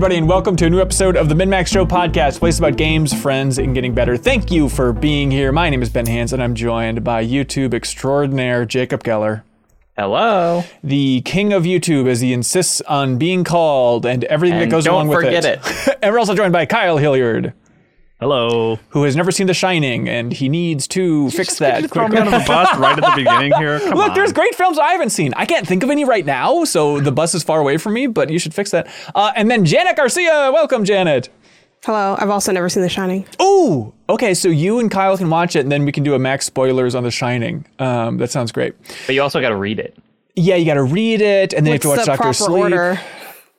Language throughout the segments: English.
Everybody, and welcome to a new episode of the MinnMax Show podcast, place about games, friends, and getting better. Thank you for being here. My name is Ben Hanson, and I'm joined by YouTube extraordinaire Jacob Geller, Hello. the king of YouTube, as he insists on being called, and everything that And goes don't along with forget it. it. and we're also joined by Kyle Hilliard, Hello. who has never seen The Shining, and he needs to fix that Throw me quickly. under the bus right at the beginning here. Come Look, on. there's great films I haven't seen. I can't think of any right now, so the bus is far away from me, but you should fix that. Uh, and then Janet Garcia. Welcome, Janet. Hello, I've also never seen The Shining. Ooh, okay. So you and Kyle can watch it, and then we can do a max spoilers on The Shining. Um, that sounds great. But you also got to read it. Yeah, you got to read it, and then What's you have to watch the Doctor proper Sleep. order?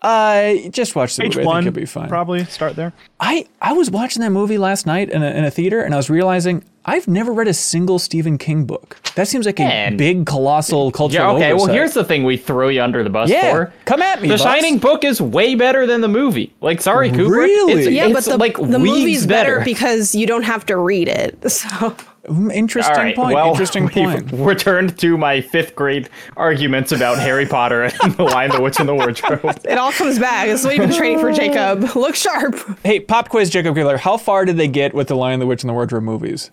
Uh, just watch the Page movie. I one. think you'll be fine. Probably start there. I I was watching that movie last night in a, in a theater, and I was realizing I've never read a single Stephen King book. That seems like a big, colossal cultural Yeah, okay. Well, here's the thing we throw you under the bus Yeah, for. come at me, The boss. Shining book is way better than the movie. Like, sorry, Kubrick. Really? It's, Yeah, it's but the, like the movie's better. better. because you don't have to read it. So Interesting All right. point. Well, Interesting we've point. returned to my fifth grade arguments about Harry Potter and the Lion, the Witch, and the Wardrobe. it all comes back. This is what you've been training for, Jacob. Look sharp. Hey, pop quiz, Jacob Geller. How far did they get with the Lion, the Witch, and the Wardrobe movies?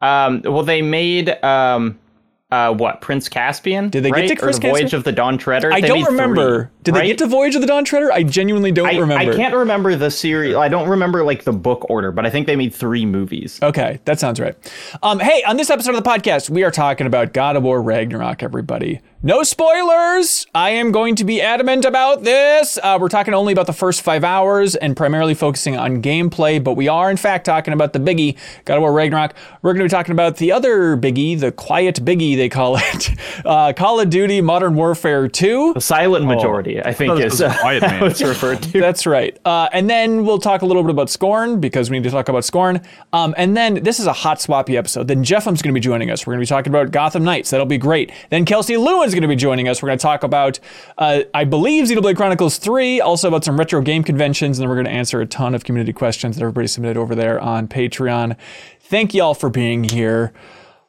Um, well, they made um, uh, what Prince Caspian? Did they get to Prince or the Voyage Caspian? of the Dawn Treader? I They don't remember. three, Did they get to Voyage of the Dawn Treader? I genuinely don't I, remember. I can't remember the series. I don't remember like the book order, but I think they made three movies. Okay, that sounds right. Um, hey, on this episode of the podcast, we are talking about God of War Ragnarok, everybody. No spoilers! I am going to be adamant about this. Uh, we're talking only about the first five hours and primarily focusing on gameplay, but we are, in fact, talking about the biggie, God of War Ragnarok. We're going to be talking about the other biggie, the quiet biggie, they call it uh, Call of Duty Modern Warfare 2. The silent majority, I think, is this was uh, Quiet how it's referred to. That's right. Uh, and then we'll talk a little bit about Scorn because we need to talk about Scorn. Um, and then this is a hot swappy episode. Then Jeff M's going to be joining us. We're going to be talking about Gotham Knights. That'll be great. Then Kelsey Lewin's going to be joining us. We're going to talk about, uh, I believe, Xenoblade Chronicles 3, also about some retro game conventions. And then we're going to answer a ton of community questions that everybody submitted over there on Patreon. Thank y'all for being here.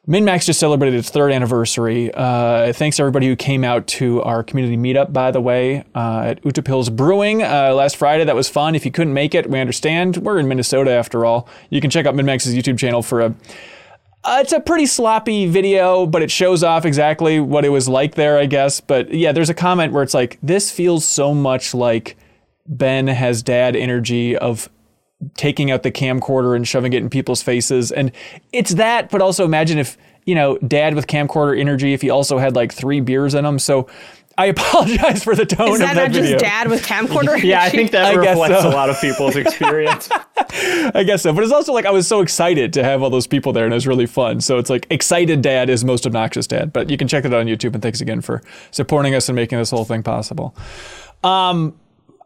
MinnMax just celebrated its third anniversary. Uh, thanks to everybody who came out to our community meetup, by the way, uh, at Utepils Brewing uh, last Friday. That was fun. If you couldn't make it, we understand. We're in Minnesota after all. You can check out MinnMax's YouTube channel for a. Uh, it's a pretty sloppy video, but it shows off exactly what it was like there, I guess. But yeah, there's a comment where it's like, this feels so much like Ben has dad energy of taking out the camcorder and shoving it in people's faces. And it's that, but also imagine if, you know, dad with camcorder energy, if he also had like three beers in him. So I apologize for the tone Is of that that not video. just dad with camcorder? Yeah, I think that I reflects so. a lot of people's experience. I guess so. But it's also like I was so excited to have all those people there and it was really fun. So it's like excited dad is most obnoxious dad. But you can check that out on YouTube and thanks again for supporting us and making this whole thing possible. Um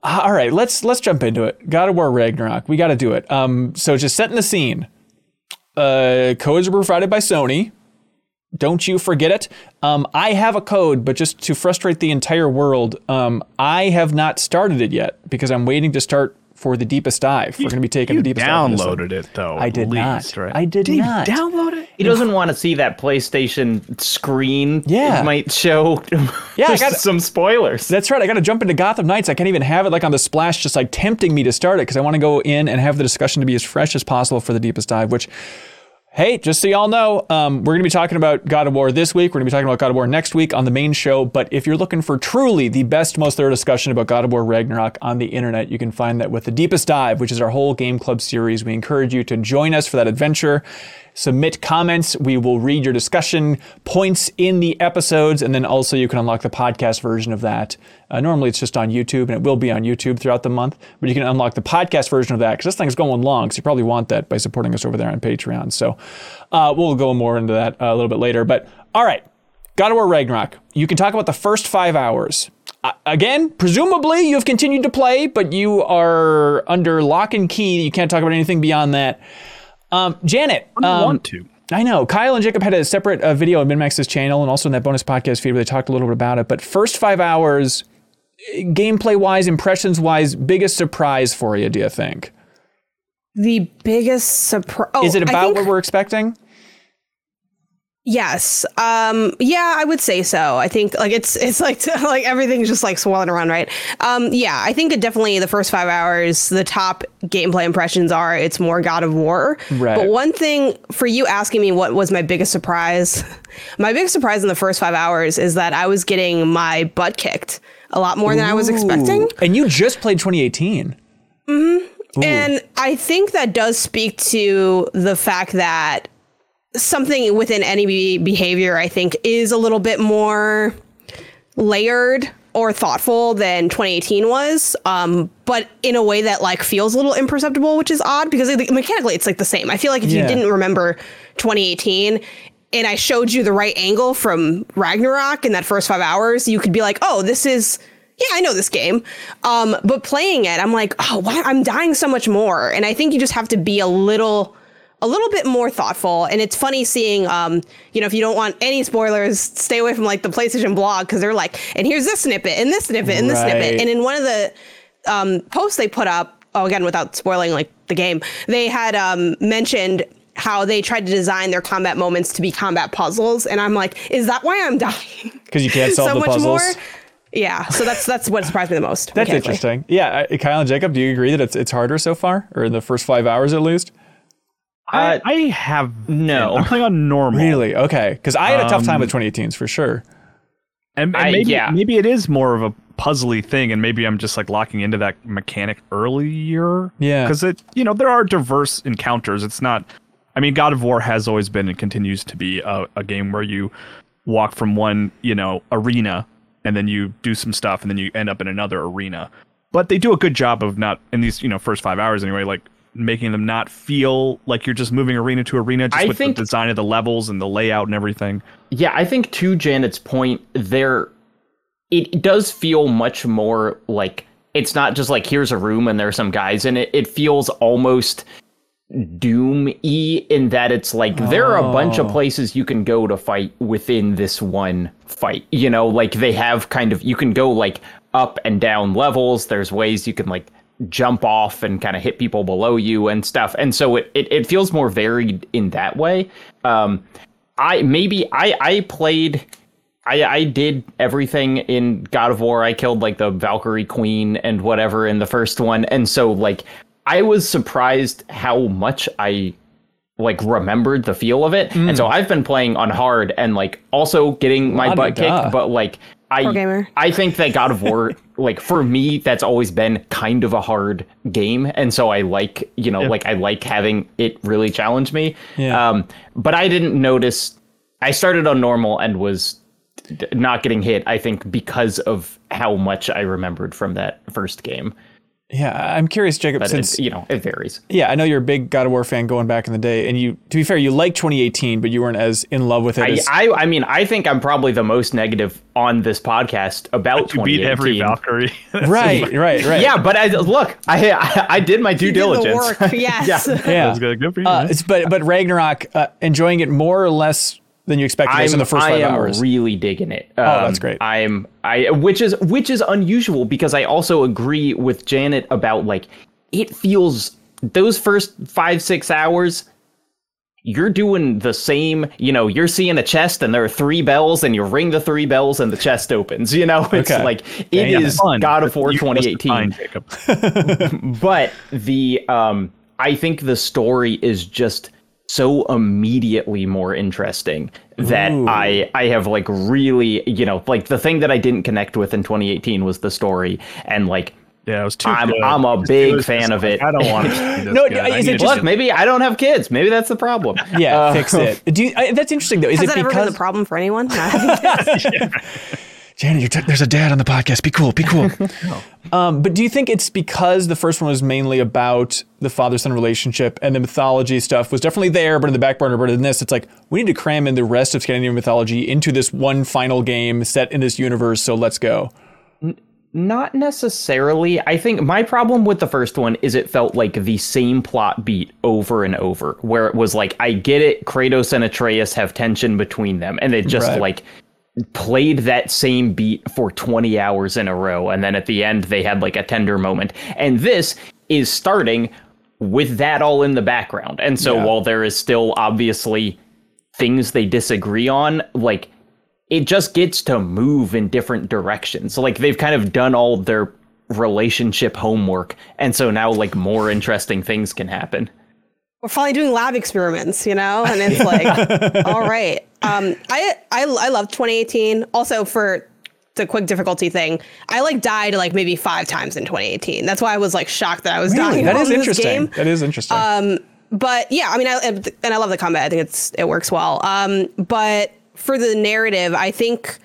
all right, let's let's jump into it. God of War Ragnarok. We got to do it. Um so just setting the scene. Uh codes were provided by Sony. Don't you forget it. Um, I have a code, but just to frustrate the entire world, um, I have not started it yet because I'm waiting to start for the deepest dive. We're going to be taking You the deepest dive. for downloaded it though. I did least, not. Right? I did Did not. Download it? He doesn't want to see that PlayStation screen. Yeah. It might show Yeah, I gotta- some spoilers. That's right. I got to jump into Gotham Knights. I can't even have it like on the splash, just like tempting me to start it because I want to go in and have the discussion to be as fresh as possible for the deepest dive. Which, hey, just so y'all know, um, we're going to be talking about God of War this week. We're going to be talking about God of War next week on the main show. But if you're looking for truly the best, most thorough discussion about God of War Ragnarok on the internet, you can find that with the deepest dive, which is our whole game club series. We encourage you to join us for that adventure. Submit comments. We will read your discussion points in the episodes, and then also you can unlock the podcast version of that. Uh, normally it's just on YouTube, and it will be on YouTube throughout the month, but you can unlock the podcast version of that because this thing's going long, so you probably want that by supporting us over there on Patreon. So uh, we'll go more into that a little bit later. But all right, God of War Ragnarok. You can talk about the first five hours. Uh, again, presumably you've continued to play, but you are under lock and key. You can't talk about anything beyond that. Um, Janet, I um, want to. I know. Kyle and Jacob had a separate uh, video on MinnMax's channel and also in that bonus podcast feed where they talked a little bit about it. But first five hours, gameplay wise, impressions wise, biggest surprise for you, do you think? The biggest surprise. Oh, Is it about think- what we're expecting? Yes. Um yeah, I would say so. I think like it's it's like like everything's just like swirling around, right? Um yeah, I think it definitely the first 5 hours the top gameplay impressions are it's more God of War. Right. But one thing for you asking me what was my biggest surprise? My biggest surprise in the first 5 hours is that I was getting my butt kicked a lot more than I was expecting. And you just played 2018. Mm. And I think that does speak to the fact that something within any behavior, I think, is a little bit more layered or thoughtful than 2018 was, um, but in a way that like feels a little imperceptible, which is odd because it, mechanically it's like the same. I feel like if Yeah. you didn't remember 2018 and I showed you the right angle from Ragnarok in that first five hours, you could be like, oh, this is yeah, I know this game. Um, but playing it, I'm like, oh, why I'm dying so much more. And I think you just have to be a little a little bit more thoughtful. And it's funny seeing um, you know, if you don't want any spoilers, stay away from like the PlayStation blog because they're like, and here's this snippet and this snippet and this Right. snippet. And in one of the um posts they put up, oh again without spoiling like the game, they had um mentioned how they tried to design their combat moments to be combat puzzles. And I'm like, is that why I'm dying? Because you can't solve so the much puzzles. more. Yeah, so that's that's what surprised me the most. That's interesting. Yeah, uh, Kyle and Jacob, do you agree that it's it's harder so far, or in the first five hours at least? I, Uh, I have no. I'm playing on normal. Really? Okay. Because I had a tough time Um, with 2018s for sure. And, and I- maybe yeah. maybe it is more of a puzzly thing, and maybe I'm just like locking into that mechanic earlier. Yeah. because it you know there are diverse encounters. It's not. I mean, God of War has always been and continues to be a, a game where you walk from one you know arena and then you do some stuff and then you end up in another arena. But they do a good job of not in these you know first five hours anyway, like making them not feel like you're just moving arena to arena just I with think- the design of the levels and the layout and everything. Yeah, I think to Janet's point, there it does feel much more like it's not just like here's a room and there are some guys in it. It feels almost doom y in that it's like there are a bunch of oh. places you can go to fight within this one fight. You know, like they have kind of you can go like up and down levels. There's ways you can like jump off and kind of hit people below you and stuff. And so it, it, it feels more varied in that way. Um I maybe I I played I I did everything in God of War. I killed like the Valkyrie Queen and whatever in the first one. And so like I was surprised how much I like remembered the feel of it. And so I've been playing on hard and like also getting my butt kicked, but like I gamer. I think that God of War like for me that's always been kind of a hard game and so I like, you know, like I like having it really challenge me. Yeah. Um but I didn't notice I started on normal and was d- not getting hit I think because of how much I remembered from that first game. Yeah, I'm curious, Jacob, But since it, you know, it varies. yeah, I know you're a big God of War fan going back in the day, and you, to be fair, you liked 2018, but you weren't as in love with it I, as I I mean I think I'm probably the most negative on this podcast about You beat every Valkyrie. right, right, right. Yeah, but I look, I I, I did my due You did the diligence. work, yes. yeah. yeah. That's good. Good for you. Uh, it's, but but Ragnarok, uh, enjoying it more or less than you expected based on the first five I five am hours. really digging it. Um, that's great. I'm I which is which is unusual because I also agree with Janet about like it feels those first five six hours. You're doing the same, you know, you're seeing a chest and there are three bells and you ring the three bells and the chest opens. You know, it's Okay. like it Yeah, is fun. God of War You must have 2018 fine, but the um i think the story is just so immediately more interesting that Ooh. i i have like really you know like the thing that i didn't connect with in 2018 was the story and like Yeah, it was too I'm- good. I'm a It big was fan just of like, it. I don't want to. No, good. is it just- maybe i don't have kids maybe that's the problem yeah, Uh, fix it. Do you, I, that's interesting though. Is Has it that ever been because a problem for anyone? Janet, you're t- there's a dad on the podcast. Be cool. Be cool. um, but do you think it's because the first one was mainly about the father-son relationship and the mythology stuff was definitely there, but in the back burner? But in this, it's like we need to cram in the rest of Scandinavian mythology into this one final game set in this universe. So let's go. Not necessarily. I think my problem with the first one is it felt like the same plot beat over and over, where it was like, I get it, Kratos and Atreus have tension between them, and they just Right. like played that same beat for 20 hours in a row, and then at the end they had like a tender moment. And this is starting with that all in the background. And so Yeah. while there is still obviously things they disagree on, like it just gets to move in different directions. So like they've kind of done all their relationship homework, and so now like more interesting things can happen. We're finally doing lab experiments, you know, and it's like, all right. Um, I I I love 2018. Also for the quick difficulty thing, I like died like maybe five times in 2018. That's why I was like shocked that I was Really? dying. That is interesting. That is interesting. Um, but yeah, I mean, I, and I love the combat. I think it's it works well. Um, but for the narrative, I think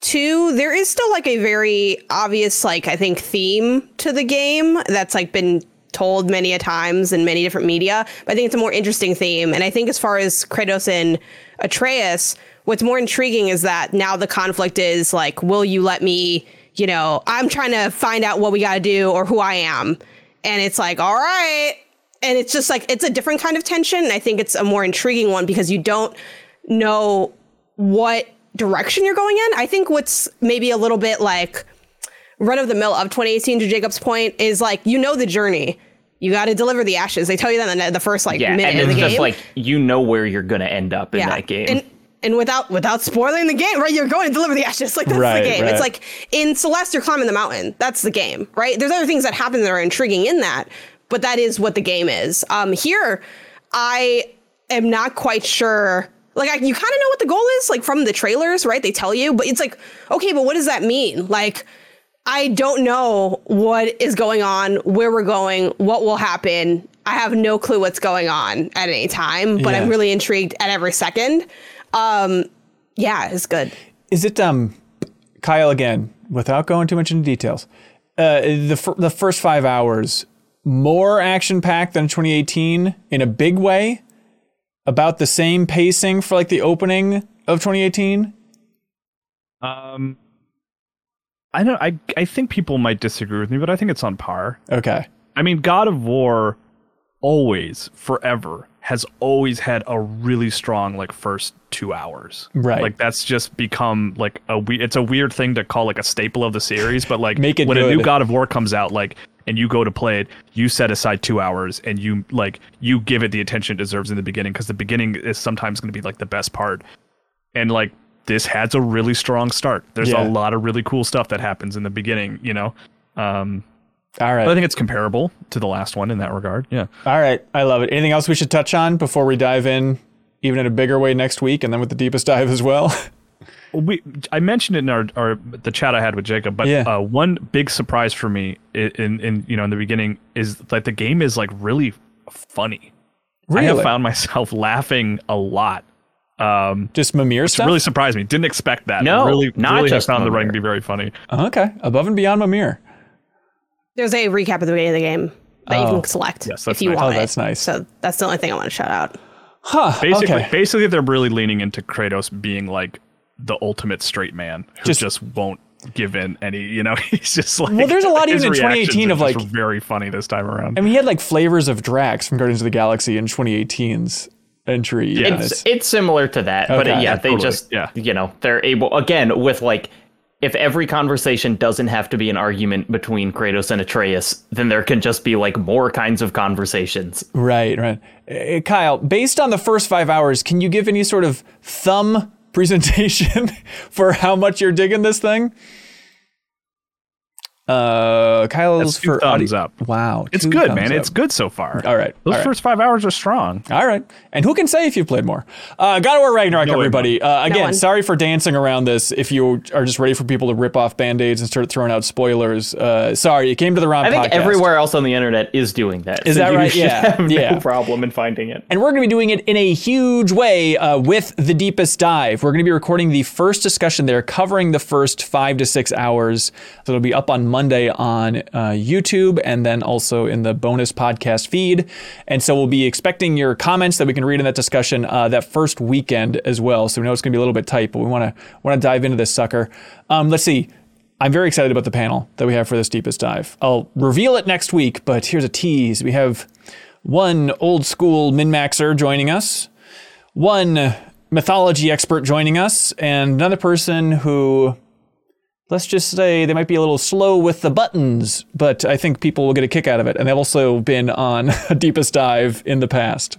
two there is still like a very obvious like I think theme to the game that's like been told many a times in many different media. But I think it's a more interesting theme, and I think as far as Kratos and Atreus, what's more intriguing is that now the conflict is like, will you let me? You know, I'm trying to find out what we got to do or who I am, and it's like, all right and it's just like it's a different kind of tension i think it's a more intriguing one because you don't know what direction you're going in i think what's maybe a little bit like run of the mill of 2018 to jacob's point is like you know the journey you got to deliver the ashes they tell you that in the- the first like Yeah, minute and of the it's game just like you know where you're gonna end up in that game. and and without without spoiling the game, right? You're going to deliver the ashes. Like that's Right, the game. right. It's like in Celeste, you're climbing the mountain. That's the game, right? There's other things that happen that are intriguing in that, but that is what the game is. Um, here, I am not quite sure. Like, I, you kind of know what the goal is, like from the trailers, right? They tell you, but it's like, okay, but what does that mean? Like, I don't know what is going on, where we're going, what will happen. I have no clue what's going on at any time, but I'm really intrigued at every second. Um, yeah, it's good. Is it um, Kyle again? Without going too much into details, uh, the fir- the first five hours more action packed than 2018 in a big way. About the same pacing for like the opening of 2018. Um, I don't. I I think people might disagree with me, but I think it's on par. Okay. I mean, God of War always, forever, has always had a really strong like first two hours. Right. Like that's just become like a we- it's a weird thing to call like a staple of the series, but like Make it when a new. God of War comes out, like and you go to play it, you set aside two hours and you like you give it the attention it deserves in the beginning because the beginning is sometimes going to be like the best part. And like this has a really strong start. There's Yeah. a lot of really cool stuff that happens in the beginning, you know. Um, All right. I think it's comparable to the last one in that regard. Yeah. All right. I love it. Anything else we should touch on before we dive in, even in a bigger way next week, and then with the deepest dive as well? we I mentioned it in our, our the chat I had with Jacob, but Yeah. uh, one big surprise for me in, in in you know in the beginning is that the game is like really funny. Really? I have found myself laughing a lot. Um, Just Mimir it stuff. really surprised me. Didn't expect that. No, really, not really just have found the Mimir. writing to be very funny. okay. Above and beyond Mimir. There's a recap at the beginning of the game that you Oh. can select Yes, if you nice. want Oh, that's it. nice. So that's the only thing I want to shout out. Huh. Basically, okay. basically, they're really leaning into Kratos being like the ultimate straight man who Just- just, won't give in any. You know, he's just like. Well, there's a lot even in 2018 of, like- very funny this time around. I mean, he had like flavors of Drax from Guardians of the Galaxy in 2018's entry. Yeah. in it's it's similar to that, but Okay. uh, yeah, Yeah, they totally. just Yeah. you know they're able again with like if every conversation doesn't have to be an argument between Kratos and Atreus, then there can just be like more kinds of conversations. Right, right. Uh, Kyle, based on the first five hours, can you give any sort of thumb presentation for how much you're digging this thing? Uh, Kyle's That's for thumbs audi- up. Wow, It's good, man. up. It's good so far. All right, Those all right. first five hours are strong. All right. And who can say if you've played more? Uh, God of War Ragnarok, No everybody. Uh, again, one. sorry for dancing around this. If you are just ready for people to rip off band aids and start throwing out spoilers, uh, sorry, you came to the wrong I think podcast. everywhere else on the internet is doing that. Is so that you right? Yeah, have yeah. problem in finding it. And we're going to be doing it in a huge way uh, with the deepest dive. We're going to be recording the first discussion there, covering the first five to six hours. So it'll be up on Monday on uh, YouTube and then also in the bonus podcast feed. And so we'll be expecting your comments that we can read in that discussion uh, that first weekend as well. So we know it's going to be a little bit tight, but we want to want to dive into this sucker. Um, let's see. I'm very excited about the panel that we have for this deepest dive. I'll reveal it next week, but here's a tease. We have one old school min maxer joining us, one mythology expert joining us, and another person who let's just say they might be a little slow with the buttons, but I think people will get a kick out of it. And they've also been on a deepest dive in the past.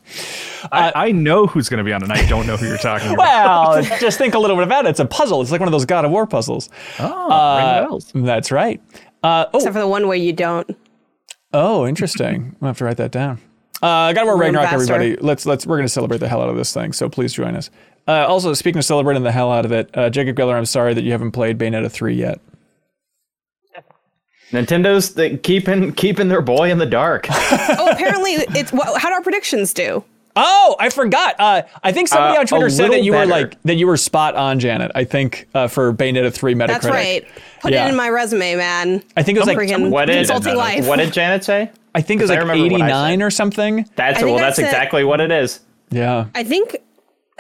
I, I know who's going to be on, and I don't know who you're talking about. Well, just think a little bit about it. It's a puzzle. It's like one of those God of War puzzles. oh, Uh, ring bells. That's right. Uh, oh, Except for the one where you don't. oh, interesting. I'll have to write that down. Uh, God of War Run Ragnarok, faster. everybody. Let's let's we're gonna celebrate the hell out of this thing. So please join us. Uh, also, speaking of celebrating the hell out of it, uh, Jacob Geller, I'm sorry that you haven't played Bayonetta 3 yet. Nintendo's the, keeping keeping their boy in the dark. Oh, apparently it's. What, how do our predictions do? Oh, I forgot. Uh, I think somebody Uh, on Twitter said that little you were like that you were spot on, Janet. I think uh, for Bayonetta 3 Metacritic. That's right. Put Yeah. it in my resume, man. I think it was like What did consulting life. what did Janet say? I think it was like remember what I 89 or something. That's I well. That's said- exactly what it is. Yeah. I think.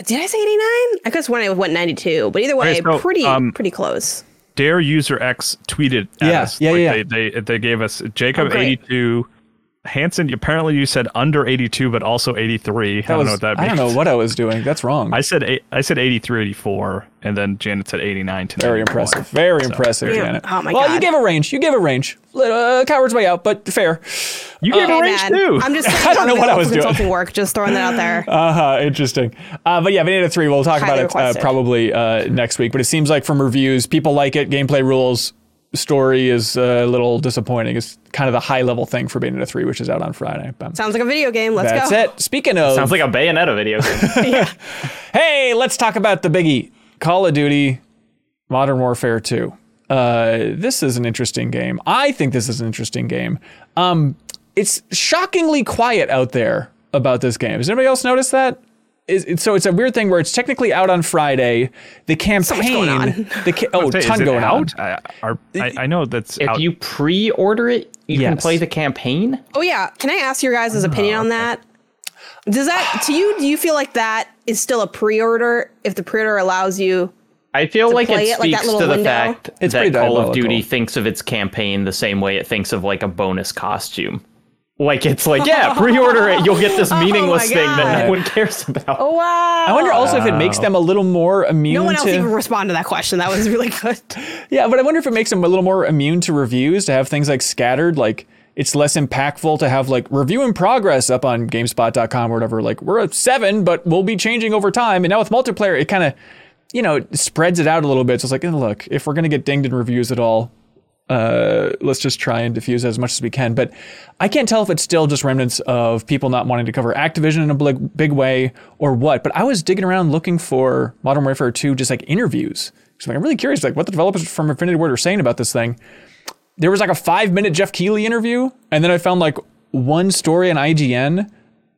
Did I say 89? I guess when I went 92, but either way, Okay, so, pretty um, pretty close. Dare user X tweeted at Yeah, us. yeah, like yeah. They, they they gave us Jacob Oh, 82. Hanson, apparently you said under 82, but also 83. I don't was- know what that means. I don't know what I was doing. That's wrong. I said eight, I said 83, 84, and then Janet said 89 to Very impressive. Very impressive, Damn. Janet. Oh my well, you gave a range. You gave a range. Uh, coward's way out, but fair. You gave Hey, a range man, too. I'm just. I don't know what I was go doing. Consulting work. Just throwing that out there. Uh huh. Interesting. Uh, but yeah, Bayonetta 3, we'll talk Highly about it uh, probably uh, next week. But it seems like from reviews, people like it. Gameplay rules. Story is uh, a little disappointing. It's kind of the high level thing for Bayonetta 3, which is out on Friday. But Sounds like a video game. Let's that's go. That's it. Speaking of. Sounds like a Bayonetta video game. Hey, let's talk about the biggie Call of Duty Modern Warfare 2. Uh, this is an interesting game. I think this is an interesting game. Um, it's shockingly quiet out there about this game. Has anybody else noticed that? Is, it's- so it's a weird thing where it's technically out on Friday. The campaign, much going on. the ca- oh, Say, ton is it going on. out? I, are, I, I know that's if out. you pre-order it, you can play the campaign. Oh yeah. Can I ask your guys' opinion on that? Does that to you? Do you feel like that is still a pre-order if the pre-order allows you? I feel like play it it, like that speaks little to the window? fact It's pretty that Call of Duty thinks of its campaign the same way it thinks of like a bonus costume. Like it's like, yeah, pre-order it, you'll get this meaningless my thing that no one cares about. Oh wow. I wonder also if it makes them a little more immune No one else to. even responded to that question. That was really good. Yeah, but I wonder if it makes them a little more immune to reviews to have things like scattered. Like it's less impactful to have like review in progress up on GameSpot.com or whatever. Like we're at seven, but we'll be changing over time. And now with multiplayer, it kind of, you know, it spreads it out a little bit. So it's like, eh, look, if we're gonna get dinged in reviews at all, uh, let's just try and diffuse as much as we can. But I can't tell if it's still just remnants of people not wanting to cover Activision in a big, big way or what. But I was digging around looking for Modern Warfare 2, just like interviews. So I'm really curious, like what the developers from Infinity Ward are saying about this thing. There was like a five minute Geoff Keighley interview, and then I found like one story on IGN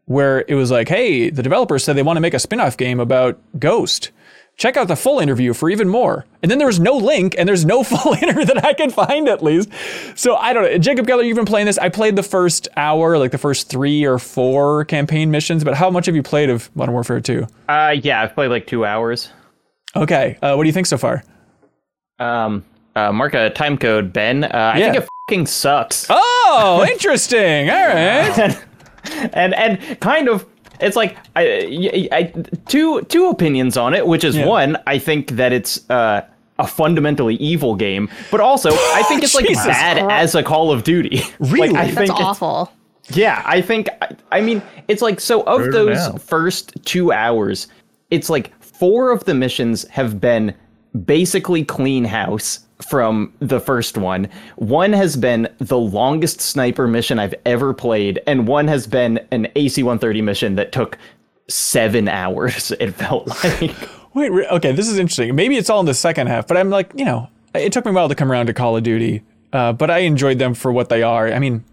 where it was like, hey, the developers said they want to make a spin off game about Ghost. Check out the full interview for even more. And then there was no link and there's no full interview that I could find at least. So I don't know. Jacob Geller, you've been playing this. I played the first hour, like the first three or four campaign missions, but how much have you played of Modern Warfare 2? Uh, yeah, I've played like two hours. Okay. Uh, what do you think so far? Um, uh, mark a time code, Ben. Uh, I Yeah. think it fucking sucks. Oh, interesting. All right. and and kind of it's like I, I, I- two two opinions on it, which is Yeah. one, I think that it's uh, a fundamentally evil game, but also I think it's like Jesus bad Christ. as a Call of Duty. Really? Like, I That's think awful. yeah, I think I- I mean it's like so of Murder those now. first 2 hours, it's like four of the missions have been basically clean house from the first one. One has been the longest sniper mission I've ever played and one has been an AC-130 mission that took 7 hours it felt like. Wait, okay, this is interesting. Maybe it's all in the second half, but I'm like, you know, it took me a while to come around to Call of Duty, uh, but I enjoyed them for what they are. I mean,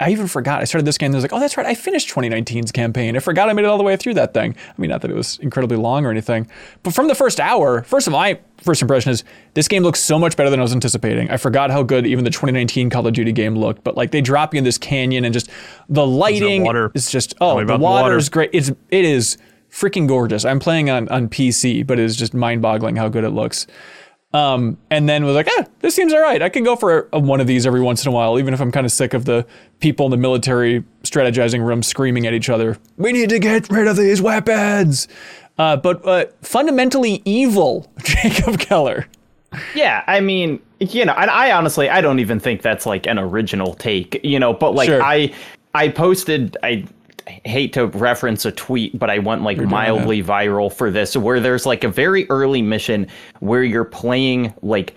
I even forgot. I started this game and I was like, oh, that's right. I finished 2019's campaign. I forgot I made it all the way through that thing. I mean, not that it was incredibly long or anything, but from the first hour, first of all, my first impression is this game looks so much better than I was anticipating. I forgot how good even the 2019 Call of Duty game looked, but like they drop you in this canyon and just the lighting water. is just, oh, the the water water. is great. It's, it is freaking gorgeous. I'm playing on, on PC, but it is just mind boggling how good it looks. Um, and then was like, ah, this seems all right. I can go for a, one of these every once in a while, even if I'm kind of sick of the people in the military strategizing room screaming at each other. We need to get rid of these weapons. Uh, but uh, fundamentally evil, Jacob Geller. Yeah, I mean, you know, and I honestly, I don't even think that's like an original take, you know, but like Sure. I, I posted, I hate to reference a tweet, but I went like mildly viral for this, where there's like a very early mission where you're playing like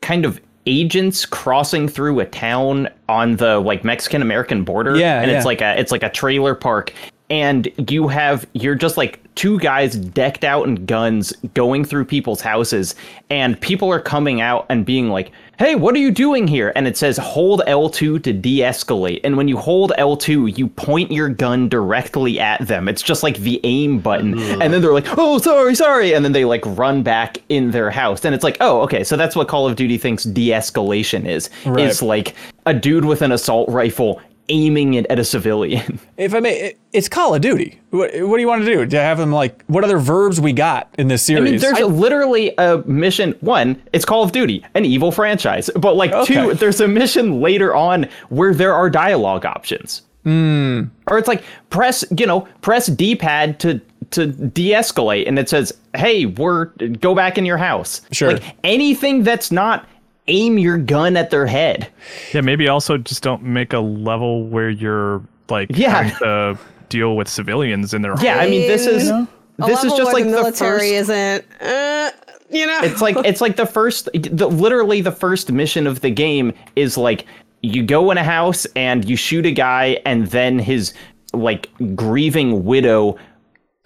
kind of agents crossing through a town on the like Mexican American border. Yeah, and yeah. it's like a it's like a trailer park. And you have you're just like two guys decked out in guns going through people's houses, and people are coming out and being like, Hey, what are you doing here? And it says hold L2 to de-escalate. And when you hold L2, you point your gun directly at them. It's just like the aim button. And then they're like, oh, sorry, sorry. And then they like run back in their house. And it's like, oh, okay. So that's what Call of Duty thinks de-escalation is. Right. It's like a dude with an assault rifle aiming it at a civilian. If I may, it's Call of Duty. What, what do you want to do? To have them like, what other verbs we got in this I series? mean, there's a, literally a mission. One, it's Call of Duty, an evil franchise. But like Okay. two, there's a mission later on where there are dialogue options. Hmm. Or it's like press, you know, press D-pad to to de-escalate, and it says, "Hey, we're go back in your house." Sure. Like anything that's not aim your gun at their head. Yeah, maybe also just don't make a level where you're like Yeah. having to deal with civilians in their Yeah, I mean, this is A this is just where like the the military first. isn't, uh, you know. it's like it's like the first the, literally the first mission of the game is like you go in a house and you shoot a guy and then his like grieving widow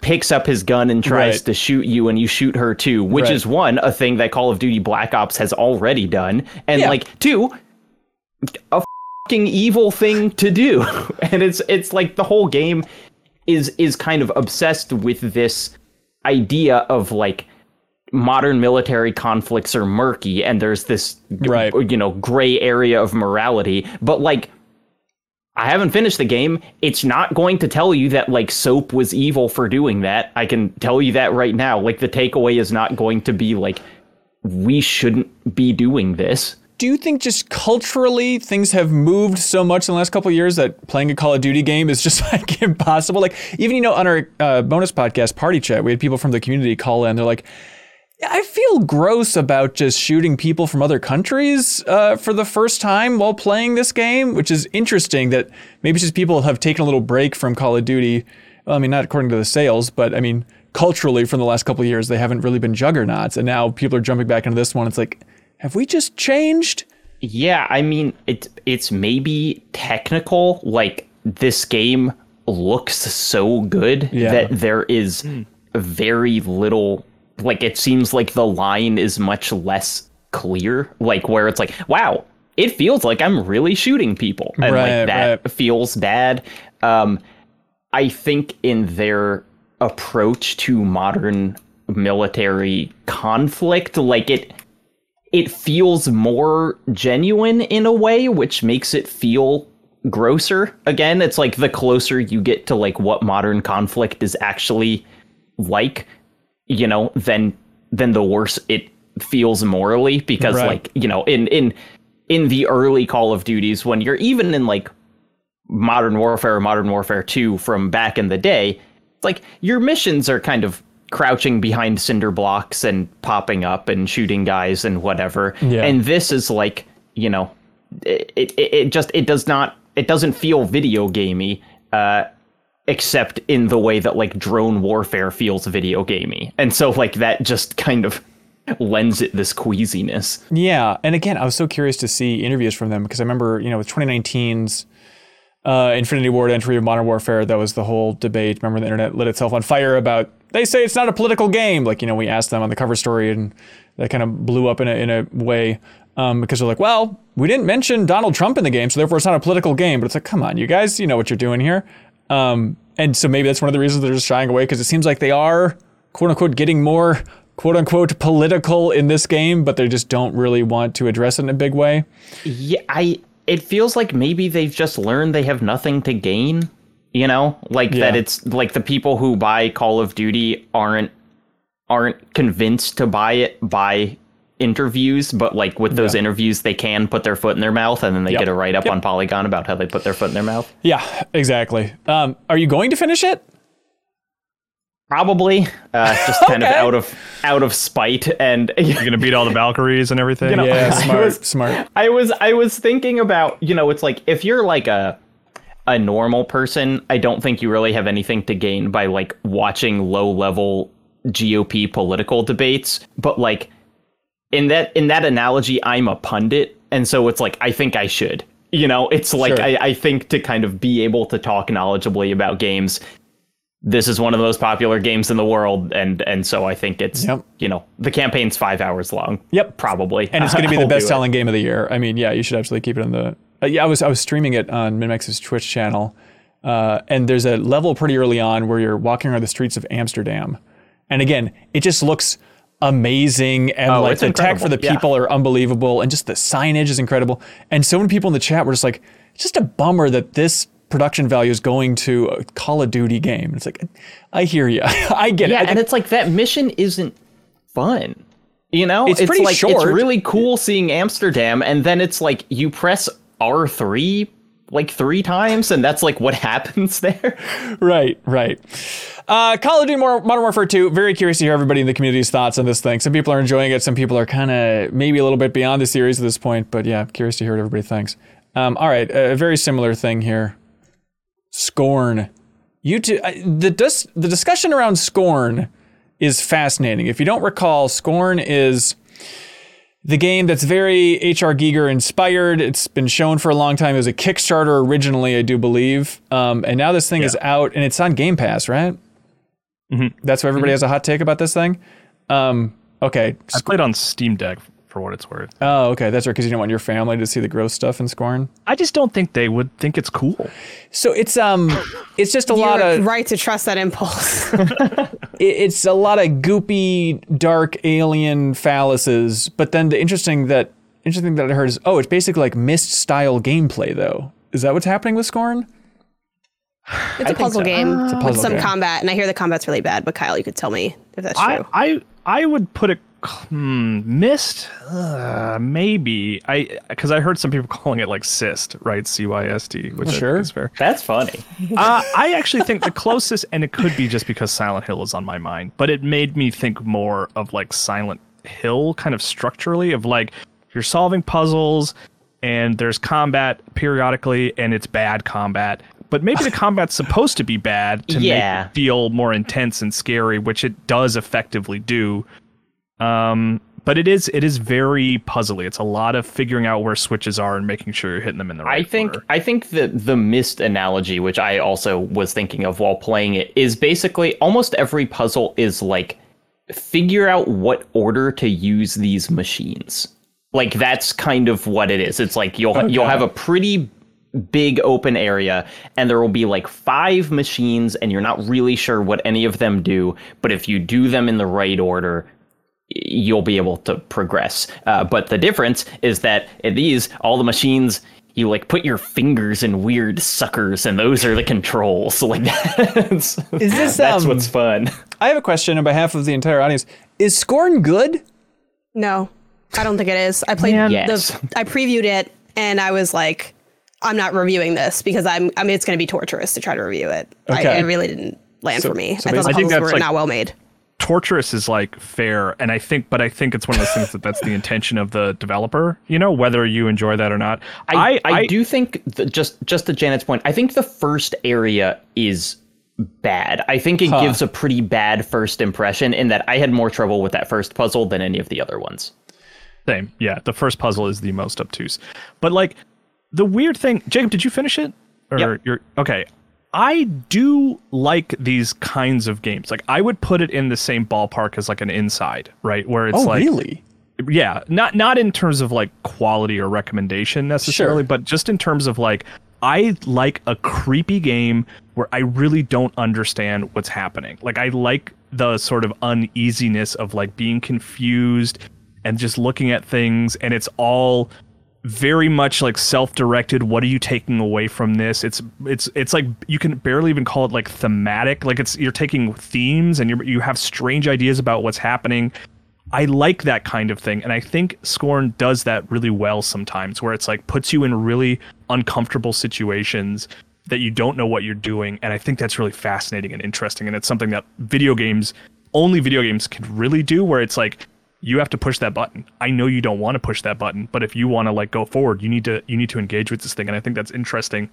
picks up his gun and tries Right. to shoot you and you shoot her too which Right. is one a thing that Call of Duty Black Ops has already done and Yeah. like two a fucking evil thing to do and it's it's like the whole game is is kind of obsessed with this idea of like modern military conflicts are murky and there's this Right. you know gray area of morality but like I haven't finished the game. It's not going to tell you that like soap was evil for doing that. I can tell you that right now. Like the takeaway is not going to be like we shouldn't be doing this. do you think just culturally things have moved so much in the last couple of years that playing a Call of Duty game is just like impossible? Like even you know on our uh, bonus podcast Party Chat, we had people from the community call in. They're like, I feel gross about just shooting people from other countries uh, for the first time while playing this game, which is interesting. That maybe just people have taken a little break from Call of Duty. Well, I mean, not according to the sales, but I mean, culturally, from the last couple of years, they haven't really been juggernauts, and now people are jumping back into this one. It's like, have we just changed? Yeah, I mean it's it's maybe technical. Like this game looks so good Yeah. that there is very little. Like it seems like the line is much less clear. Like where it's like, wow, it feels like I'm really shooting people, and Right, like that right. feels bad. Um, I think in their approach to modern military conflict, like it it feels more genuine in a way, which makes it feel grosser. Again, it's like the closer you get to like what modern conflict is actually like, you know, then then the worse it feels morally because Right. like, you know, in in in the early Call of Duties when you're even in like Modern Warfare or Modern Warfare 2 from back in the day, like your missions are kind of crouching behind cinder blocks and popping up and shooting guys and whatever. Yeah. And this is like, you know, it, it, it just it does not it doesn't feel video gamey uh except in the way that like drone warfare feels video gamey. And so like that just kind of lends it this queasiness. Yeah, and again, I was so curious to see interviews from them because I remember, you know, with 2019's uh, Infinity Ward entry of Modern Warfare, that was the whole debate. Remember, the internet lit itself on fire about they say it's not a political game. Like, you know, we asked them on the cover story, and that kind of blew up in a in a way um, because they're like, well, we didn't mention Donald Trump in the game, so therefore it's not a political game. But it's like, come on, you guys, you know what you're doing here. Um, and so maybe that's one of the reasons they're just shying away because it seems like they are quote unquote getting more quote unquote political in this game, but they just don't really want to address it in a big way. Yeah, I it feels like maybe they've just learned they have nothing to gain, you know? Like that it's like the people who buy Call of Duty aren't aren't convinced to buy it by interviews, but like with those Yeah. interviews they can put their foot in their mouth and then they Yep. get a write up Yep. on Polygon about how they put their foot in their mouth. Yeah, exactly. Um, are you going to finish it? Probably uh, just kind of out of out of spite and You're gonna beat all the Valkyries and everything. You know, Yeah, I smart, was- smart. I was I was thinking about, you know, it's like if you're like a a normal person, I don't think you really have anything to gain by like watching low level GOP political debates, but like in that in that analogy, I'm a pundit, and so it's like I think I should. You know, it's like Sure. I, I think to kind of be able to talk knowledgeably about games. This is one of the most popular games in the world, and and so I think it's Yep. you know the campaign's five hours long. Yep. probably, and it's going to be the best selling game of the year. I mean, yeah, you should absolutely keep it in the. Uh, yeah, I was I was streaming it on MinnMax's Twitch channel, uh, and there's a level pretty early on where you're walking around the streets of Amsterdam, and again, it just looks amazing, and Oh, like it's the tech for the incredible, yeah. people are unbelievable, and just the signage is incredible. And so many people in the chat were just like, it's just a bummer that this production value is going to a Call of Duty game. It's like, I hear you, I get Yeah, it. I and it's like that mission isn't fun. You know, It's pretty like it's really cool seeing Amsterdam, and then it's like you press R three like three times, and that's like what happens there. Right, right. Uh, Call of Duty Modern Warfare 2. Very curious to hear everybody in the community's thoughts on this thing. Some people are enjoying it. Some people are kind of maybe a little bit beyond the series at this point. But yeah, curious to hear what everybody thinks. Um, all right, a very similar thing here. Scorn. You uh, the dis- the discussion around Scorn is fascinating. If you don't recall, Scorn is the game that's very HR Giger inspired. It's been shown for a long time. It was a Kickstarter originally, I do believe. Um, and now this thing is out and it's on Game Pass, right? Mm-hmm. That's why everybody has a hot take about this thing. Um, okay. I played on Steam Deck for what it's worth. Oh, okay. That's right. Because you don't want your family to see the gross stuff in Scorn. I just don't think they would think it's cool. So it's um, it's just a lot You're of right to trust that impulse. it- it's a lot of goopy, dark alien phalluses. But then the interesting that interesting that I heard is oh, it's basically like Myst style gameplay though. Is that what's happening with Scorn? It's a puzzle game it's a puzzle with some game. combat, and I hear the combat's really bad. But Kyle, you could tell me if that's I, true. I I would put it hmm, Myst uh, maybe I because I heard some people calling it like cyst right C Y S T which Sure. is fair. That's funny. uh, I actually think the closest, and it could be just because Silent Hill is on my mind, but it made me think more of like Silent Hill kind of structurally of like you're solving puzzles and there's combat periodically and it's bad combat. But maybe the combat's supposed to be bad to Yeah. make it feel more intense and scary, which it does effectively do. Um, but it is it is very puzzly. It's a lot of figuring out where switches are and making sure you're hitting them in the right I think order. I think the the Myst analogy, which I also was thinking of while playing it, is basically almost every puzzle is like figure out what order to use these machines. Like that's kind of what it is. It's like you'll you'll have a pretty big open area and there will be like five machines and you're not really sure what any of them do, but if you do them in the right order, you'll be able to progress. Uh, but the difference is that in these, all the machines, you like put your fingers in weird suckers, and those are the controls. Like that's Is this, that's um, what's fun. I have a question on behalf of the entire audience. Is Scorn good? no, I don't think it is. I played Yes. the. I previewed it, and I was like, I'm not reviewing this because I'm. I mean, it's going to be torturous to try to review it. Okay. I, it really didn't land So- for me. so I thought the think puzzles that's were like- not well made. Torturous is like fair and i think but i think it's one of those things that that's the intention of the developer you know whether you enjoy that or not I, I, do think the, just just to Janet's point, I think the first area is bad. I think it gives a pretty bad first impression in that I had more trouble with that first puzzle than any of the other ones. same yeah the first puzzle is the most obtuse but like the weird thing jacob did you finish it or Yep. you're okay i do like these kinds of games like i would put it in the same ballpark as like an inside right where it's Oh, like really? yeah not not in terms of like quality or recommendation necessarily Sure. but just in terms of like i like a creepy game where i really don't understand what's happening like i like the sort of uneasiness of like being confused and just looking at things and it's all very much like self-directed what are you taking away from this? It's it's it's like you can barely even call it like thematic. Like it's you're taking themes and you you have strange ideas about what's happening. I like that kind of thing and I think Scorn does that really well sometimes where it's like puts you in really uncomfortable situations that you don't know what you're doing and I think that's really fascinating and interesting and it's something that video games only video games can really do where it's like you have to push that button. I know you don't want to push that button, but if you want to like go forward, you need to you need to engage with this thing and I think that's interesting.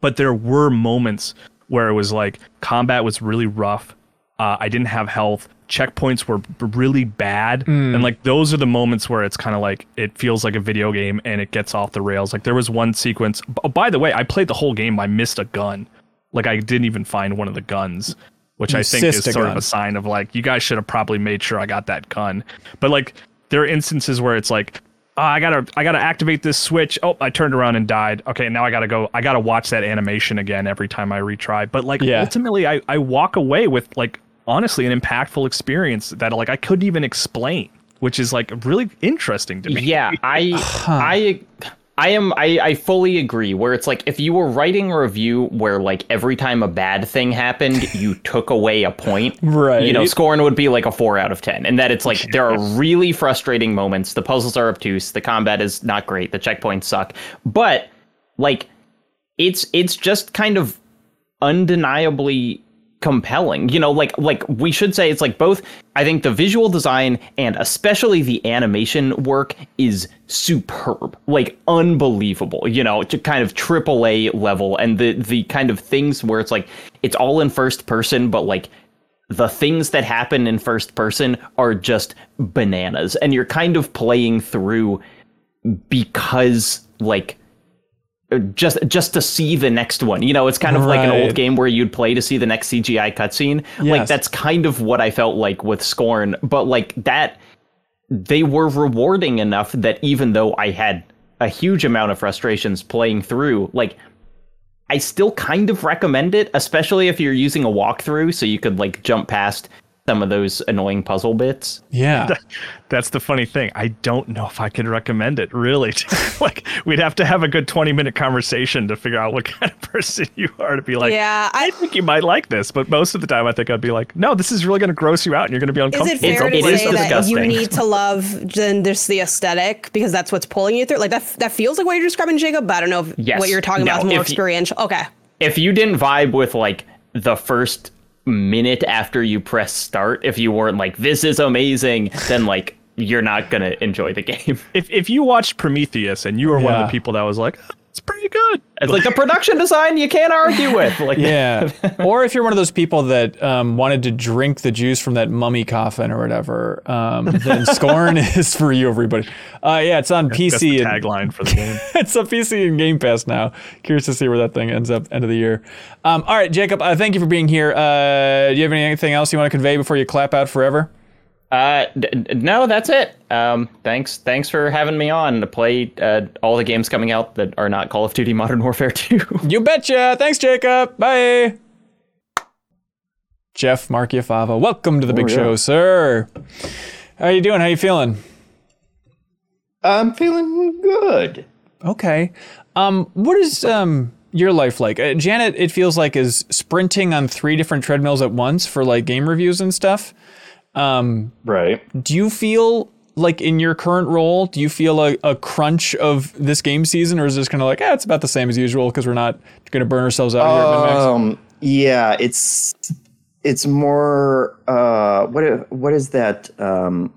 But there were moments where it was like combat was really rough. Uh, I didn't have health. Checkpoints were really bad, and like those are the moments where it's kind of like it feels like a video game and it gets off the rails. Like there was one sequence. b- by the way, I played the whole game. I missed a gun. Like I didn't even find one of the guns, which You I think is sort gun. of a sign of like you guys should have probably made sure I got that gun. But like there are instances where it's like oh, I gotta I gotta activate this switch. Oh, I turned around and died. Okay, now I gotta go. I gotta watch that animation again every time I retry. But like Yeah. ultimately, I I walk away with like honestly an impactful experience that like I couldn't even explain, which is like really interesting to me. Yeah, I I I am I, I fully agree where it's like if you were writing a review where like every time a bad thing happened you took away a point Right. you know scoring would be like a 4 out of 10 and that it's like there are really frustrating moments. The puzzles are obtuse. The combat is not great. The checkpoints suck. But like it's it's just kind of undeniably compelling. You know like like we should say it's like both i think the visual design and especially the animation work is superb like unbelievable you know to kind of triple a level and the the kind of things where it's like it's all in first person but like the things that happen in first person are just bananas. And you're kind of playing through because like just just to see the next one. You know, it's kind of like an old game where you'd play to see the next CGI cutscene. Like that's kind of what I felt like with Scorn, but like that they were rewarding enough that even though I had a huge amount of frustrations playing through, like I still kind of recommend it, especially if you're using a walkthrough so you could like jump past some of those annoying puzzle bits. Yeah. That's the funny thing. I don't know if I can recommend it, really. like, we'd have to have a good 20 minute conversation to figure out what kind of person you are to be like, Yeah, I I- think you might like this. But most of the time, I think I'd be like, no, this is really going to gross you out and you're going to be uncomfortable. Is it fair It's- to it is say that you need to love then just the aesthetic because that's what's pulling you through? Like that that feels like what you're describing, Jacob. But I don't know if Yes. what you're talking No, about is more if y- experiential. Okay. if you didn't vibe with like the first minute after you press start, if you weren't like, this is amazing, then like you're not gonna enjoy the game. if, if you watched Prometheus and you were one of the people that was like, "Oh, it's pretty good. It's like the production design you can't argue with. Like Yeah. or if you're one of those people that um, wanted to drink the juice from that mummy coffin or whatever, um, then Scorn is for you, everybody. Uh, yeah, it's on That's PC. and, tagline for the game. it's on PC and Game Pass now. Curious to see where that thing ends up end of the year. Um, all right, Jacob, uh, thank you for being here. Uh, do you have anything else you want to convey before you clap out forever? Uh, d- d- no, that's it. Um, thanks, thanks for having me on to play uh, all the games coming out that are not Call of Duty Modern Warfare 2. You betcha. Thanks, Jacob. Bye. Jeff Marchiafava, welcome to the big yeah. show, sir. How you doing? How you feeling? I'm feeling good. Okay. Um, what is um your life like? Uh, Janet, it feels like is sprinting on three different treadmills at once for like game reviews and stuff. Right. Do you feel like in your current role, do you feel a, a crunch of this game season, or is this kind of like, ah, it's about the same as usual because we're not going to burn ourselves out here? Um. Yeah. It's it's more. Uh. What What is that? Um.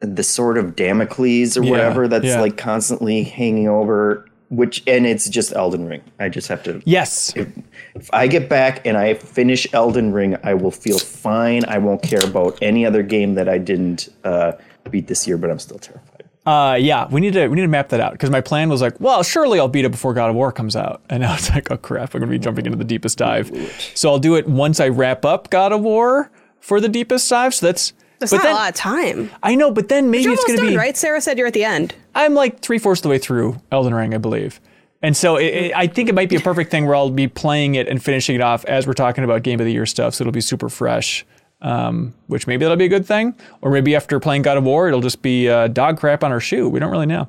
The sort of Damocles or Yeah, whatever that's yeah. like constantly hanging over. Which and it's just Elden Ring. I just have to. Yes. If I get back and I finish Elden Ring, I will feel fine. I won't care about any other game that I didn't uh, beat this year, but I'm still terrified. Uh, yeah, we need to we need to map that out because my plan was like, well, surely I'll beat it before God of War comes out, and now it's like, oh crap, I'm gonna be jumping into the deepest dive. So I'll do it once I wrap up God of War for the deepest dive. So that's. That's but not then, a lot of time. I know, but then maybe You're it's gonna done, be right? Sarah said you're at the end. I'm like three fourths of the way through Elden Ring, I believe. And so it, it- I think it might be a perfect thing where I'll be playing it and finishing it off as we're talking about Game of the Year stuff. So it'll be super fresh, um, which maybe that'll be a good thing. Or maybe after playing God of War, it'll just be uh, dog crap on our shoe. We don't really know.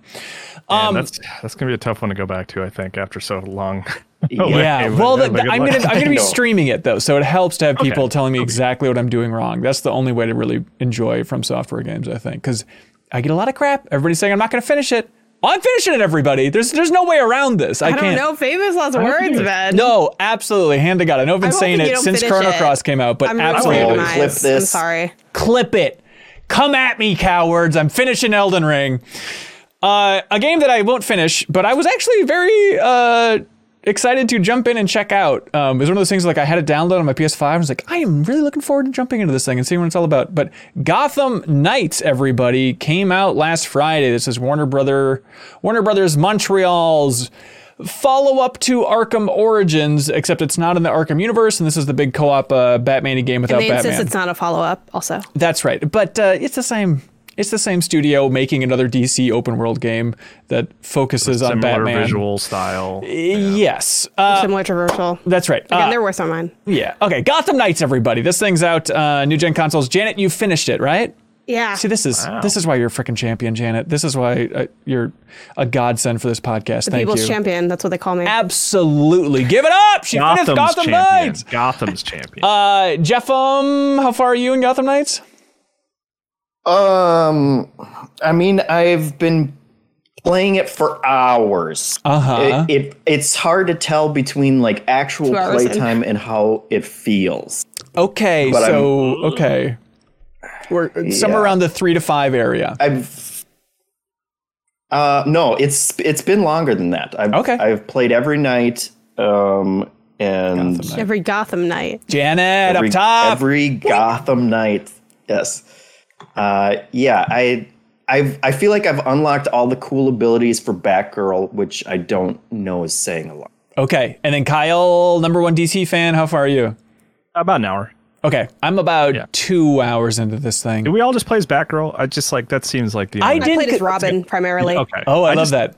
Man, that's that's gonna be a tough one to go back to. I think after so long. Yeah, away, well, but- the, I'm luck. gonna I'm gonna be streaming it though, so it helps to have people Okay. telling me exactly what I'm doing wrong. That's the only way to really enjoy FromSoftware games, I think, because I get a lot of crap. Everybody's saying I'm not gonna finish it. I'm finishing it, everybody. There's there's no way around this. I, I don't can't. know. Famous lots of words, man. No, absolutely. Hand to God. I know I've been I'm saying it since finish Chrono it. Cross came out, but I'm absolutely. your demise. clip I'm this. sorry. clip it. Come at me, cowards. I'm finishing Elden Ring. Uh, a game that I won't finish, but I was actually very uh, excited to jump in and check out. Um, it was one of those things like I had it download on my PS5. I was like, I am really looking forward to jumping into this thing and seeing what it's all about. But Gotham Knights, everybody, came out last Friday. This is Warner Brother, Warner Brothers Montreal's follow up to Arkham Origins, except it's not in the Arkham universe, and this is the big co-op uh, Batman game without And they Batman. insist it's not a follow up. Also, That's right. But uh, it's the same. It's the same studio making another DC open world game that focuses on Similar Batman. visual style. Yes, uh, similar to Virtual. that's right. Again, Uh, they're worse on mine. yeah. Okay. Gotham Knights, everybody. This thing's out. Uh, new gen consoles. Janet, you finished it, right? Yeah. See, this is this is why you're a freaking champion, Janet. This is why uh, you're a godsend for this podcast. Thank People's you. champion. That's what they call me. Absolutely. Give it up. She finished Gotham's Gotham champion. Knights. Gotham's champion. Uh, Jeff, um, how far are you in Gotham Knights? Um, I mean, I've been playing it for hours. Uh-huh. It, it it's hard to tell between like actual Two hours in. playtime and how it feels. Okay, But so okay, we're somewhere around the three to five area. I've uh no, it's it's been longer than that. I've Okay. I've played every night. Um and Gotham Every Gotham night. Janet every, up top. every Gotham night. Yes. Uh yeah, I I've, I feel like I've unlocked all the cool abilities for Batgirl, which I don't know is saying a lot. okay, and then Kyle, number one DC fan. How far are you? About an hour. Okay, I'm about Yeah. two hours into this thing. Do we all just play as Batgirl? I just like that seems like the. I only- I did played as Robin primarily. Okay. Oh, I, love just- that.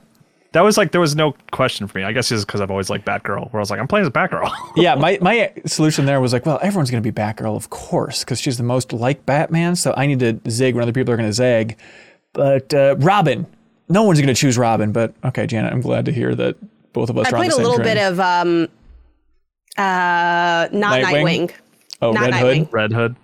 That was like there was no question for me. I guess just because I've always liked Batgirl. Where I was like, I'm playing as Batgirl. Yeah, my, my solution there was like, well, everyone's going to be Batgirl, of course, because she's the most like Batman. So I need to zig when other people are going to zag. But uh, Robin, no one's going to choose Robin. But okay, Janet, I'm glad to hear that both of us I are on played the a little train. bit of um uh not Nightwing? Nightwing. Oh, not Red Hood? Red Hood.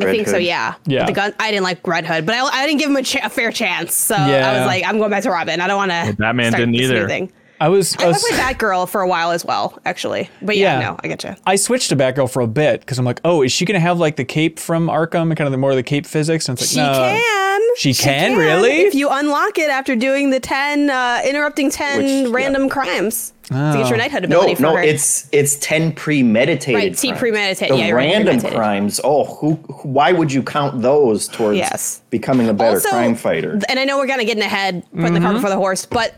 I Red think so, yeah. Yeah. But the gun I didn't like Red Hood, but I, I didn't give him a, cha- a fair chance. So I was like, I'm going back to Robin. I don't want to. Batman didn't either. Thing. I was, I I, I was played Batgirl for a while as well, actually. But yeah, Yeah. no, I get you. I switched to Batgirl for a bit because I'm like, oh, is she going to have like the cape from Arkham and kind of the more of the cape physics? And it's She like, no. can. She can? Really? If you unlock it after doing the 10, uh, interrupting 10 Which- yeah. random crimes to Oh. get your knighthood No, ability for no, her. it's it's ten premeditated. Right, T crimes. premeditated. The Yeah, random crimes. Oh, who, who? Why would you count those towards Yes. becoming a better Also, crime fighter? And I know we're kind of getting ahead, putting the Mm-hmm. cart before the horse, but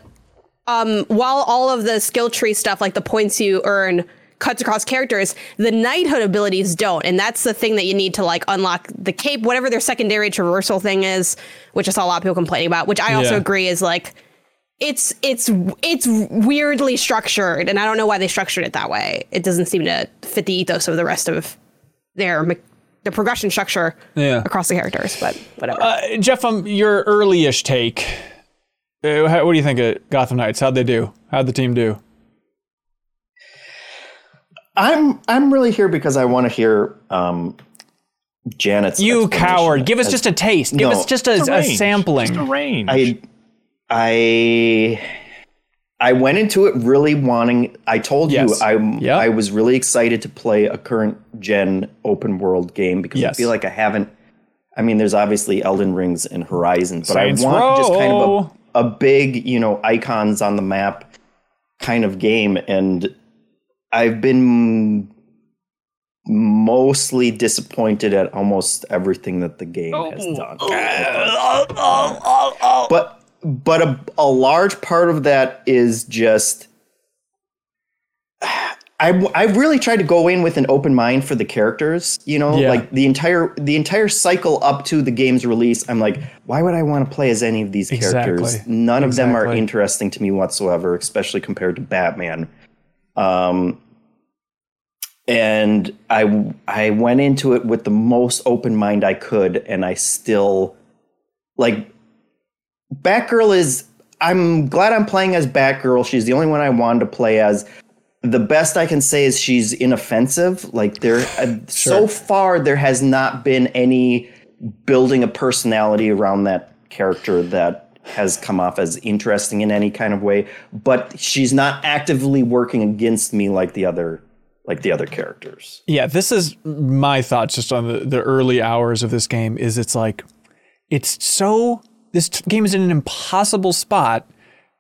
um, while all of the skill tree stuff, like the points you earn, cuts across characters, the knighthood abilities don't, and that's the thing that you need to like unlock the cape, whatever their secondary traversal thing is, which I saw a lot of people complaining about, which I also Yeah. agree is like. It's it's it's weirdly structured, and I don't know why they structured it that way. It doesn't seem to fit the ethos of the rest of their me- the progression structure Yeah. across the characters. But whatever. Uh, Jeff, um, your early-ish take. Uh, how, what do you think of Gotham Knights? How'd they do? How'd the team do? I'm I'm really here because I want to hear um, Janet's. You coward! Give us as- just a taste. Give No. us just a, Just a range. sampling. Just a range. I I I went into it really wanting. I told Yes. you I'm. Yep. I was really excited to play a current gen open world game because I feel like I haven't. I mean, there's obviously Elden Rings and Horizon, but Saints I want just kind of a, a big, you know, icons on the map kind of game, and I've been mostly disappointed at almost everything that the game has oh, done. Oh, oh, uh, but but a, a large part of that is just I, I really tried to go in with an open mind for the characters, you know, Yeah. like the entire the entire cycle up to the game's release. I'm like, why would I want to play as any of these characters? Exactly. None of them are interesting to me whatsoever, especially compared to Batman. Um, and I I went into it with the most open mind I could, and I still like Batgirl is. I'm glad I'm playing as Batgirl. She's the only one I wanted to play as. The best I can say is she's inoffensive. Like there, uh, so far there has not been any building a personality around that character that has come off as interesting in any kind of way, but she's not actively working against me like the other like the other characters. Yeah, this is my thoughts just on the, the early hours of this game is it's like it's so this t- game is in an impossible spot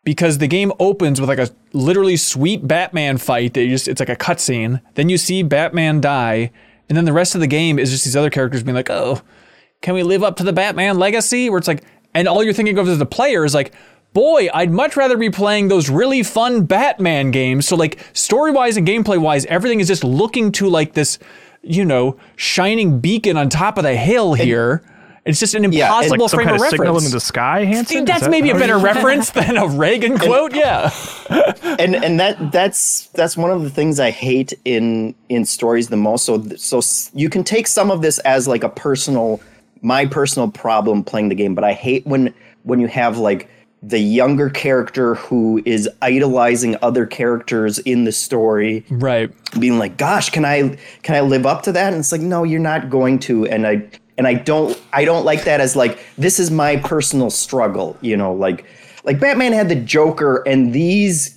because the game opens with like a literally sweet Batman fight that you just it's like a cutscene. Then you see Batman die, and then the rest of the game is just these other characters being like, "Oh, can we live up to the Batman legacy?" Where it's like, and all you're thinking of as a player is like, boy, I'd much rather be playing those really fun Batman games. So like story wise and gameplay wise, everything is just looking to like this, you know, shining beacon on top of the hill here. it's just an impossible Yeah, and- Like some frame kind of of signal reference. in the sky, Hanson? That's that maybe a better reference than a Reagan quote. Yeah. and and that that's that's one of the things I hate in in stories the most. So so you can take some of this as like a personal my personal problem playing the game, but I hate when when you have like the younger character who is idolizing other characters in the story Right. being like gosh can i can i live up to that and it's like no you're not going to and i and i don't i don't like that as like this is my personal struggle you know like like batman had the joker and these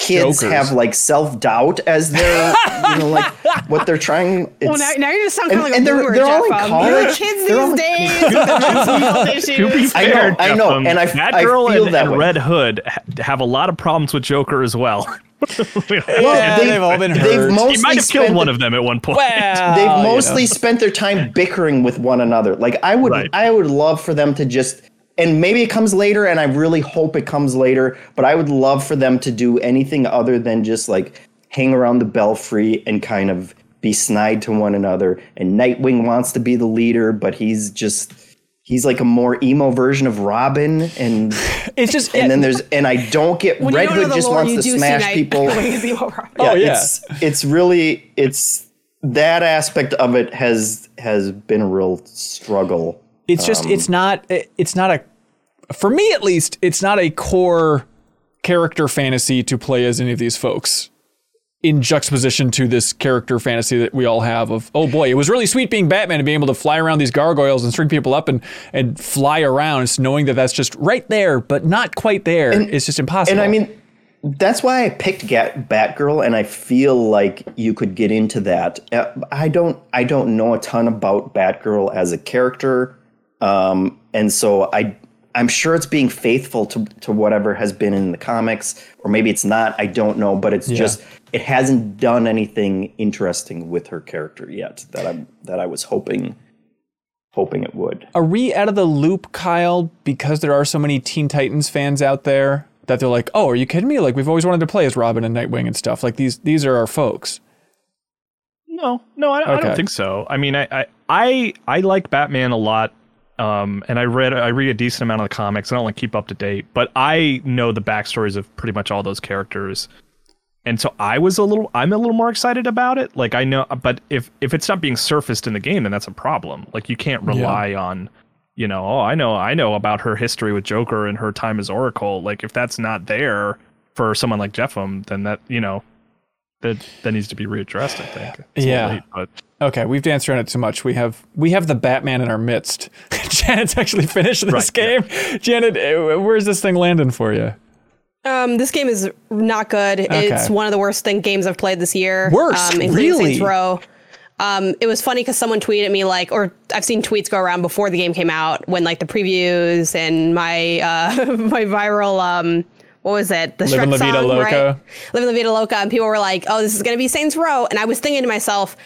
kids Jokers. have like self-doubt as their you know like what they're trying it's, Well, now, now you're just sounding And- like a and they're- boomer, they're all in Um, you're like, college. kids They're these days with their mental health issues. To be I know, fair, I know, and I- I Batgirl feel and, that and way. Red Hood have a lot of problems with Joker as well. Yeah, they- they've all been they've hurt. mostly he might have killed spent one of them at one point. Well, they've you know. mostly spent their time bickering with one another. Like I would Right. I would love for them to just and maybe it comes later and I really hope it comes later, but I would love for them to do anything other than just like hang around the belfry and kind of be snide to one another. And Nightwing wants to be the leader, but he's just he's like a more emo version of Robin and It's just and then there's and I don't get When Red you don't know Hood just lore, wants to smash Night- people. Wait, see what Robin- Oh, yeah. It's it's really it's that aspect of it has has been a real struggle. it's just it's Um, not it's not a for me at least it's not a core character fantasy to play as any of these folks in juxtaposition to this character fantasy that we all have of oh boy it was really sweet being batman and being able to fly around these gargoyles and string people up and and fly around it's knowing that that's just right there but not quite there it's just impossible And I mean that's why I picked Gat- Batgirl and I feel like you could get into that. Uh, I don't I don't know a ton about Batgirl as a character. Um and so I I'm sure it's being faithful to to whatever has been in the comics or maybe it's not. I don't know, but it's just it hasn't done anything interesting with her character yet that I'm that I was hoping hoping it would. are we out of the loop kyle because there are so many teen titans fans out there that they're like oh are you kidding me like we've always wanted to play as robin and nightwing and stuff like these these are our folks No, no, I, I don't think so. I mean, I, I, I, I like Batman a lot, um, and I read, I read a decent amount of the comics. I don't like keep up to date, but I know the backstories of pretty much all those characters, and so I was a little, I'm a little more excited about it. Like I know, but if if it's not being surfaced in the game, then that's a problem. Like you can't rely on. You know, oh, I know, I know about her history with Joker and her time as Oracle. Like, if that's not there for someone like Jeff M, then that, you know, that that needs to be readdressed. I think. It's Yeah. late, but Okay, we've danced around it too much. We have we have the Batman in our midst. Janet's actually finished this Right, game. Janet, uh, where's this thing landing for you? Um, this game is not good. It's one of the worst thing games I've played this year. Worst? um, Really? Saints Row. Um, it was funny because someone tweeted me like, or I've seen tweets go around before the game came out when like the previews and my uh, my viral um, what was it? The Livin' Shrek La Vida song, Loca. right? Living La Vida Loca, and people were like, "Oh, this is gonna be Saints Row," and I was thinking to myself.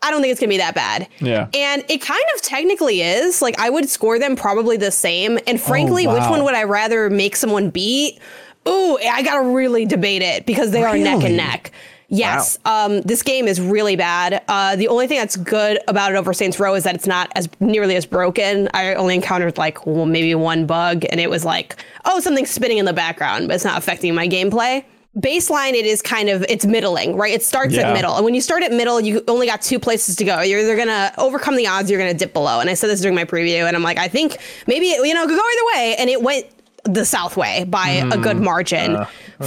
I don't think it's gonna be that bad. Yeah. And it kind of technically is. Like I would score them probably the same. And oh, frankly, which Oh, wow. one would I rather make someone beat? Ooh, I gotta really debate it because they are neck and neck. Yes, um, this game is really bad. Uh, the only thing that's good about it over Saints Row is that it's not as nearly as broken. I only encountered like well, maybe one bug, and it was like, oh, something's spinning in the background, but it's not affecting my gameplay. Baseline, it is kind of it's middling, right? It starts Yeah. at middle, and when you start at middle, you only got two places to go. You're either gonna overcome the odds, you're gonna dip below. And I said this during my preview, and I'm like, I think maybe you know, could go either way, and it went the south way by a good margin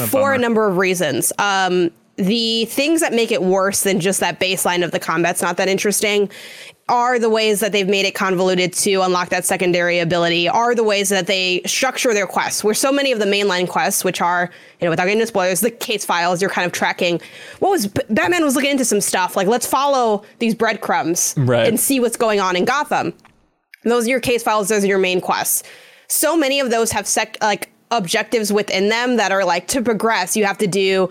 for a number of reasons. Um, the things that make it worse than just that baseline of the combat's not that interesting are the ways that they've made it convoluted to unlock that secondary ability are the ways that they structure their quests. Where so many of the mainline quests which are you know without getting into spoilers the case files you're kind of tracking what was batman was looking into some stuff like let's follow these breadcrumbs Right. and see what's going on in gotham. Those are your case files those are your main quests. So many of those have sec- like objectives within them that are like to progress you have to do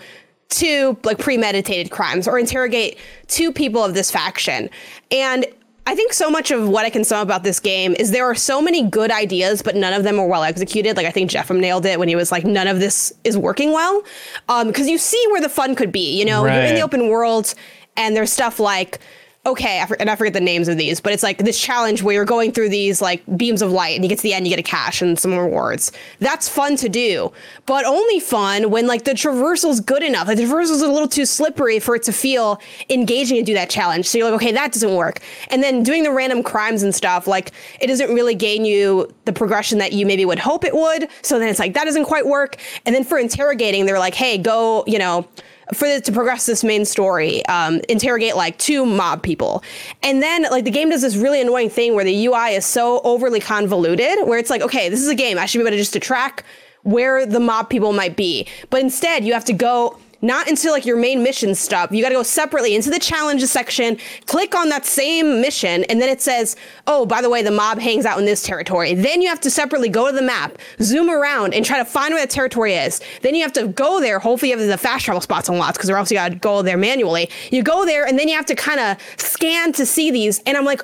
two like premeditated crimes or interrogate two people of this faction and I think so much of what I can sum about this game is there are so many good ideas, but none of them are well executed. Like I think Jeff M nailed it when he was like, none of this is working well. Um, because you see where the fun could be. You know, you're in the open world and there's stuff like okay, I for, and I forget the names of these, but it's like this challenge where you're going through these like beams of light and you get to the end, you get a cash and some rewards. That's fun to do, but only fun when like the traversal's good enough. Like the traversal's a little too slippery for it to feel engaging to do that challenge. So you're like, okay, that doesn't work. And then doing the random crimes and stuff, like it doesn't really gain you the progression that you maybe would hope it would. So then it's like, that doesn't quite work. And then for interrogating, they're like, hey, go, you know, for the, to progress this main story, um, interrogate like two mob people, and then like the game does this really annoying thing where the UI is so overly convoluted, where it's like, okay, this is a game, I should be able to just to track where the mob people might be, but instead you have to go not into like your main mission stuff. You got to go separately into the challenges section, click on that same mission, and then it says, oh, by the way, the mob hangs out in this territory. Then you have to separately go to the map, zoom around, and try to find where the territory is. Then you have to go there. Hopefully, you have the fast travel spots unlocked because or else you got to go there manually. You go there, and then you have to kind of scan to see these. And I'm like,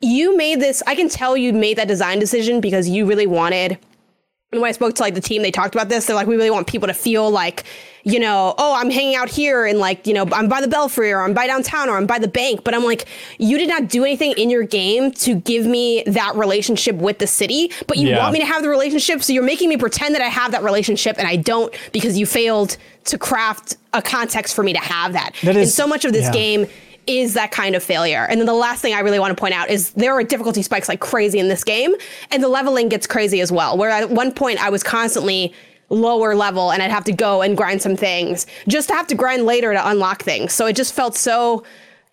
you made this. I can tell you made that design decision because you really wanted and when I spoke to like the team, they talked about this. They're like, we really want people to feel like, you know, oh, I'm hanging out here and like, you know, I'm by the Belfry or I'm by downtown or I'm by the bank. But I'm like, you did not do anything in your game to give me that relationship with the city, but you Yeah. want me to have the relationship. So you're making me pretend that I have that relationship and I don't because you failed to craft a context for me to have that. That and so much of this yeah. game is that kind of failure. And then the last thing I really want to point out is there are difficulty spikes like crazy in this game, and the leveling gets crazy as well. Where at one point I was constantly lower level and I'd have to go and grind some things just to have to grind later to unlock things. So it just felt so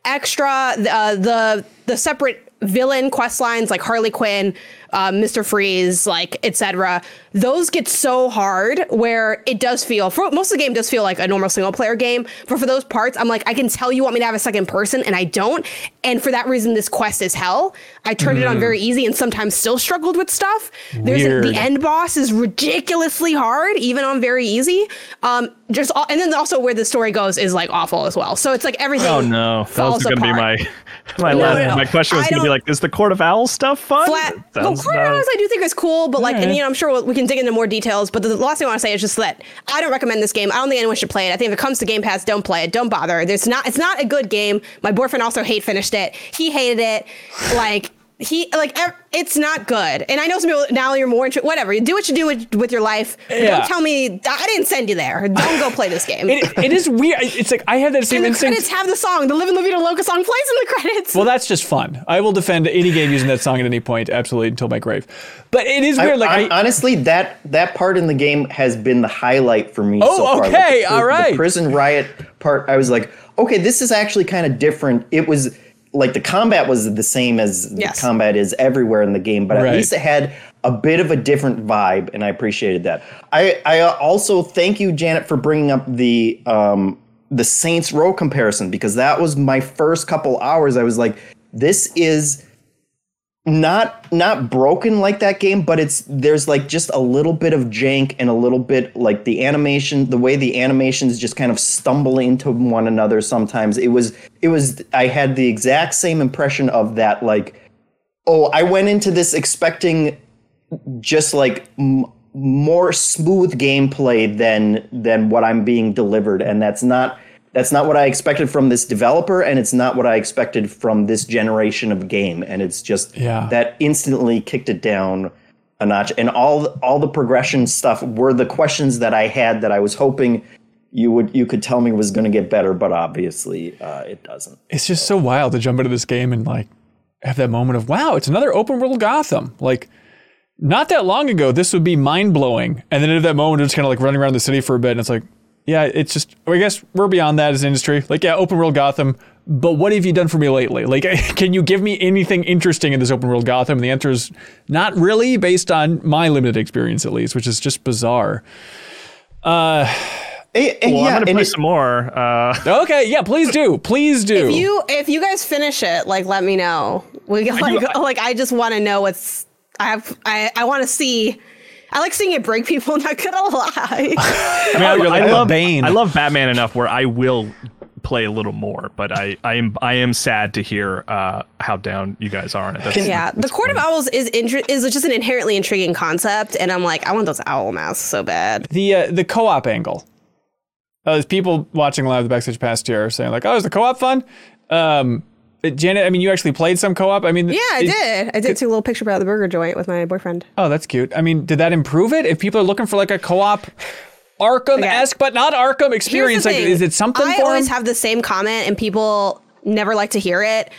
extra. Uh, the the separate villain quest lines like Harley Quinn, uh, Mr. Freeze, like etc. Those get so hard where it does feel for most of the game does feel like a normal single player game. But for those parts, I'm like, I can tell you want me to have a second person, and I don't. And for that reason, this quest is hell. I turned it on very easy and sometimes still struggled with stuff. There's a, the end boss is ridiculously hard, even on very easy. Um, just all, and then also where the story goes is like awful as well. So it's like everything. Oh no, that was going to be my my No, last. no, no. My question was going to be like, is the Court of Owls stuff fun? flat. Well, Court Owls I do think is cool, but like, and you know, I'm sure we'll- we can dig into more details. But the, the last thing I want to say is just that I don't recommend this game. I don't think anyone should play it. I think if it comes to Game Pass, don't play it. Don't bother. There's not. It's not a good game. My boyfriend also hate finished it. He hated it. Like. He like it's not good, and I know some people now you're more into whatever you do what you do with, with your life. Yeah. Don't tell me I didn't send you there. Don't go play this game. It, it is weird. It's like I have that same and the instinct. credits have the song. The Live in La Vida Loca song plays in the credits. Well, that's just fun. I will defend any game using that song at any point, absolutely until my grave. But it is I- weird. like hon- I, honestly, that that part in the game has been the highlight for me. Oh, so far. Like, okay, the, all right. The prison riot part, I was like, okay, this is actually kind of different. It was like the combat was the same as Yes. the combat is everywhere in the game, but Right. at least it had a bit of a different vibe, and I appreciated that. I I also thank you, Janet, for bringing up the um the Saints Row comparison because that was my first couple hours. I was like, this is not not broken like that game but it's there's like just a little bit of jank and a little bit like the animation the way the animations just kind of stumble into one another sometimes. It was it was i had the exact same impression of that like oh i went into this expecting just like m- more smooth gameplay than than what i'm being delivered. And that's not that's not what i expected from this developer and it's not what i expected from this generation of game and it's just Yeah. that instantly kicked it down a notch and all all the progression stuff were the questions that i had that i was hoping you would you could tell me was going to get better but obviously uh, it doesn't it's just so wild to jump into this game and like have that moment of wow, it's another open world Gotham. Like not that long ago, this would be mind blowing, and then at that moment, it's kind of like running around the city for a bit, and it's like, yeah, it's just. I guess we're beyond that as an industry. Like, yeah, open world Gotham, but what have you done for me lately? Like, can you give me anything interesting in this open world Gotham? And the answer is not really, based on my limited experience at least, which is just bizarre. Uh, Eh, eh, Well, yeah, I'm gonna and play it- some more. Uh, okay, yeah, please do, please do. If you if you guys finish it, like let me know. We can, like, do- I- like I just want to know what's I have I I want to see. I like seeing it break people. Not gonna lie. I mean, I, You're like I a love Bane. I love Batman enough where I will play a little more, but I, I am I am sad to hear uh, how down you guys are on it. That's, yeah, the Court of Owls is intri- is just an inherently intriguing concept, and I'm like, I want those owl masks so bad. the uh, the co-op angle. Uh, there's people watching live the backstage past here saying like, "Oh, is the co-op fun?" Um, Janet, I mean, you actually played some co-op. I mean, Yeah, I it- did. I did take a little picture about the burger joint with my boyfriend. Oh, that's cute. I mean, did that improve it? If people are looking for like a co-op Arkham-esque, but not Arkham experience, like, is it something I for always them? have the same comment, and people never like to hear it.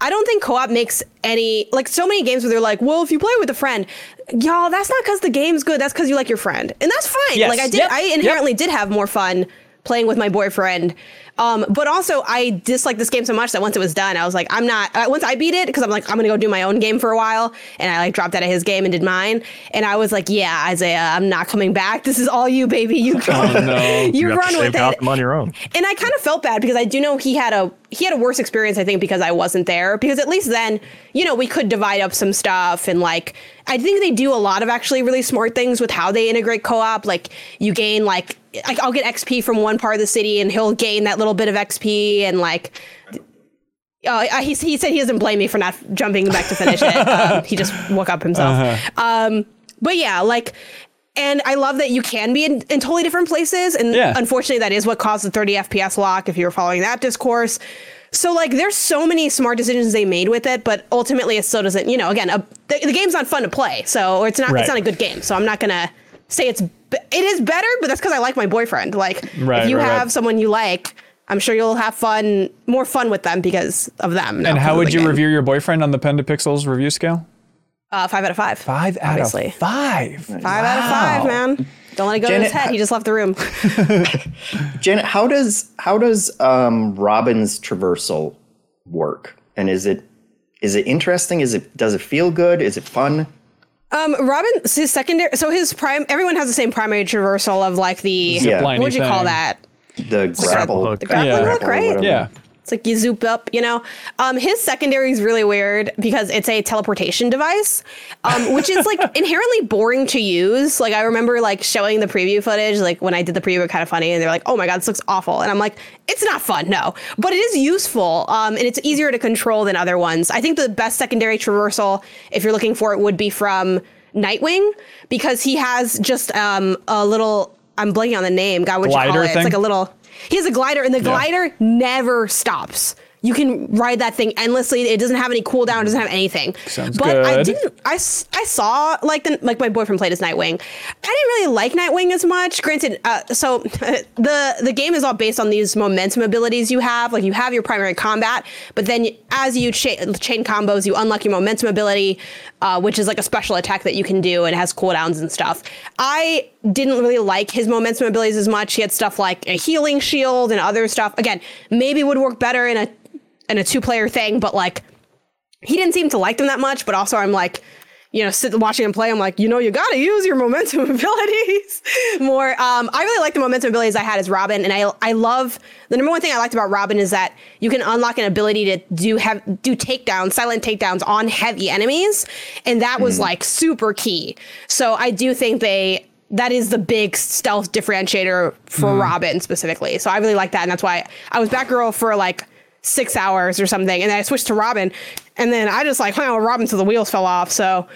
I don't think co-op makes any like so many games where they're like, well, if you play with a friend, y'all, that's not because the game's good. That's because you like your friend, and that's fine. Yes. Like I did, Yep. I Yep. inherently did have more fun playing with my boyfriend. Um, but also, I disliked this game so much that once it was done, I was like, I'm not. Uh, once I beat it, because I'm like, I'm gonna go do my own game for a while, and I like dropped out of his game and did mine, and I was like, yeah, Isaiah, I'm not coming back. This is all you, baby. You go, Oh, no. you, you run with it on your own. and I kind of felt bad because I do know he had a he had a worse experience. I think because I wasn't there. Because at least then, you know, we could divide up some stuff and like I think they do a lot of actually really smart things with how they integrate co-op. Like you gain like like I'll get XP from one part of the city and he'll gain that little bit of XP and like. Uh, he, he said he doesn't blame me for not jumping back to finish it. Um, he just woke up himself. Um, but yeah, like, and I love that you can be in, in totally different places. And Yeah. unfortunately, that is what caused the 30 FPS lock if you were following that discourse. So, like, there's so many smart decisions they made with it, but ultimately, it still doesn't, you know, again, a, the, the game's not fun to play. So, or it's not, Right. it's not a good game. So, I'm not going to say it's, it is better, but that's because I like my boyfriend. Like, Right, if you right, have right. someone you like, I'm sure you'll have fun, more fun with them because of them. not and how would you game. review your boyfriend on the Pen to Pixels review scale? Uh, five out of five. Five out Obviously. of five. Five out of five, man. Don't let it go to his head. He just left the room. Janet, how does how does um, Robin's traversal work? And is it is it interesting? Is it does it feel good? Is it fun? Um, Robin, his secondary. So his prime. Everyone has the same primary traversal of like the. Yeah. What'd you call that? The grapple hook. The grappling Yeah. hook, right? Yeah. It's like you zoop up, you know. Um, his secondary is really weird because it's a teleportation device, um, which is like inherently boring to use. Like I remember like showing the preview footage, like when I did the preview, it kind of funny, and they're like, "Oh my god, this looks awful," and I'm like, "It's not fun, no, but it is useful, um, and it's easier to control than other ones." I think the best secondary traversal, if you're looking for it, would be from Nightwing because he has just um, a little. I'm blanking on the name. God, what you call Glider it? It's like a little. He has a glider, and the glider never stops. You can ride that thing endlessly. It doesn't have any cooldown. It doesn't have anything. Sounds but I didn't. I, I saw like the like my boyfriend played as Nightwing. I didn't really like Nightwing as much. Granted, uh, so the the game is all based on these momentum abilities you have. Like you have your primary combat, but then as you cha- chain combos, you unlock your momentum ability, uh, which is like a special attack that you can do and has cooldowns and stuff. I didn't really like his momentum abilities as much. He had stuff like a healing shield and other stuff. Again, maybe would work better in a in a two player thing, but like he didn't seem to like them that much. But also, I'm like, you know, sit watching him play. I'm like, you know, you got to use your momentum abilities more. Um, I really like the momentum abilities I had as Robin, and I I love the number one thing I liked about Robin is that you can unlock an ability to do have do takedowns, silent takedowns on heavy enemies, and that was like super key. So I do think they. That is the big stealth differentiator for mm. Robin specifically. So I really like that, and that's why I was Batgirl for like six hours or something, and then I switched to Robin, and then I just like, wow, Robin till the wheels fell off. So,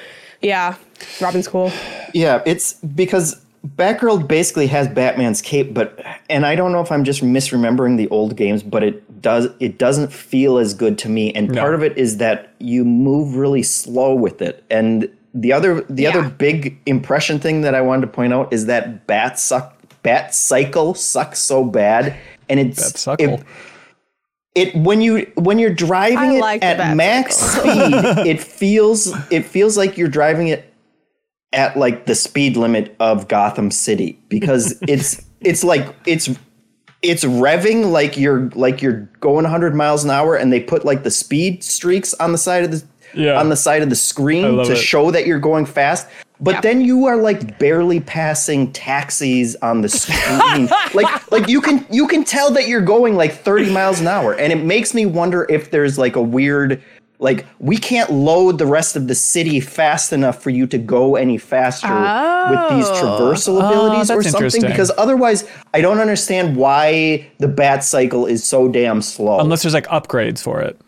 yeah, Robin's cool. Yeah, it's because Batgirl basically has Batman's cape, but and I don't know if I'm just misremembering the old games, but it does it doesn't feel as good to me. And part of it is that you move really slow with it. And the other the Yeah. other big impression thing that I wanted to point out is that Bat suck Bat Cycle sucks so bad, and it's Batsuckle. it, it when you when you're driving I it like at Bat max speed, it feels it feels like you're driving it at like the speed limit of Gotham City because it's it's like it's it's revving like you're like you're going 100 miles an hour, and they put like the speed streaks on the side of the Yeah. on the side of the screen to it. show that you're going fast. But Yeah. then you are like barely passing taxis on the screen. like like you can you can tell that you're going like 30 miles an hour. And it makes me wonder if there's like a weird like we can't load the rest of the city fast enough for you to go any faster with these oh. traversal oh, abilities or Oh. that's something because otherwise I don't understand why the bat cycle is so damn slow. Unless there's like upgrades for it.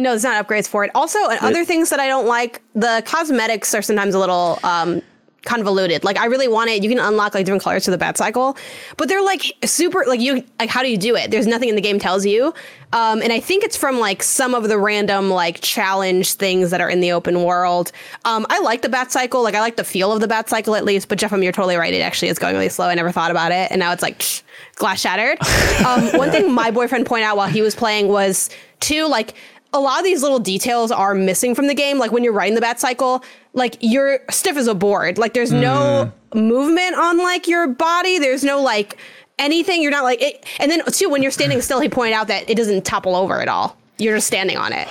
No, there's not upgrades for it. Also, and other things that I don't like, the cosmetics are sometimes a little um, convoluted. Like I really want it. You can unlock like different colors to the bat cycle, but they're like super. Like you, like how do you do it? There's nothing in the game tells you. Um, and I think it's from like some of the random like challenge things that are in the open world. Um, I like the bat cycle. Like I like the feel of the bat cycle at least. But Jeff, I'm you're totally right. It actually is going really slow. I never thought about it, and now it's like psh, glass shattered. um, one thing my boyfriend pointed out while he was playing was two like a lot of these little details are missing from the game. Like when you're riding the bat cycle, like you're stiff as a board. Like there's no mm-hmm. movement on like your body. There's no like anything. You're not like it. And then too, when you're standing still, he pointed out that it doesn't topple over at all. You're just standing on it,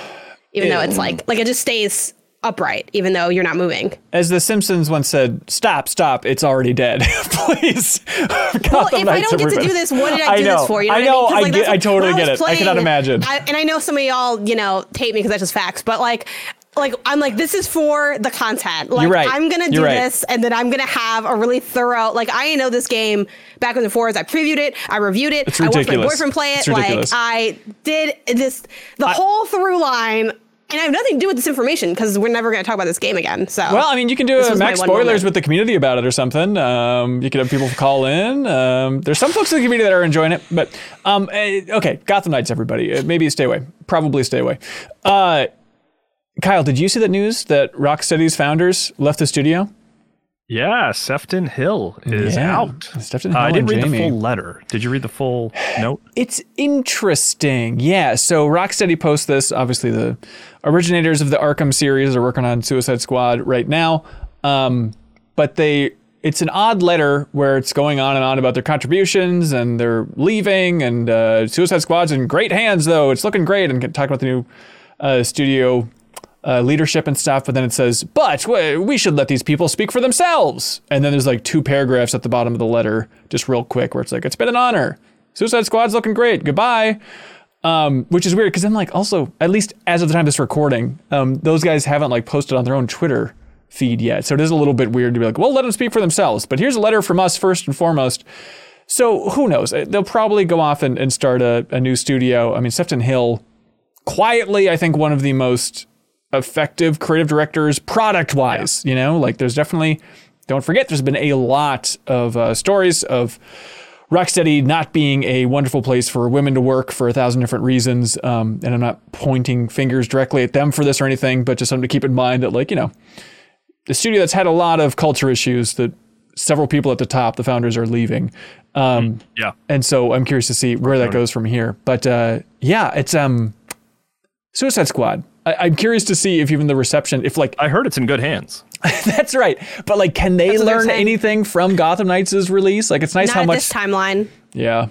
even though it's like like it just stays upright, even though you're not moving. As The Simpsons once said, "Stop, stop! It's already dead." Please. Well, if I don't get to do this, what did I do know, this for? You know I what know. I mean? I, like, get, I totally when get it. I cannot imagine. I, and I know some of y'all, you know, hate me because that's just facts. But like, like I'm like, this is for the content. Like, You're right. I'm gonna do You're right. this, and then I'm gonna have a really thorough. Like, I know this game back in the fours. I previewed it. I reviewed it. It's I watched my boyfriend play it. Like. I did this the whole through line. And I have nothing to do with this information because we're never going to talk about this game again. So, well, I mean, you can do a max spoilers with the community about it or something. Um, you could have people call in. Um, there's some folks in the community that are enjoying it, but um, eh, okay, Gotham Knights, everybody, Uh, maybe stay away. Probably stay away. Uh, Kyle, did you see that news that Rocksteady's founders left the studio? Yeah, Sefton Hill is Yeah, out. Sefton Uh, I didn't read Jamie. the full letter. Did you read the full note? It's interesting. Yeah. So Rocksteady posts this. Obviously, the originators of the Arkham series are working on Suicide Squad right now. Um, but they, it's an odd letter where it's going on and on about their contributions and they're leaving. And uh, Suicide Squad's in great hands, though. It's looking great. And talking about the new uh, studio uh, leadership and stuff, but then it says, but we should let these people speak for themselves. And then there's like two paragraphs at the bottom of the letter, just real quick, where it's like, it's been an honor. Suicide Squad's looking great. Goodbye. Um, which is weird because then, like, also, at least as of the time of this recording, um, those guys haven't like posted on their own Twitter feed yet. So it is a little bit weird to be like, well, let them speak for themselves. But here's a letter from us first and foremost. So who knows? Uh, They'll probably go off and, and start a, a new studio. I mean, Sefton Hill, quietly, I think one of the most effective creative directors product wise. You know, like there's definitely, don't forget, there's been a lot of uh, stories of Rocksteady not being a wonderful place for women to work for a thousand different reasons. Um, and I'm not pointing fingers directly at them for this or anything, but just something to keep in mind that, like, you know, the studio that's had a lot of culture issues that several people at the top, the founders, are leaving. Um, Yeah. and so I'm curious to see where that goes from here. But uh, yeah, it's um, Suicide Squad. I, I'm curious to see if even the reception, if like I heard it's in good hands. that's right, but like, can they That's learn anything from Gotham Knights' release? Like, it's nice not how at much. this timeline. Yeah,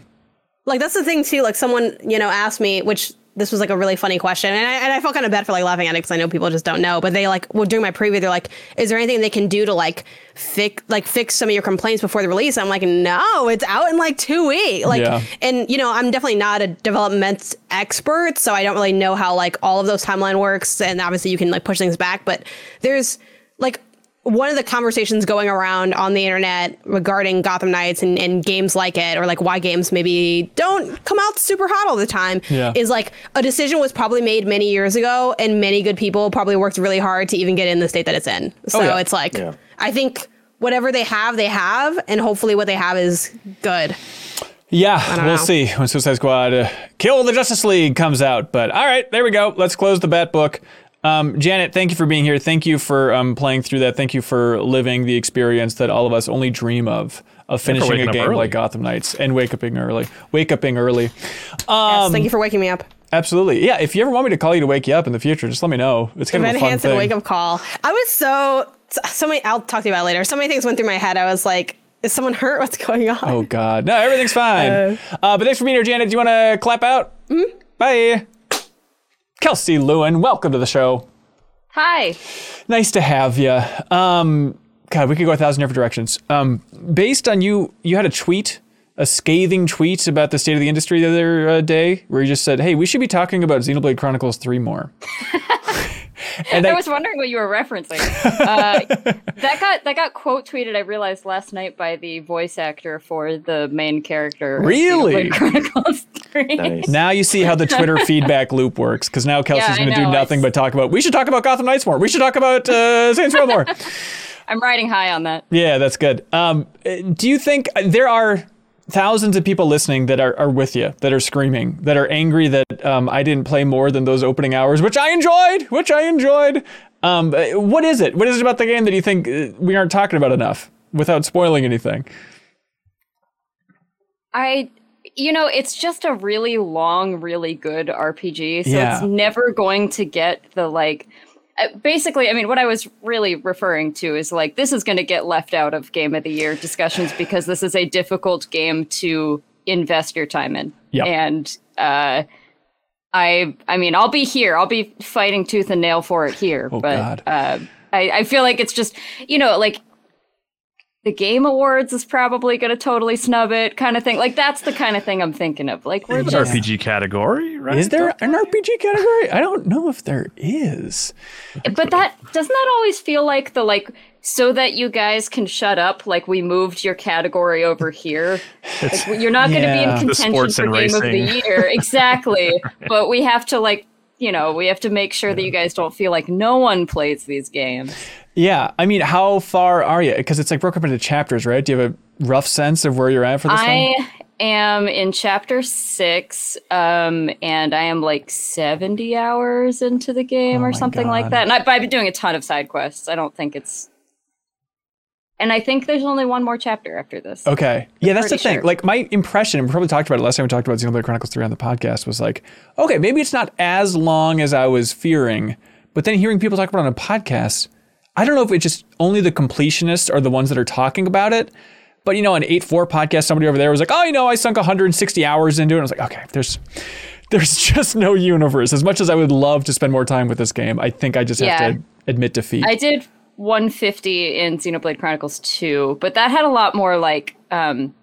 like that's the thing too like someone you know asked me which this was like a really funny question and I, and I felt kind of bad for like laughing at it because I know people just don't know but they like well during my preview they're like is there anything they can do to like fix like fix some of your complaints before the release I'm like no it's out in like two weeks like Yeah. and you know I'm definitely not a development expert so I don't really know how like all of those timeline works and obviously you can like push things back but there's like one of the conversations going around on the internet regarding Gotham Knights and, and games like it, or like why games maybe don't come out super hot all the time, Yeah. is like a decision was probably made many years ago, and many good people probably worked really hard to even get in the state that it's in. So yeah. it's like, Yeah. I think whatever they have, they have, and hopefully what they have is good. yeah. We'll know. see when Suicide Squad uh, Kill the Justice League comes out. But all right, there we go. Let's close the bet book. Um, Janet, thank you for being here. Thank you for um, playing through that. Thank you for living the experience that all of us only dream of of finishing a game like Gotham Knights and wake upping early. Wake upping early. yes, Um, thank you for waking me up. Absolutely. Yeah. If you ever want me to call you to wake you up in the future, just let me know. It's kind Van of a fun Hansen thing. wake up call. I was so so many. I'll talk to you about it later. So many things went through my head. I was like, Is someone hurt? What's going on? Oh God, no, everything's fine. Uh, but thanks for being here, Janet. Do you want to clap out? Mm-hmm. Bye. Kelsey Lewin, welcome to the show. Hi. Nice to have you. Um, God, we could go a thousand different directions. Um, based on you, you had a tweet, a scathing tweet about the state of the industry the other uh, day, where you just said, "Hey, we should be talking about Xenoblade Chronicles Three more." and I, I, was wondering what you were referencing. Uh, that got that got quote tweeted. I realized last night by the voice actor for the main character. Really? Chronicles Three. Nice. Now you see how the Twitter feedback loop works, because now Kelsey's yeah, going to do nothing but talk about. We should talk about Gotham Knights more. We should talk about uh, Saints Row more. I'm riding high on that. Yeah, that's good. Um, do you think there are thousands of people listening that are, are with you, that are screaming, that are angry that um, I didn't play more than those opening hours, which I enjoyed, which I enjoyed. Um, what is it? What is it about the game that you think uh, we aren't talking about enough without spoiling anything? I, you know, it's just a really long, really good RPG. So yeah. it's never going to get the like basically, I mean, what I was really referring to is like this is going to get left out of game of the year discussions because this is a difficult game to invest your time in. Yep. And uh, I, I mean, I'll be here. I'll be fighting tooth and nail for it here. Oh, but uh, I, I feel like it's just, you know, like the game awards is probably going to totally snub it kind of thing like that's the kind of thing i'm thinking of like we're just rpg category right? Is there an rpg category? I don't know if there is. But that doesn't that always feel like the like so that you guys can shut up like we moved your category over here? Like, you're not going to be in contention for game racing. of the year. Exactly. But we have to like you know we have to make sure that you guys don't feel like no one plays these games yeah, I mean, how far are you? Because it's like broken up into chapters, right? Do you have a rough sense of where you're at for this I one? am in chapter six, um, and I am like 70 hours into the game oh or something God. like that. And I, I've been doing a ton of side quests. I don't think it's and I think there's only one more chapter after this. Okay. Yeah, that's the thing. Sure. Like my impression, we probably talked about it last time we talked about Xenoblade Chronicles 3 on the podcast, was like, okay, maybe it's not as long as I was fearing. But then hearing people talk about it on a podcast, I don't know if it's just only the completionists are the ones that are talking about it. But you know, an 8-4 podcast, somebody over there was like, oh, you know, I sunk 160 hours into it. And I was like, okay, there's there's just no universe. As much as I would love to spend more time with this game, I think I just yeah. have to admit defeat. I did 150 in Xenoblade Chronicles 2, but that had a lot more like um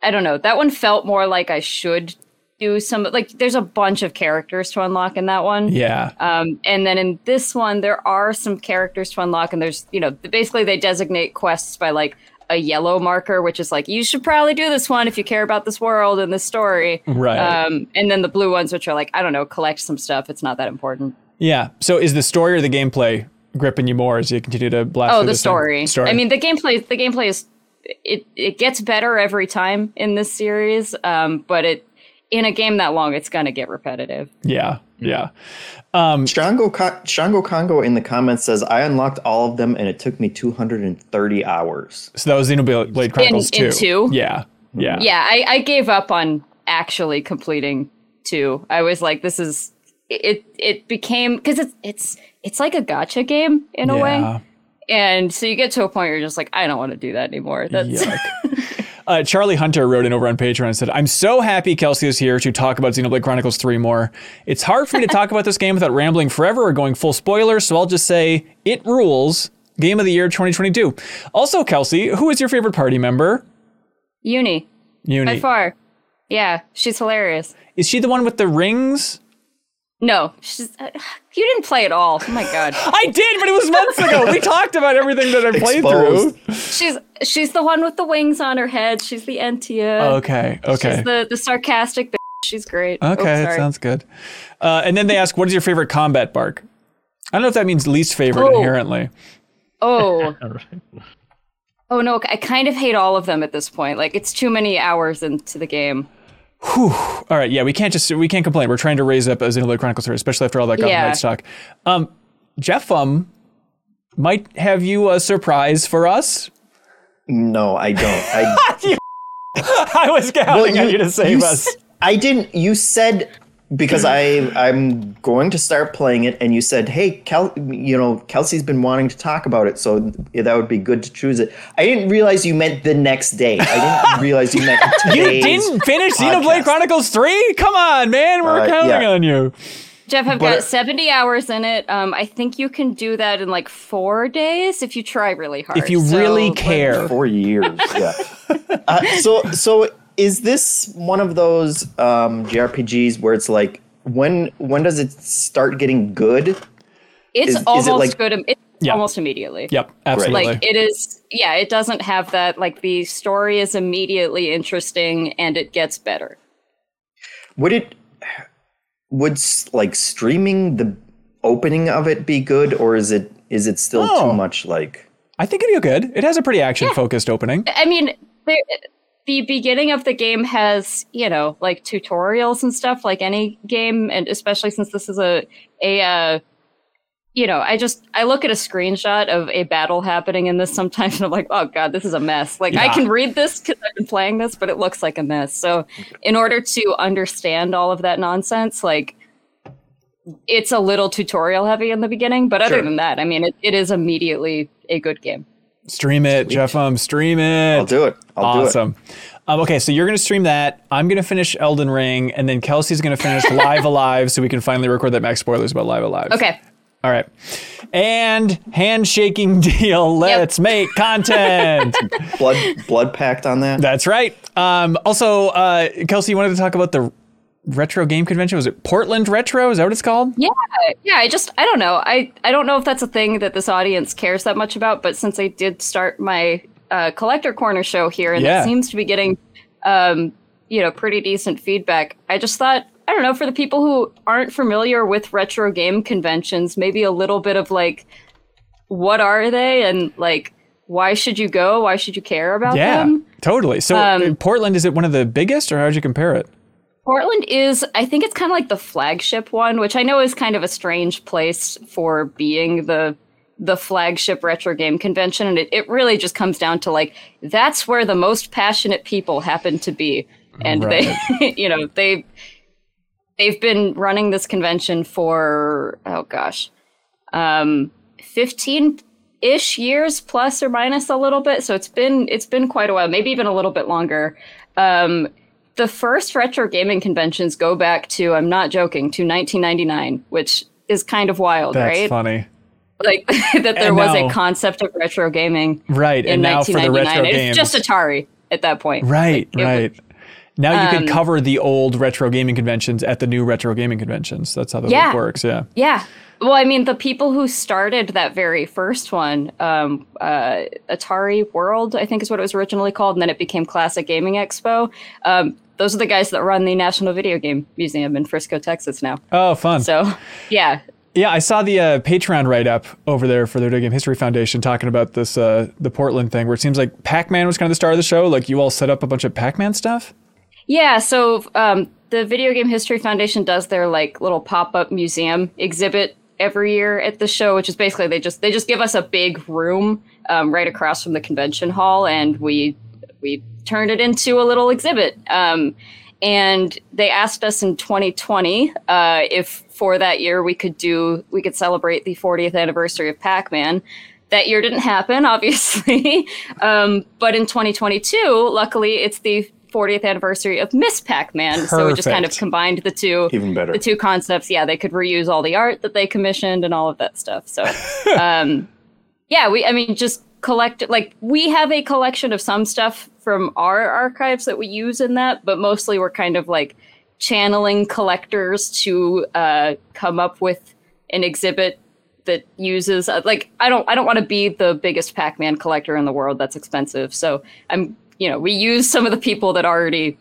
I don't know. That one felt more like I should do some like there's a bunch of characters to unlock in that one. Yeah. Um, and then in this one there are some characters to unlock, and there's you know basically they designate quests by like a yellow marker, which is like you should probably do this one if you care about this world and this story. Right. Um, and then the blue ones, which are like I don't know, collect some stuff. It's not that important. Yeah. So is the story or the gameplay gripping you more as you continue to blast? Oh, the story. story. I mean, the gameplay. The gameplay is it it gets better every time in this series, um, but it in a game that long, it's gonna get repetitive. Yeah, yeah. Um, Shango Shango Congo in the comments says I unlocked all of them and it took me 230 hours. So that was Xenoblade Chronicles in, in two. Yeah, yeah, yeah. I, I gave up on actually completing two. I was like, this is it. It became because it's it's it's like a gotcha game in a yeah. way. And so you get to a point where you're just like, I don't want to do that anymore. That's Uh, Charlie Hunter wrote in over on Patreon and said, I'm so happy Kelsey is here to talk about Xenoblade Chronicles 3 more. It's hard for me to talk about this game without rambling forever or going full spoiler, so I'll just say it rules. Game of the Year 2022. Also, Kelsey, who is your favorite party member? Eunie. Eunie. By far. Yeah, she's hilarious. Is she the one with the rings? No, she's. Uh, you didn't play at all. Oh my god. I did, but it was months ago. we talked about everything that I played Exposed. through. She's she's the one with the wings on her head. She's the Entia. Okay. Okay. She's the the sarcastic. Bitch. She's great. Okay, oh, that sounds good. Uh, and then they ask, "What is your favorite combat bark?" I don't know if that means least favorite oh. inherently. Oh. oh no, I kind of hate all of them at this point. Like it's too many hours into the game. Whew. All right, yeah, we can't just we can't complain. We're trying to raise up a Xenoblade Chronicles series, especially after all that Gotham yeah. Knights talk. Um, Jeff um might have you a surprise for us. No, I don't. I, I was counting well, you, on you to save you us. I didn't. You said because I I'm going to start playing it, and you said, "Hey, Kel, you know, Kelsey's been wanting to talk about it, so that would be good to choose it." I didn't realize you meant the next day. I didn't realize you meant you didn't finish podcast. Xenoblade Chronicles Three. Come on, man, we're uh, counting yeah. on you. Jeff, I've but, got 70 hours in it. Um, I think you can do that in like four days if you try really hard. If you so, really care. Four years, yeah. uh, so, so is this one of those um, JRPGs where it's like when when does it start getting good? It's is, almost is it like, good. It's yeah. almost immediately. Yep, absolutely. Like it is. Yeah, it doesn't have that. Like the story is immediately interesting and it gets better. Would it? Would like streaming the opening of it be good, or is it is it still oh. too much like? I think it'd be good. It has a pretty action focused yeah. opening. I mean, there, the beginning of the game has you know like tutorials and stuff like any game and especially since this is a a uh, you know i just i look at a screenshot of a battle happening in this sometimes and i'm like oh god this is a mess like yeah. i can read this because i've been playing this but it looks like a mess so in order to understand all of that nonsense like it's a little tutorial heavy in the beginning but other sure. than that i mean it, it is immediately a good game Stream it, Jeff. Um, stream it. I'll do it. I'll awesome. do it. Um, okay, so you're going to stream that. I'm going to finish Elden Ring, and then Kelsey's going to finish Live A Live, so we can finally record that max spoilers about Live A Live. Okay. All right. And handshaking deal. Let's yep. make content. blood blood pact on that. That's right. Um, also, uh, Kelsey, you wanted to talk about the retro game convention? Was it portland retro? Is that what it's called? Yeah yeah i just i don't know. I i don't know if that's a thing that this audience cares that much about but since i did start my uh, collector corner show here and yeah. it seems to be getting um you know pretty decent feedback i just thought i don't know for the people who aren't familiar with retro game conventions maybe a little bit of like what are they? And like why should you go? Why should you care about yeah, them? totally. So um, portland is it one of the biggest or how would you compare it Portland is, I think it's kind of like the flagship one, which I know is kind of a strange place for being the the flagship retro game convention. And it, it really just comes down to like, that's where the most passionate people happen to be. And right. they, you know, they, they've been running this convention for, oh gosh, um, 15 ish years plus or minus a little bit. So it's been, it's been quite a while, maybe even a little bit longer. Um, the first retro gaming conventions go back to, I'm not joking, to 1999, which is kind of wild, That's right? funny. Like that there and was now, a concept of retro gaming. Right. In and now for the retro it's games. just Atari at that point. Right, like, right. Was, now you um, can cover the old retro gaming conventions at the new retro gaming conventions. That's how that yeah, works. Yeah. Yeah. Well, I mean, the people who started that very first one, um, uh, Atari World, I think is what it was originally called, and then it became Classic Gaming Expo. Um, those are the guys that run the National Video Game Museum in Frisco, Texas now. Oh, fun. So, yeah. Yeah, I saw the uh, Patreon write up over there for the Video Game History Foundation talking about this uh, the Portland thing, where it seems like Pac Man was kind of the star of the show. Like you all set up a bunch of Pac Man stuff. Yeah, so um, the Video Game History Foundation does their like little pop up museum exhibit every year at the show, which is basically they just they just give us a big room um, right across from the convention hall, and we we turned it into a little exhibit. Um, and they asked us in 2020 uh, if for that year we could do we could celebrate the 40th anniversary of Pac-Man. That year didn't happen, obviously, um, but in 2022, luckily, it's the 40th anniversary of Miss Pac-Man. Perfect. So we just kind of combined the two, even better, the two concepts. Yeah, they could reuse all the art that they commissioned and all of that stuff. So, um, yeah, we, I mean, just collect like we have a collection of some stuff from our archives that we use in that, but mostly we're kind of like channeling collectors to uh, come up with an exhibit that uses uh, like I don't I don't want to be the biggest Pac-Man collector in the world. That's expensive. So I'm you know we use some of the people that already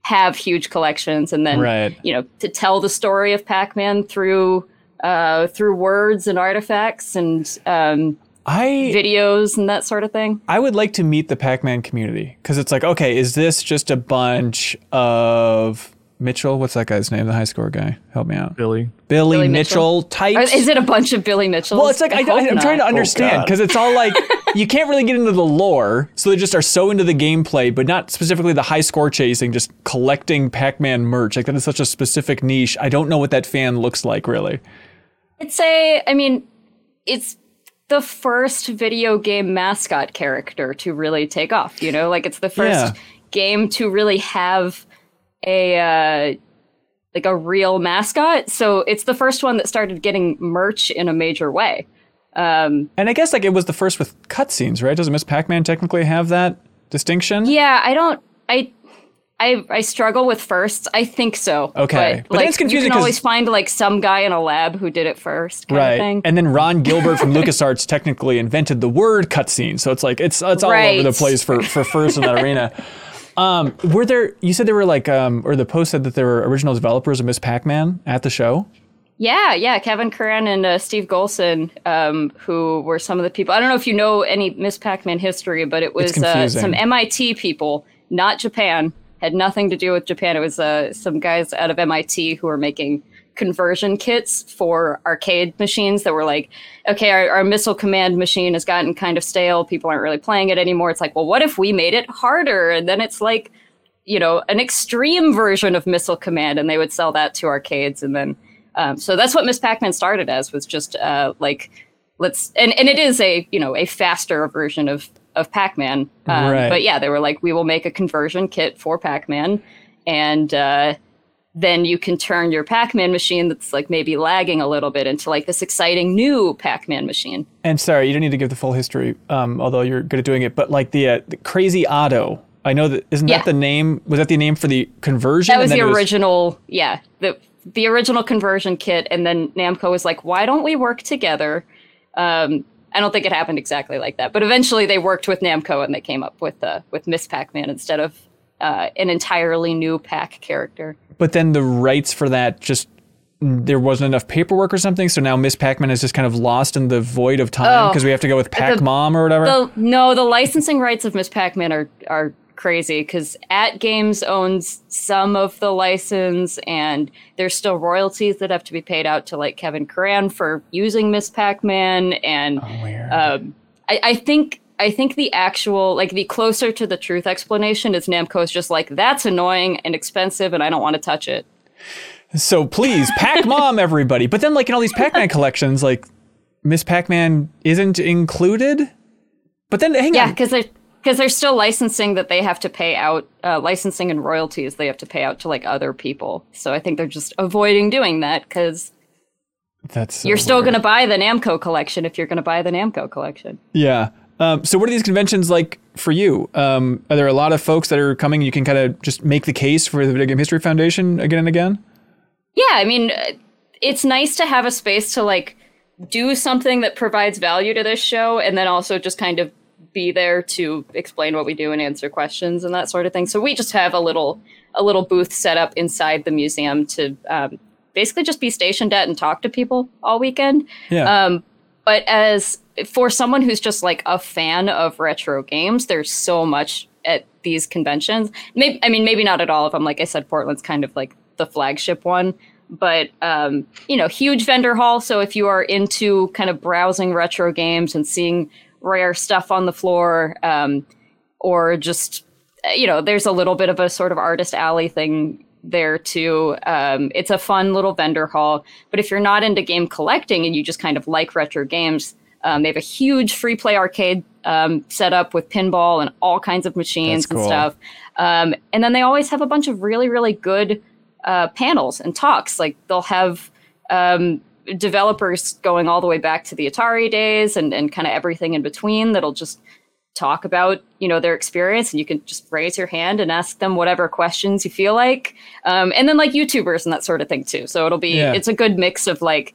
have huge collections, and then right. you know to tell the story of Pac-Man through uh, through words and artifacts and um, I videos and that sort of thing. I would like to meet the Pac-Man community because it's like, okay, is this just a bunch of Mitchell. What's that guy's name? The high score guy. Help me out. Billy. Billy, Billy Mitchell, Mitchell types. Is it a bunch of Billy Mitchells? Well, it's like I, am trying to oh, understand because oh, it's all like you can't really get into the lore, so they just are so into the gameplay, but not specifically the high score chasing, just collecting Pac-Man merch. Like that is such a specific niche. I don't know what that fan looks like really. It's a. I mean, it's the first video game mascot character to really take off. You know, like it's the first yeah. game to really have a uh, like a real mascot. So it's the first one that started getting merch in a major way. Um, and I guess like it was the first with cutscenes, right? Doesn't Miss Pac-Man technically have that distinction? Yeah, I don't. I I I struggle with firsts. I think so. Okay, but, but like, it's confusing. You can always find like some guy in a lab who did it first, right? And then Ron Gilbert from LucasArts technically invented the word cutscene, so it's like it's it's all right. over the place for for first in that arena. Um, were there? You said there were like, um, or the post said that there were original developers of Miss Pac-Man at the show. Yeah, yeah, Kevin Curran and uh, Steve Golson, um, who were some of the people. I don't know if you know any Miss Pac-Man history, but it was uh, some MIT people, not Japan. Had nothing to do with Japan. It was uh, some guys out of MIT who were making conversion kits for arcade machines that were like, okay, our, our, missile command machine has gotten kind of stale. People aren't really playing it anymore. It's like, well, what if we made it harder? And then it's like, you know, an extreme version of missile command, and they would sell that to arcades. And then, um, so that's what Miss Pac-Man started as was just uh, like, let's, and, and it is a, you know, a faster version of, of Pac-Man. Um, right. But yeah, they were like, we will make a conversion kit for Pac-Man. And, uh, then you can turn your Pac-Man machine that's like maybe lagging a little bit into like this exciting new Pac-Man machine. And sorry, you don't need to give the full history, um, although you're good at doing it. But like the, uh, the Crazy Otto, I know that isn't yeah. that the name? Was that the name for the conversion? That was the original. Was... Yeah, the the original conversion kit, and then Namco was like, "Why don't we work together?" Um, I don't think it happened exactly like that, but eventually they worked with Namco and they came up with uh, with Miss Pac-Man instead of uh, an entirely new Pac character. But then the rights for that just there wasn't enough paperwork or something, so now Miss Pac-Man is just kind of lost in the void of time because oh, we have to go with Pac Mom or whatever. The, no, the licensing rights of Miss Pac-Man are are crazy because AtGames owns some of the license, and there's still royalties that have to be paid out to like Kevin Curran for using Miss Pac-Man, and oh, um, I, I think I think the actual, like the closer to the truth explanation is Namco's just like, that's annoying and expensive and I don't want to touch it. So please, Pac Mom, everybody. But then, like in all these Pac Man collections, like Miss Pac Man isn't included. But then, hang yeah, on. Yeah, because. Because they're still licensing that they have to pay out, uh, licensing and royalties they have to pay out to like other people. So I think they're just avoiding doing that because that's so you're still going to buy the Namco collection if you're going to buy the Namco collection. Yeah. Um, so, what are these conventions like for you? Um, are there a lot of folks that are coming? You can kind of just make the case for the Video Game History Foundation again and again. Yeah, I mean, it's nice to have a space to like do something that provides value to this show, and then also just kind of be there to explain what we do and answer questions and that sort of thing. So we just have a little a little booth set up inside the museum to um, basically just be stationed at and talk to people all weekend. Yeah. Um, but as for someone who's just like a fan of retro games, there's so much at these conventions. Maybe I mean maybe not at all of them. Like I said, Portland's kind of like the flagship one. But um, you know, huge vendor hall. So if you are into kind of browsing retro games and seeing rare stuff on the floor, um, or just you know, there's a little bit of a sort of artist alley thing there too. Um, it's a fun little vendor hall. But if you're not into game collecting and you just kind of like retro games, um, they have a huge free play arcade um, set up with pinball and all kinds of machines cool. and stuff. Um, and then they always have a bunch of really, really good uh, panels and talks. Like they'll have um, developers going all the way back to the Atari days and, and kind of everything in between that'll just talk about you know their experience and you can just raise your hand and ask them whatever questions you feel like um, and then like youtubers and that sort of thing too so it'll be yeah. it's a good mix of like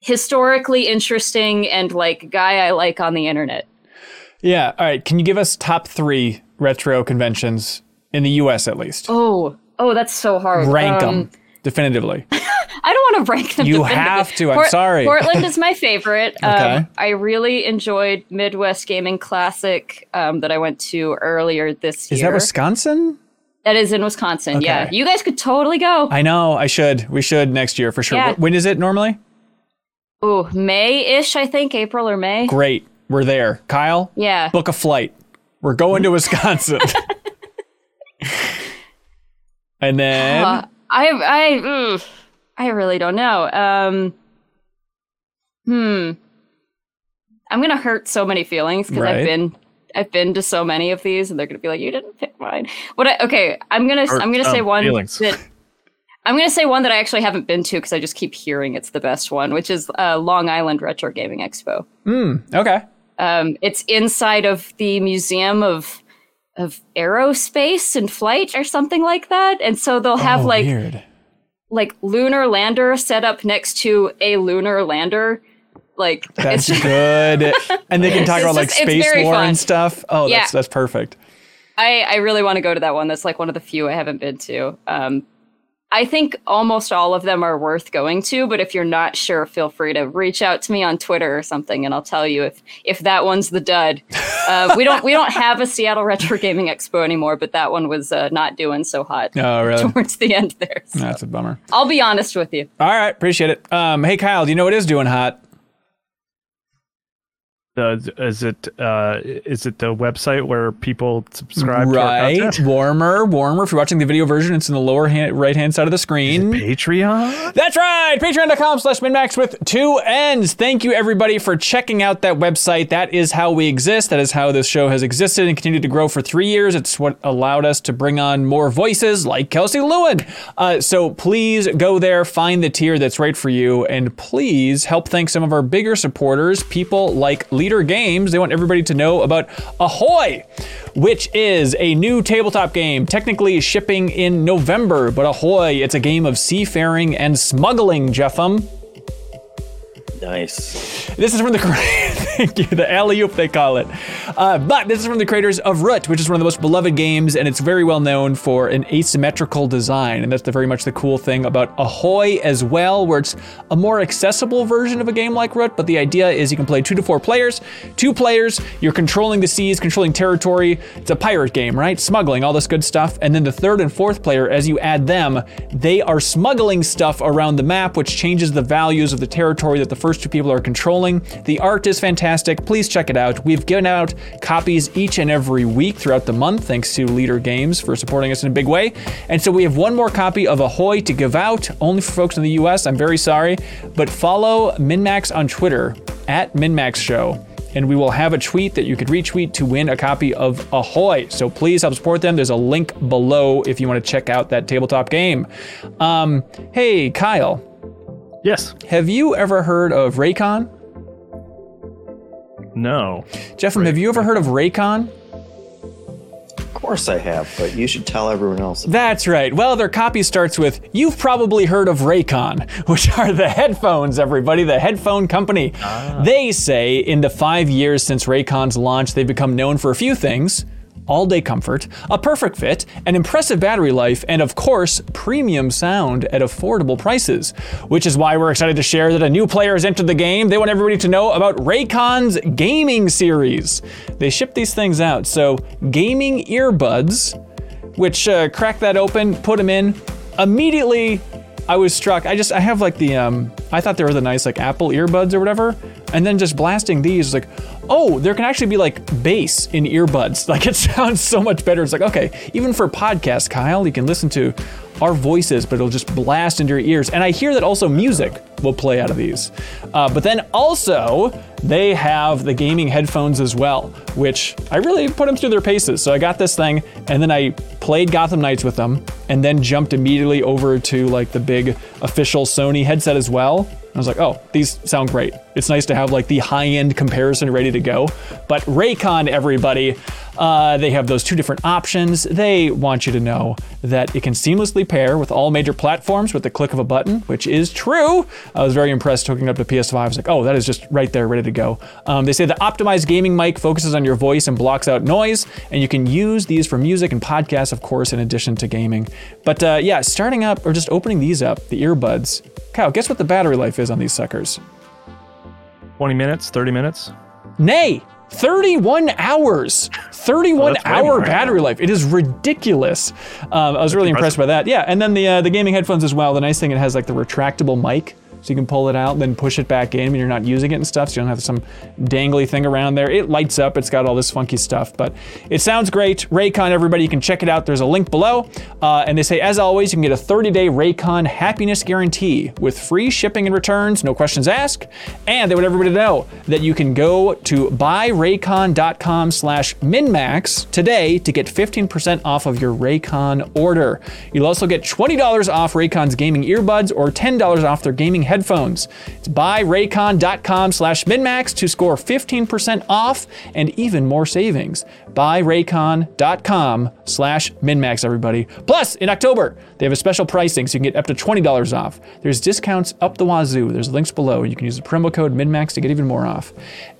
historically interesting and like guy I like on the internet. Yeah. All right. Can you give us top three retro conventions in the U.S. at least? Oh, oh, that's so hard. Rank um, them definitively. I don't want to rank them. You have to. I'm Port- sorry. Portland is my favorite. okay. Um, I really enjoyed Midwest Gaming Classic um, that I went to earlier this year. Is that Wisconsin? That is in Wisconsin. Okay. Yeah, you guys could totally go. I know. I should. We should next year for sure. Yeah. When is it normally? Oh, May-ish, I think, April or May. Great. We're there. Kyle? Yeah. Book a flight. We're going to Wisconsin. and then uh, I I I really don't know. Um Hmm. I'm going to hurt so many feelings because right. I've been I've been to so many of these, and they're gonna be like, "You didn't pick mine." What? I, okay, I'm gonna or, I'm gonna say one feelings. that I'm gonna say one that I actually haven't been to because I just keep hearing it's the best one, which is uh, Long Island Retro Gaming Expo. Hmm. Okay. Um, it's inside of the Museum of of Aerospace and Flight or something like that, and so they'll have oh, like weird. Like lunar lander set up next to a lunar lander like that's good, and they can talk about like space war fun. and stuff. Oh, yeah. that's that's perfect. I I really want to go to that one. That's like one of the few I haven't been to. Um, I think almost all of them are worth going to, but if you're not sure, feel free to reach out to me on Twitter or something, and I'll tell you if if that one's the dud. Uh, we don't we don't have a Seattle Retro Gaming Expo anymore, but that one was uh, not doing so hot. Oh, really? Towards the end there. So. That's a bummer. I'll be honest with you. All right, appreciate it. Um, hey Kyle, do you know what is doing hot? Uh, is it uh, is it the website where people subscribe? Right, warmer, warmer. If you're watching the video version, it's in the lower hand, right hand side of the screen. Patreon. That's right, Patreon.com/slash MinnMax with two N's. Thank you everybody for checking out that website. That is how we exist. That is how this show has existed and continued to grow for three years. It's what allowed us to bring on more voices like Kelsey Lewin. Uh, so please go there, find the tier that's right for you, and please help thank some of our bigger supporters, people like Lee Leder Games, they want everybody to know about Ahoy, which is a new tabletop game, technically shipping in November. But Ahoy, it's a game of seafaring and smuggling, Jeff M. Nice. This is from the thank you, the alley oop they call it. Uh, but this is from the creators of Root, which is one of the most beloved games, and it's very well known for an asymmetrical design, and that's the, very much the cool thing about Ahoy as well, where it's a more accessible version of a game like Root. But the idea is you can play two to four players. Two players, you're controlling the seas, controlling territory. It's a pirate game, right? Smuggling, all this good stuff. And then the third and fourth player, as you add them, they are smuggling stuff around the map, which changes the values of the territory that the first first two people are controlling. The art is fantastic. Please check it out. We've given out copies each and every week throughout the month, thanks to Leder Games for supporting us in a big way. And so we have one more copy of Ahoy to give out, only for folks in the US. I'm very sorry. But follow MinnMax on Twitter at MinnMax Show and we will have a tweet that you could retweet to win a copy of Ahoy. So please help support them. There's a link below if you want to check out that tabletop game. Um, hey, Kyle. Yes. Have you ever heard of Raycon? No. Jeff, have you ever heard of Raycon? Of course I have, but you should tell everyone else. That's right. Well, their copy starts with You've probably heard of Raycon, which are the headphones, everybody, the headphone company. Ah. They say in the five years since Raycon's launch, they've become known for a few things all day comfort, a perfect fit, an impressive battery life, and of course, premium sound at affordable prices. Which is why we're excited to share that a new player has entered the game. They want everybody to know about Raycon's gaming series. They ship these things out, so gaming earbuds, which uh, crack that open, put them in, immediately I was struck. I just I have like the um I thought there were the nice like Apple earbuds or whatever, and then just blasting these like, oh, there can actually be like bass in earbuds. Like it sounds so much better. It's like okay, even for podcasts, Kyle, you can listen to our voices, but it'll just blast into your ears. And I hear that also music will play out of these. Uh, but then also, they have the gaming headphones as well, which I really put them through their paces. So I got this thing, and then I played Gotham Knights with them, and then jumped immediately over to like the big official Sony headset as well. I was like, oh, these sound great. It's nice to have like the high end comparison ready to go. But Raycon, everybody, uh, they have those two different options. They want you to know that it can seamlessly pair with all major platforms with the click of a button, which is true. I was very impressed hooking up to PS5. I was like, oh, that is just right there, ready to go. Um, they say the optimized gaming mic focuses on your voice and blocks out noise, and you can use these for music and podcasts, of course, in addition to gaming. But uh, yeah, starting up or just opening these up, the earbuds. Kyle, guess what the battery life is on these suckers? 20 minutes, 30 minutes? Nay, 31 hours. 31 oh, hour battery life. It is ridiculous. Um, i was really impressed by that. Yeah and then the uh, the gaming headphones as well. The nice thing it has like the retractable mic so you can pull it out, then push it back in when you're not using it and stuff. So you don't have some dangly thing around there. It lights up. It's got all this funky stuff, but it sounds great. Raycon, everybody, you can check it out. There's a link below. Uh, and they say, as always, you can get a 30-day Raycon happiness guarantee with free shipping and returns, no questions asked. And they want everybody to know that you can go to buyraycon.com slash minmax today to get 15% off of your Raycon order. You'll also get $20 off Raycon's gaming earbuds or $10 off their gaming headphones. It's buyraycon.com slash minmax to score 15% off and even more savings. Buyraycon.com slash minmax, everybody. Plus, in October, they have a special pricing so you can get up to $20 off. There's discounts up the wazoo. There's links below. You can use the promo code minmax to get even more off.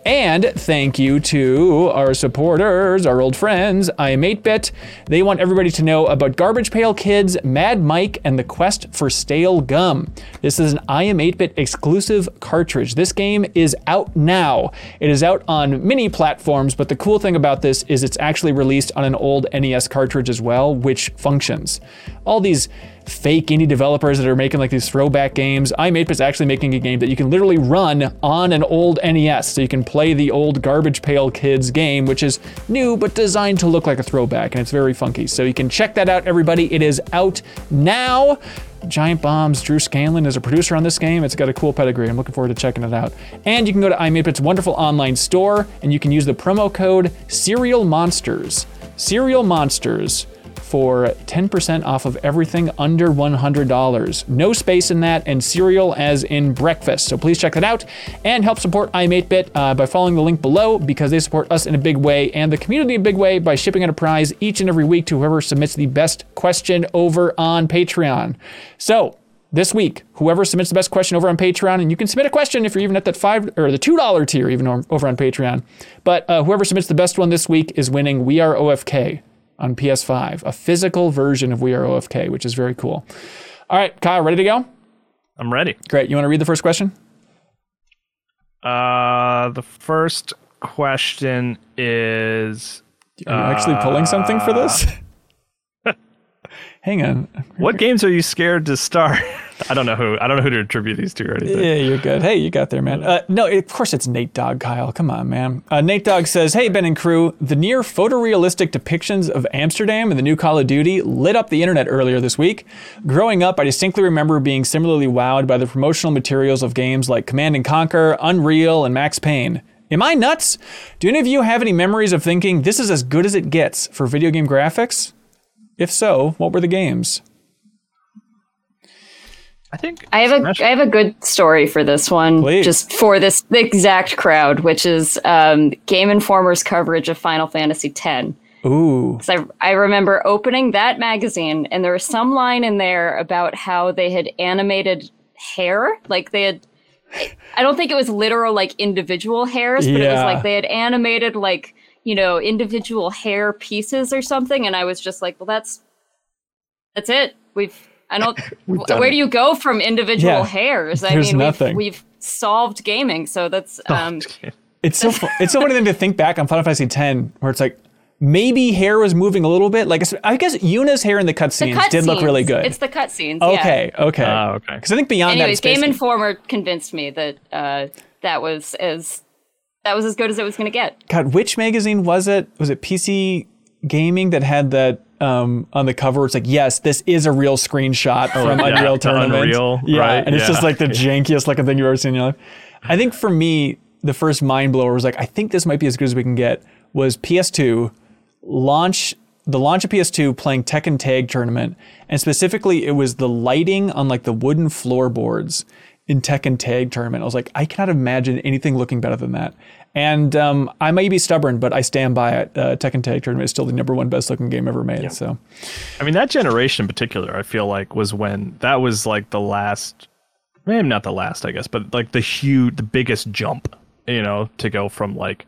And thank you to our supporters, our old friends, I am 8-Bit. They want everybody to know about Garbage Pail Kids, Mad Mike, and the Quest for Stale Gum. This is an I am 8-Bit exclusive cartridge. This game is out now. It is out on many platforms, but the cool thing about this is it's actually released on an old NES cartridge as well, which functions. All these fake indie developers that are making like these throwback games. iam8bit is actually making a game that you can literally run on an old NES, so you can play the old Garbage Pail Kids game, which is new but designed to look like a throwback, and it's very funky. So you can check that out, everybody. It is out now. Giant Bombs, Drew Scanlon is a producer on this game. It's got a cool pedigree. I'm looking forward to checking it out. And you can go to iam8bit's wonderful online store and you can use the promo code Cereal Monsters. Cereal Monsters for 10% off of everything under $100. No space in that, and cereal as in breakfast. So please check that out and help support iam8bit uh, by following the link below because they support us in a big way and the community in a big way by shipping out a prize each and every week to whoever submits the best question over on Patreon. So, this week, whoever submits the best question over on Patreon, and you can submit a question if you're even at that five or the two dollar tier, even over on Patreon. But uh, whoever submits the best one this week is winning. We are OFK on PS5, a physical version of We Are OFK, which is very cool. All right, Kyle, ready to go? I'm ready. Great. You want to read the first question? Uh, the first question is. Are you actually pulling something for this? Uh, Hang on. What games are you scared to start? I don't know who. I don't know who to attribute these to or anything. Yeah, you're good. Hey, you got there, man. Uh, no, of course it's Nate Dogg, Kyle. Come on, man. Uh, Nate Dogg says, "Hey, Ben and crew, the near photorealistic depictions of Amsterdam in the new Call of Duty lit up the internet earlier this week. Growing up, I distinctly remember being similarly wowed by the promotional materials of games like Command and Conquer, Unreal, and Max Payne." Am I nuts? Do any of you have any memories of thinking this is as good as it gets for video game graphics? If so, what were the games? I think I have a I have a good story for this one, Please. just for this exact crowd, which is um, Game Informer's coverage of Final Fantasy X. Ooh. I, I remember opening that magazine, and there was some line in there about how they had animated hair, like they had. I don't think it was literal like individual hairs, but yeah. it was like they had animated like you know individual hair pieces or something, and I was just like, well, that's that's it. We've I don't. where it. do you go from individual yeah, hairs? I mean, nothing. We've, we've solved gaming, so that's. Um, it's so it's so funny thing to think back on Final Fantasy X, where it's like maybe hair was moving a little bit. Like I guess Yuna's hair in the cutscenes cut did look really good. It's the cutscenes. Okay, yeah. okay, uh, okay. Because I think beyond Anyways, that, Game Informer convinced me that uh, that was as that was as good as it was going to get. God, which magazine was it? Was it PC Gaming that had that um, on the cover. It's like, yes, this is a real screenshot oh, from yeah, Unreal Tournament. Unreal, yeah, right? and it's yeah. just like the jankiest looking thing you've ever seen in your life. I think for me, the first mind blower was like, I think this might be as good as we can get. Was PS2 launch the launch of PS2 playing Tekken Tag Tournament, and specifically it was the lighting on like the wooden floorboards in Tekken Tag Tournament. I was like, I cannot imagine anything looking better than that. And um, I may be stubborn, but I stand by it. Uh, Tekken Tag Tournament is still the number one best looking game ever made. Yeah. So, I mean, that generation in particular, I feel like was when that was like the last, maybe not the last, I guess, but like the huge, the biggest jump, you know, to go from like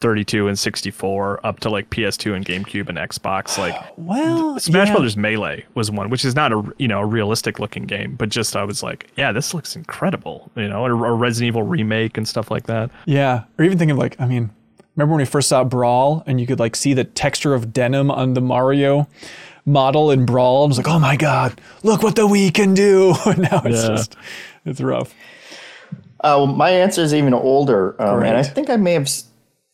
32 and 64 up to like PS2 and GameCube and Xbox. Like, well, Smash yeah. Brothers Melee was one, which is not a you know a realistic looking game, but just I was like, yeah, this looks incredible, you know, a, a Resident Evil remake and stuff like that. Yeah, or even thinking like, I mean, Remember when we first saw Brawl and you could like see the texture of denim on the Mario model in Brawl? I was like, oh my god, look what the Wii can do. now it's yeah. just it's rough. Uh, well, my answer is even older, um, and I think I may have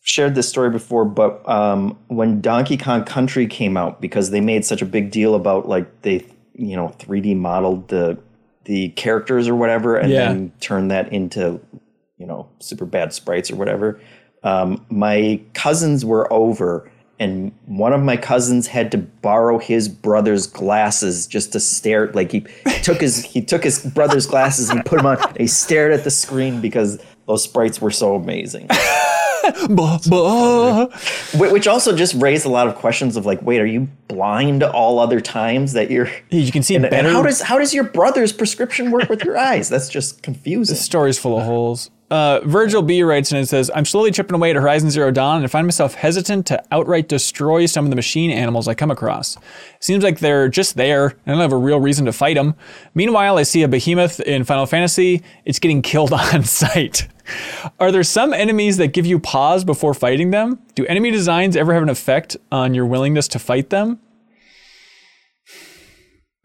shared this story before. But um, when Donkey Kong Country came out, because they made such a big deal about like they you know 3D modeled the the characters or whatever, and yeah. then turned that into you know super bad sprites or whatever. Um, my cousins were over and one of my cousins had to borrow his brother's glasses just to stare like he took his he took his brother's glasses and put them on and he stared at the screen because those sprites were so amazing bah, bah. which also just raised a lot of questions of like wait are you blind all other times that you're you can see and, better and how does how does your brother's prescription work with your eyes that's just confusing the story's full of holes uh, Virgil B writes and it says, I'm slowly chipping away at Horizon Zero Dawn and I find myself hesitant to outright destroy some of the machine animals I come across. Seems like they're just there and I don't have a real reason to fight them. Meanwhile, I see a behemoth in Final Fantasy. It's getting killed on sight. Are there some enemies that give you pause before fighting them? Do enemy designs ever have an effect on your willingness to fight them?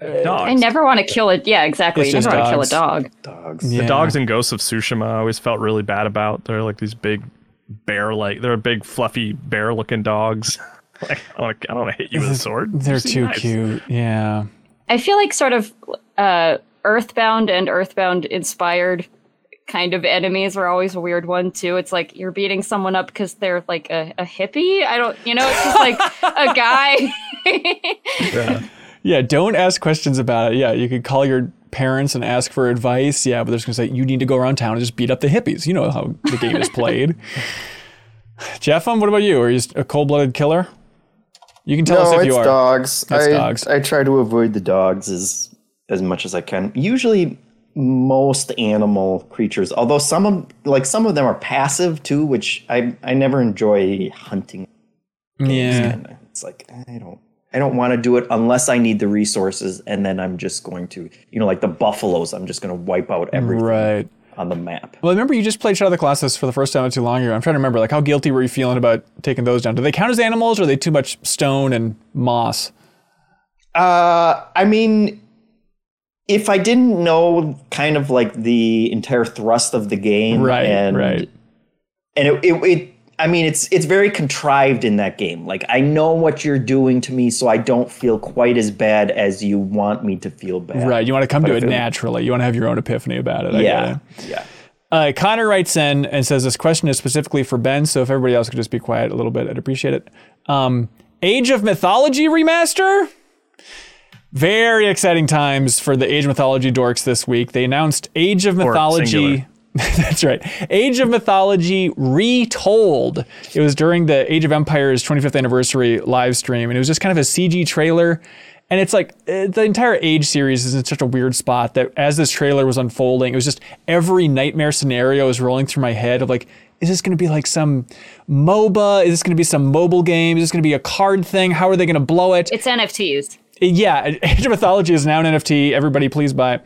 Dogs. I never want to kill it. Yeah, exactly. It's you never want to kill a dog. Dogs. Yeah. The dogs and Ghosts of Tsushima I always felt really bad about. They're like these big bear like they're big fluffy bear looking dogs. like, I don't want to hit you with a sword. They're too nice. cute. Yeah. I feel like sort of uh, Earthbound and Earthbound inspired kind of enemies are always a weird one too. It's like you're beating someone up because they're like a, a hippie. I don't, you know, it's just like a guy. yeah. Yeah, don't ask questions about it. Yeah, you could call your parents and ask for advice. Yeah, but they're just gonna say you need to go around town and just beat up the hippies. You know how the game is played. Jeff, um, what about you? Are you a cold-blooded killer? You can tell no, us if you are. dogs. It's I, dogs. I try to avoid the dogs as as much as I can. Usually, most animal creatures, although some of like some of them are passive too, which I I never enjoy hunting. Yeah, kinda. it's like I don't I don't want to do it unless I need the resources, and then I'm just going to, you know, like the buffaloes. I'm just going to wipe out everything right. on the map. Well, I remember you just played Shadow of the Colossus for the first time not too long ago. I'm trying to remember, like, how guilty were you feeling about taking those down? Do they count as animals, or are they too much stone and moss? Uh, I mean, if I didn't know kind of like the entire thrust of the game, right, and right, and it, it, it I mean, it's it's very contrived in that game. Like I know what you're doing to me, so I don't feel quite as bad as you want me to feel bad. Right. You want to come but to it naturally. You want to have your own epiphany about it. I yeah. Yeah. Uh, Connor writes in and says this question is specifically for Ben. So if everybody else could just be quiet a little bit, I'd appreciate it. Um, Age of Mythology remaster. Very exciting times for the Age of Mythology dorks this week. They announced Age of Mythology. That's right. Age of Mythology Retold. It was during the Age of Empires 25th anniversary live stream, and it was just kind of a CG trailer. And it's like uh, the entire Age series is in such a weird spot that as this trailer was unfolding, it was just every nightmare scenario was rolling through my head of like, is this going to be like some MOBA? Is this going to be some mobile game? Is this going to be a card thing? How are they going to blow it? It's NFTs. Yeah, Age of Mythology is now an NFT. Everybody, please buy.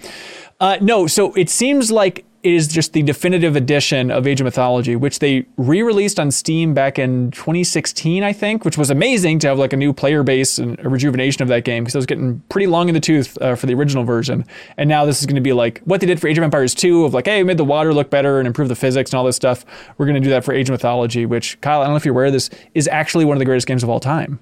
Uh, no, so it seems like it is just the definitive edition of Age of Mythology, which they re-released on Steam back in 2016, I think, which was amazing to have like a new player base and a rejuvenation of that game because it was getting pretty long in the tooth uh, for the original version. And now this is going to be like what they did for Age of Empires 2 of like, hey, we made the water look better and improve the physics and all this stuff. We're going to do that for Age of Mythology, which Kyle, I don't know if you're aware of this, is actually one of the greatest games of all time.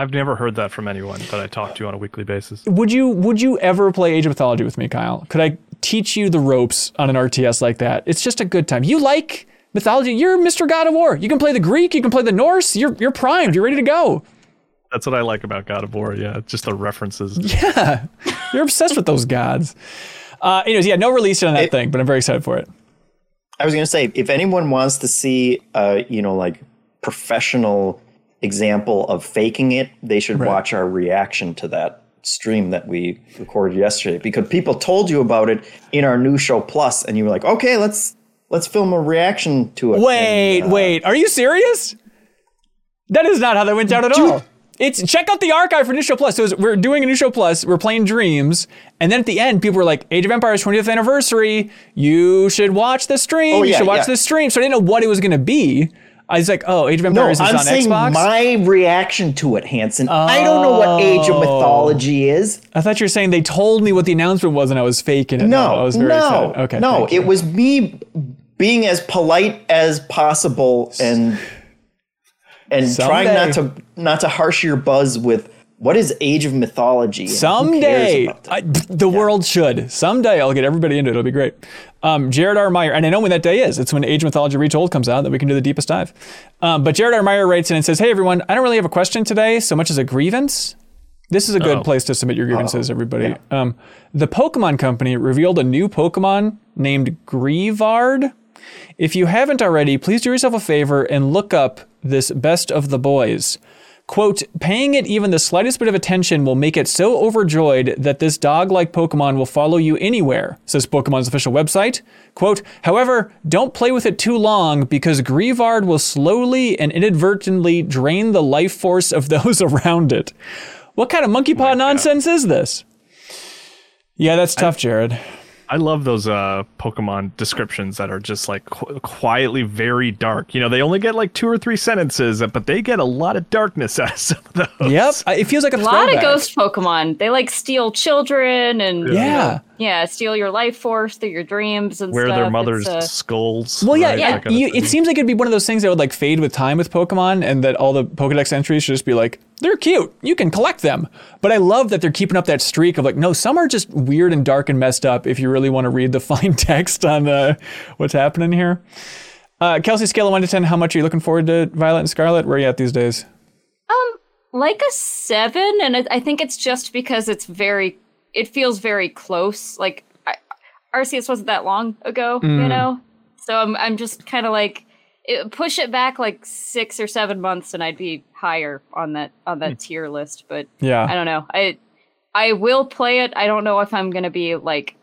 I've never heard that from anyone that I talk to on a weekly basis. Would you would you ever play Age of Mythology with me, Kyle? Could I teach you the ropes on an RTS like that? It's just a good time. You like mythology? You're Mr. God of War. You can play the Greek, you can play the Norse. You're you're primed. You're ready to go. That's what I like about God of War. Yeah, just the references. Yeah, you're obsessed with those gods. Uh, anyways, yeah, no release on that it, thing, but I'm very excited for it. I was gonna say, if anyone wants to see, uh, you know, like professional example of faking it, they should right. watch our reaction to that stream that we recorded yesterday because people told you about it in our new show plus and you were like, "Okay, let's let's film a reaction to it." Wait, and, uh, wait. Are you serious? That is not how that went down at all. It's check out the archive for New Show Plus. So we're doing a New Show Plus. We're playing Dreams, and then at the end, people were like, "Age of Empires 20th anniversary. You should watch the stream. Oh, yeah, you should watch yeah. the stream." So I didn't know what it was going to be. I was like, oh, Age of Empires no, is I'm on saying Xbox. my reaction to it, Hanson. I don't know what Age of oh. Mythology is. I thought you were saying they told me what the announcement was and I was faking it. No, I was very no, excited. Okay, no. It was me being as polite as possible and and trying not to not to harsh your buzz with what is Age of Mythology. and who cares Someday. I, the world should. Someday, I'll get everybody into it. It'll be great. Um, Jared R. Meyer, and I know when that day is. It's when Age of Mythology Retold comes out that we can do the deepest dive. Um, but Jared R. Meyer writes in and says, "Hey everyone, I don't really have a question today, so much as a grievance. This is a good place to submit your grievances, everybody. Um, the Pokemon Company revealed a new Pokemon named Greavard. If you haven't already, please do yourself a favor and look up this Best of the Boys." Quote, paying it even the slightest bit of attention will make it so overjoyed that this dog like Pokemon will follow you anywhere, says Pokemon's official website. Quote, however, don't play with it too long because Greavard will slowly and inadvertently drain the life force of those around it. What kind of monkey paw nonsense is this? Yeah, that's tough, Jared. I love those uh, Pokemon descriptions that are just like qu- quietly very dark. You know, they only get like two or three sentences, but they get a lot of darkness out of some of those. Yep, it feels like a, A lot of ghost Pokemon. They like steal children and you Yeah. yeah, steal your life force through your dreams and Wear stuff. their mother's uh, skulls. Well, yeah, right, yeah. that kind of You, it seems like it'd be one of those things that would like fade with time with Pokemon, and that all the Pokedex entries should just be like, they're cute. You can collect them. But I love that they're keeping up that streak of like, no, some are just weird and dark and messed up. If you really want to read the fine text on uh, what's happening here. Uh, Kelsey, scale of one to ten, how much are you looking forward to Violet and Scarlet? Where are you at these days? Um, like a seven, and I think it's just because it's very. It feels very close. Like I, Arceus wasn't that long ago, Mm. you know. So I'm I'm just kind of like it, push it back like six or seven months, and I'd be higher on that on that tier list. But. Yeah. I don't know. I I will play it. I don't know if I'm gonna be like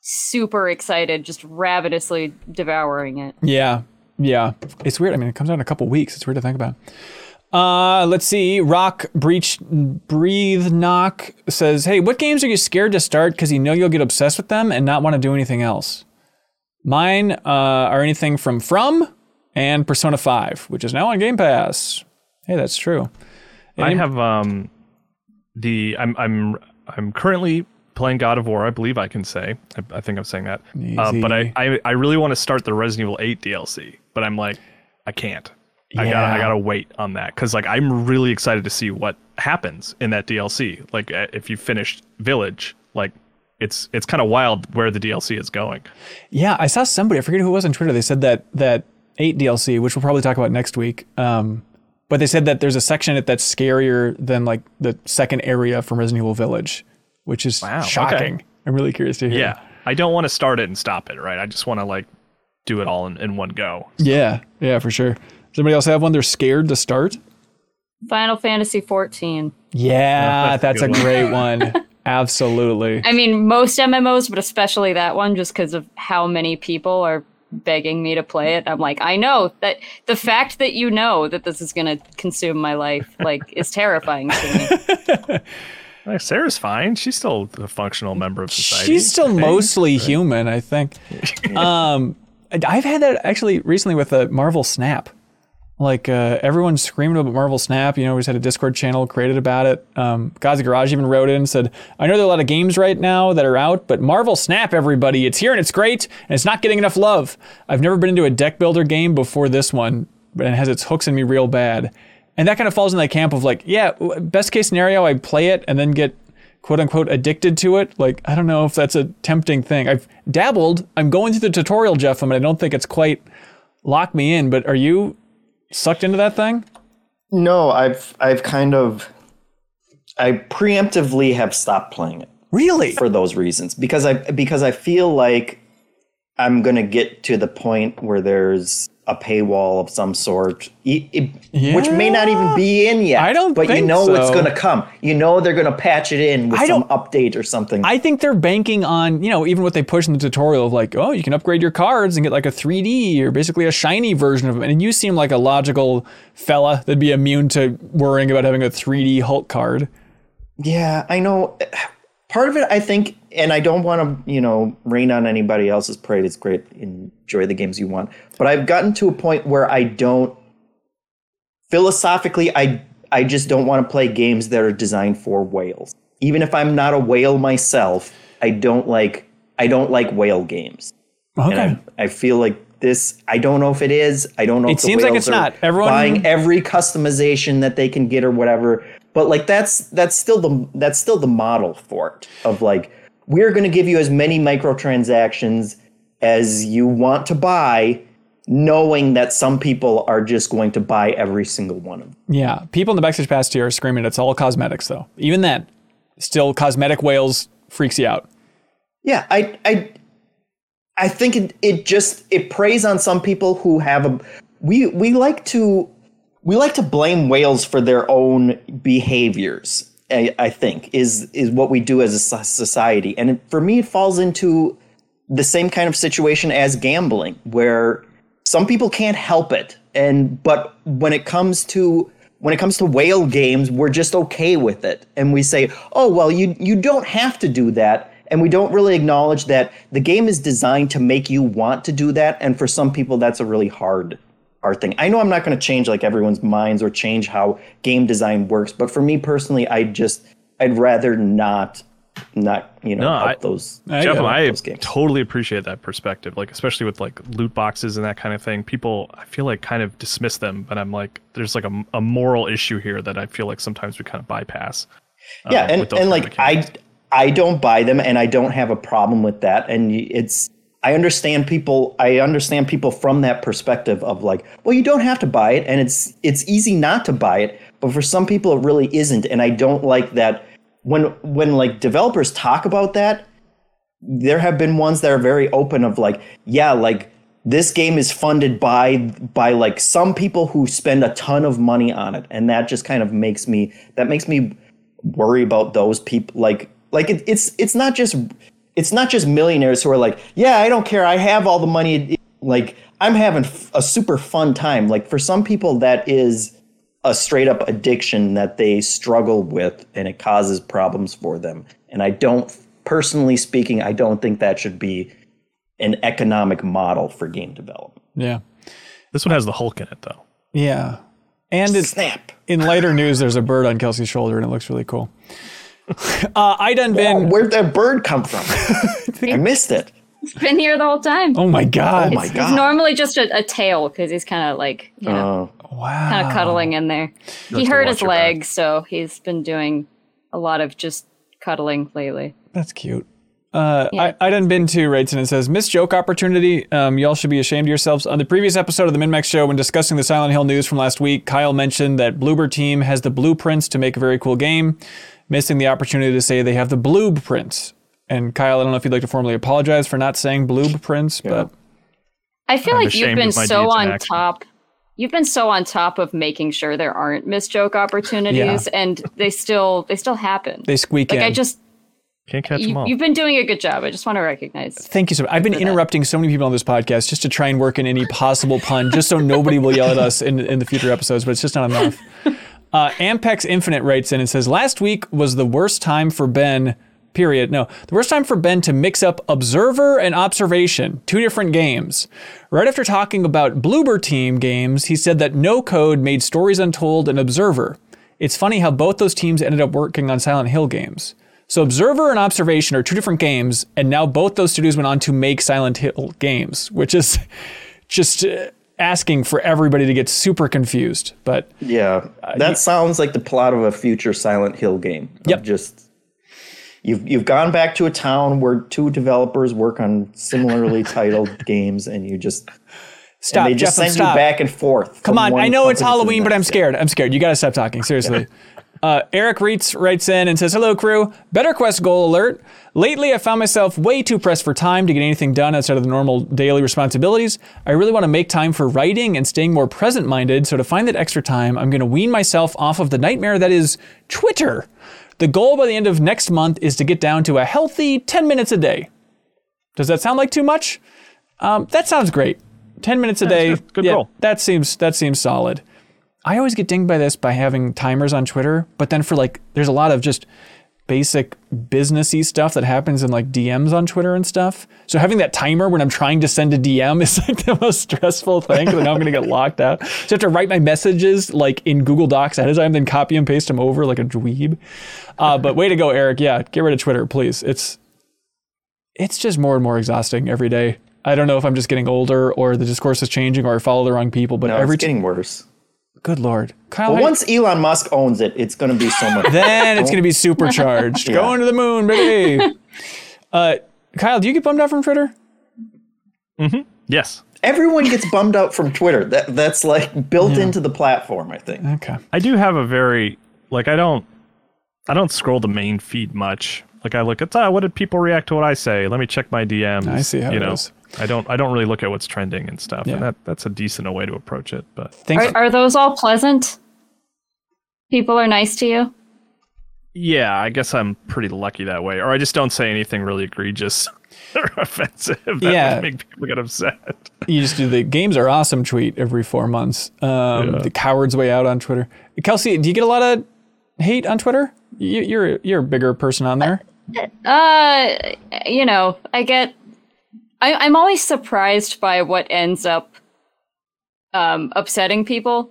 super excited, just ravenously devouring it. Yeah, yeah. It's weird. I mean, it comes out in a couple weeks. It's weird to think about. Uh, let's see. Rock Breach Breathe Knock says, "Hey, what games are you scared to start because you know you'll get obsessed with them and not want to do anything else?" Mine uh, are anything from From and Persona 5, which is now on Game Pass. Hey, that's true. I have um the I'm I'm I'm currently playing God of War. I believe I can say. I, I think I'm saying that. Uh, but I, I I really want to start the Resident Evil 8 DLC, but I'm like I can't. I gotta I gotta wait on that because like I'm really excited to see what happens in that DLC. Like uh, if you finished Village, like it's it's kind of wild where the DLC is going. Yeah, I saw somebody. I forget who it was on Twitter. They said that that eight DLC, which we'll probably talk about next week. Um, but they said that there's a section in it that's scarier than like the second area from Resident Evil Village, which is Wow, okay. shocking. I'm really curious to hear. Yeah, I don't want to start it and stop it. Right, I just want to like do it all in, in one go. yeah, yeah, for sure. Does anybody else have one they're scared to start? Final Fantasy 14. Yeah, that's that's a a great one. Absolutely. I mean, most MMOs, but especially that one, just because of how many people are begging me to play it. I'm like, I know that the fact that you know that this is going to consume my life, like, is terrifying to me. Like, Sarah's fine. She's still a functional member of society. She's still think. mostly human, I think. um, I've had that actually recently with a Marvel Snap. Like uh, everyone's screaming about Marvel Snap. You know, we just had a Discord channel created about it. Um, Gazi Garage even wrote in and said, "I know there are a lot of games right now that are out, but Marvel Snap, everybody, it's here and it's great, and it's not getting enough love. I've never been into a deck builder game before this one, but it has its hooks in me real bad." And that kind of falls in that camp of like, yeah, best case scenario, I play it and then get quote unquote addicted to it. Like, I don't know if that's a tempting thing. I've dabbled. I'm going through the tutorial, Jeff, and I don't think it's quite locked me in. But are you sucked into that thing? No, I've I've kind of I preemptively have stopped playing it Really? for those reasons because I because I feel like I'm gonna get to the point where there's a paywall of some sort, e- e- which may not even be in yet. I don't but you know it's gonna come. You know they're gonna patch it in with some update or something. I think they're banking on, you know, even what they push in the tutorial of like, oh, you can upgrade your cards and get like a 3D or basically a shiny version of them. And you seem like a logical fella that'd be immune to worrying about having a 3D Hulk card. Yeah, I know. Part of it, I think, and I don't want to, you know, rain on anybody else's parade. It's great. Enjoy the games you want. But I've gotten to a point where I don't, philosophically, I, I just don't want to play games that are designed for whales. Even if I'm not a whale myself, I don't like, I don't like whale games. Okay. And I, I feel like this i don't know if it is i don't know it seems like it's not everyone buying every customization that they can get or whatever but like that's that's still the that's still the model for it of like we're going to give you as many microtransactions as you want to buy knowing that some people are just going to buy every single one of them. Yeah, people in the backstage pass here are screaming it's all cosmetics though. Even then, still cosmetic whales freaks you out. Yeah, I I I think it, it just it preys on some people who have a we we like to we like to blame whales for their own behaviors. I, I think is is what we do as a society, and for me, it falls into the same kind of situation as gambling, where some people can't help it, and but when it comes to when it comes to whale games, we're just okay with it, and we say, oh well, you you don't have to do that. And we don't really acknowledge that the game is designed to make you want to do that. And for some people that's a really hard hard thing. I know i'm not going to change like everyone's minds or change how game design works but for me personally i just i'd rather not not you know no, I, those I, Jeff, I totally appreciate that perspective like especially with like loot boxes and that kind of thing. People I feel like kind of dismiss them but I'm like there's like a, a moral issue here that I feel like sometimes we kind of bypass uh, yeah and, and like I I don't buy them and I don't have a problem with that. And it's, I understand people, I understand people from that perspective of like, well, you don't have to buy it and it's, it's easy not to buy it. But for some people, it really isn't. And I don't like that when, when like developers talk about that, there have been ones that are very open of like, yeah, like this game is funded by by like some people who spend a ton of money on it and that just kind of makes me that makes me worry about those people like like it, it's it's not just it's not just millionaires who are like, yeah, I don't care, I have all the money. Like I'm having a super fun time. Like for some people, that is a straight up addiction that they struggle with, and it causes problems for them. And I don't, personally speaking, I don't think that should be an economic model for game development. Yeah. This one has the Hulk in it, though. Yeah. And it's, Snap. in lighter news, there's a bird on Kelsey's shoulder, and it looks really cool. uh, I done been. where'd that bird come from? I missed it. He's been here the whole time. Oh my god! Oh my it's, god! It's normally just a, a tail because he's kind of like you know, oh. wow, kind of cuddling in there. he hurt his leg, back. so he's been doing a lot of just cuddling lately. That's cute. Uh, yeah. I, I done been to Raidson and it says, Miss joke opportunity. Um, y'all should be ashamed of yourselves. On the previous episode of the MinnMax show, when discussing the Silent Hill news from last week, Kyle mentioned that Bloober team has the blueprints to make a very cool game missing the opportunity to say they have the blueprints. And Kyle, I don't know if you'd like to formally apologize for not saying blueprints, yeah. but I feel I'm like you've been so on top. You've been so on top of making sure there aren't missed joke opportunities, yeah. and they still they still happen. They squeak like in. I just can't catch you, them all. You've been doing a good job. I just want to recognize. Thank you so much. I've been interrupting that. so many people on this podcast just to try and work in any possible pun, just so nobody will yell at us in in the future episodes. But it's just not enough. Uh, Ampex Infinite writes in and says, Last week was the worst time for Ben, period. No, the worst time for Ben to mix up Observer and Observation, two different games. Right after talking about Bloober Team games, he said that No Code made Stories Untold and Observer. It's funny how both those teams ended up working on Silent Hill games. So Observer and Observation are two different games, and now both those studios went on to make Silent Hill games, which is just. Uh, asking for everybody to get super confused. But yeah, that uh, sounds like the plot of a future Silent Hill game. Yep. Just you've you've gone back to a town where two developers work on similarly titled games, and you just stop. they just Jeff, send stop. you back and forth. Come on, I know it's Halloween, but I'm scared. I'm scared. You got to stop talking. Seriously. Uh, Eric Reitz writes in and says, Hello, crew. Better Quest goal alert. Lately, I found myself way too pressed for time to get anything done outside of the normal daily responsibilities. I really want to make time for writing and staying more present minded. So, to find that extra time, I'm going to wean myself off of the nightmare that is Twitter. The goal by the end of next month is to get down to a healthy 10 minutes a day. Does that sound like too much? Um, that sounds great. 10 minutes a yeah, day. Good, good yeah, goal. That seems, that seems solid. I always get dinged by this by having timers on Twitter, but then for like, there's a lot of just basic businessy stuff that happens in like DMs on Twitter and stuff. So having that timer when I'm trying to send a DM is like the most stressful thing because I know I'm going to get locked out. So I have to write my messages like in Google Docs ahead of time, then copy and paste them over like a dweeb. Uh, but way to go, Eric. Yeah, get rid of Twitter, please. It's it's just more and more exhausting every day. I don't know if I'm just getting older or the discourse is changing or I follow the wrong people, but no, every it's getting worse. Good lord, Kyle. Well, once Elon Musk owns it, it's going to be so much. then it's going to be supercharged. yeah. Going to the moon, baby. uh, Kyle, do you get bummed out from Twitter? Mm-hmm. Yes. Everyone gets bummed out from Twitter. That that's like built yeah. into the platform. I think. Okay. I do have a very like I don't I don't scroll the main feed much. Like I look at ah, what did people react to what I say? Let me check my DMs. I see how you it know. Is. I don't I don't really look at what's trending and stuff. Yeah. And that that's a decent way to approach it. But are, are those all pleasant? People are nice to you? Yeah, I guess I'm pretty lucky that way. Or I just don't say anything really egregious or offensive that yeah. would make people get upset. You just do the games are awesome tweet every four months. Um, yeah. The coward's way out on Twitter. Kelsey, do you get a lot of hate on Twitter? You, you're you're a bigger person on there. Uh, you know, I get I, I'm always surprised by what ends up um, upsetting people.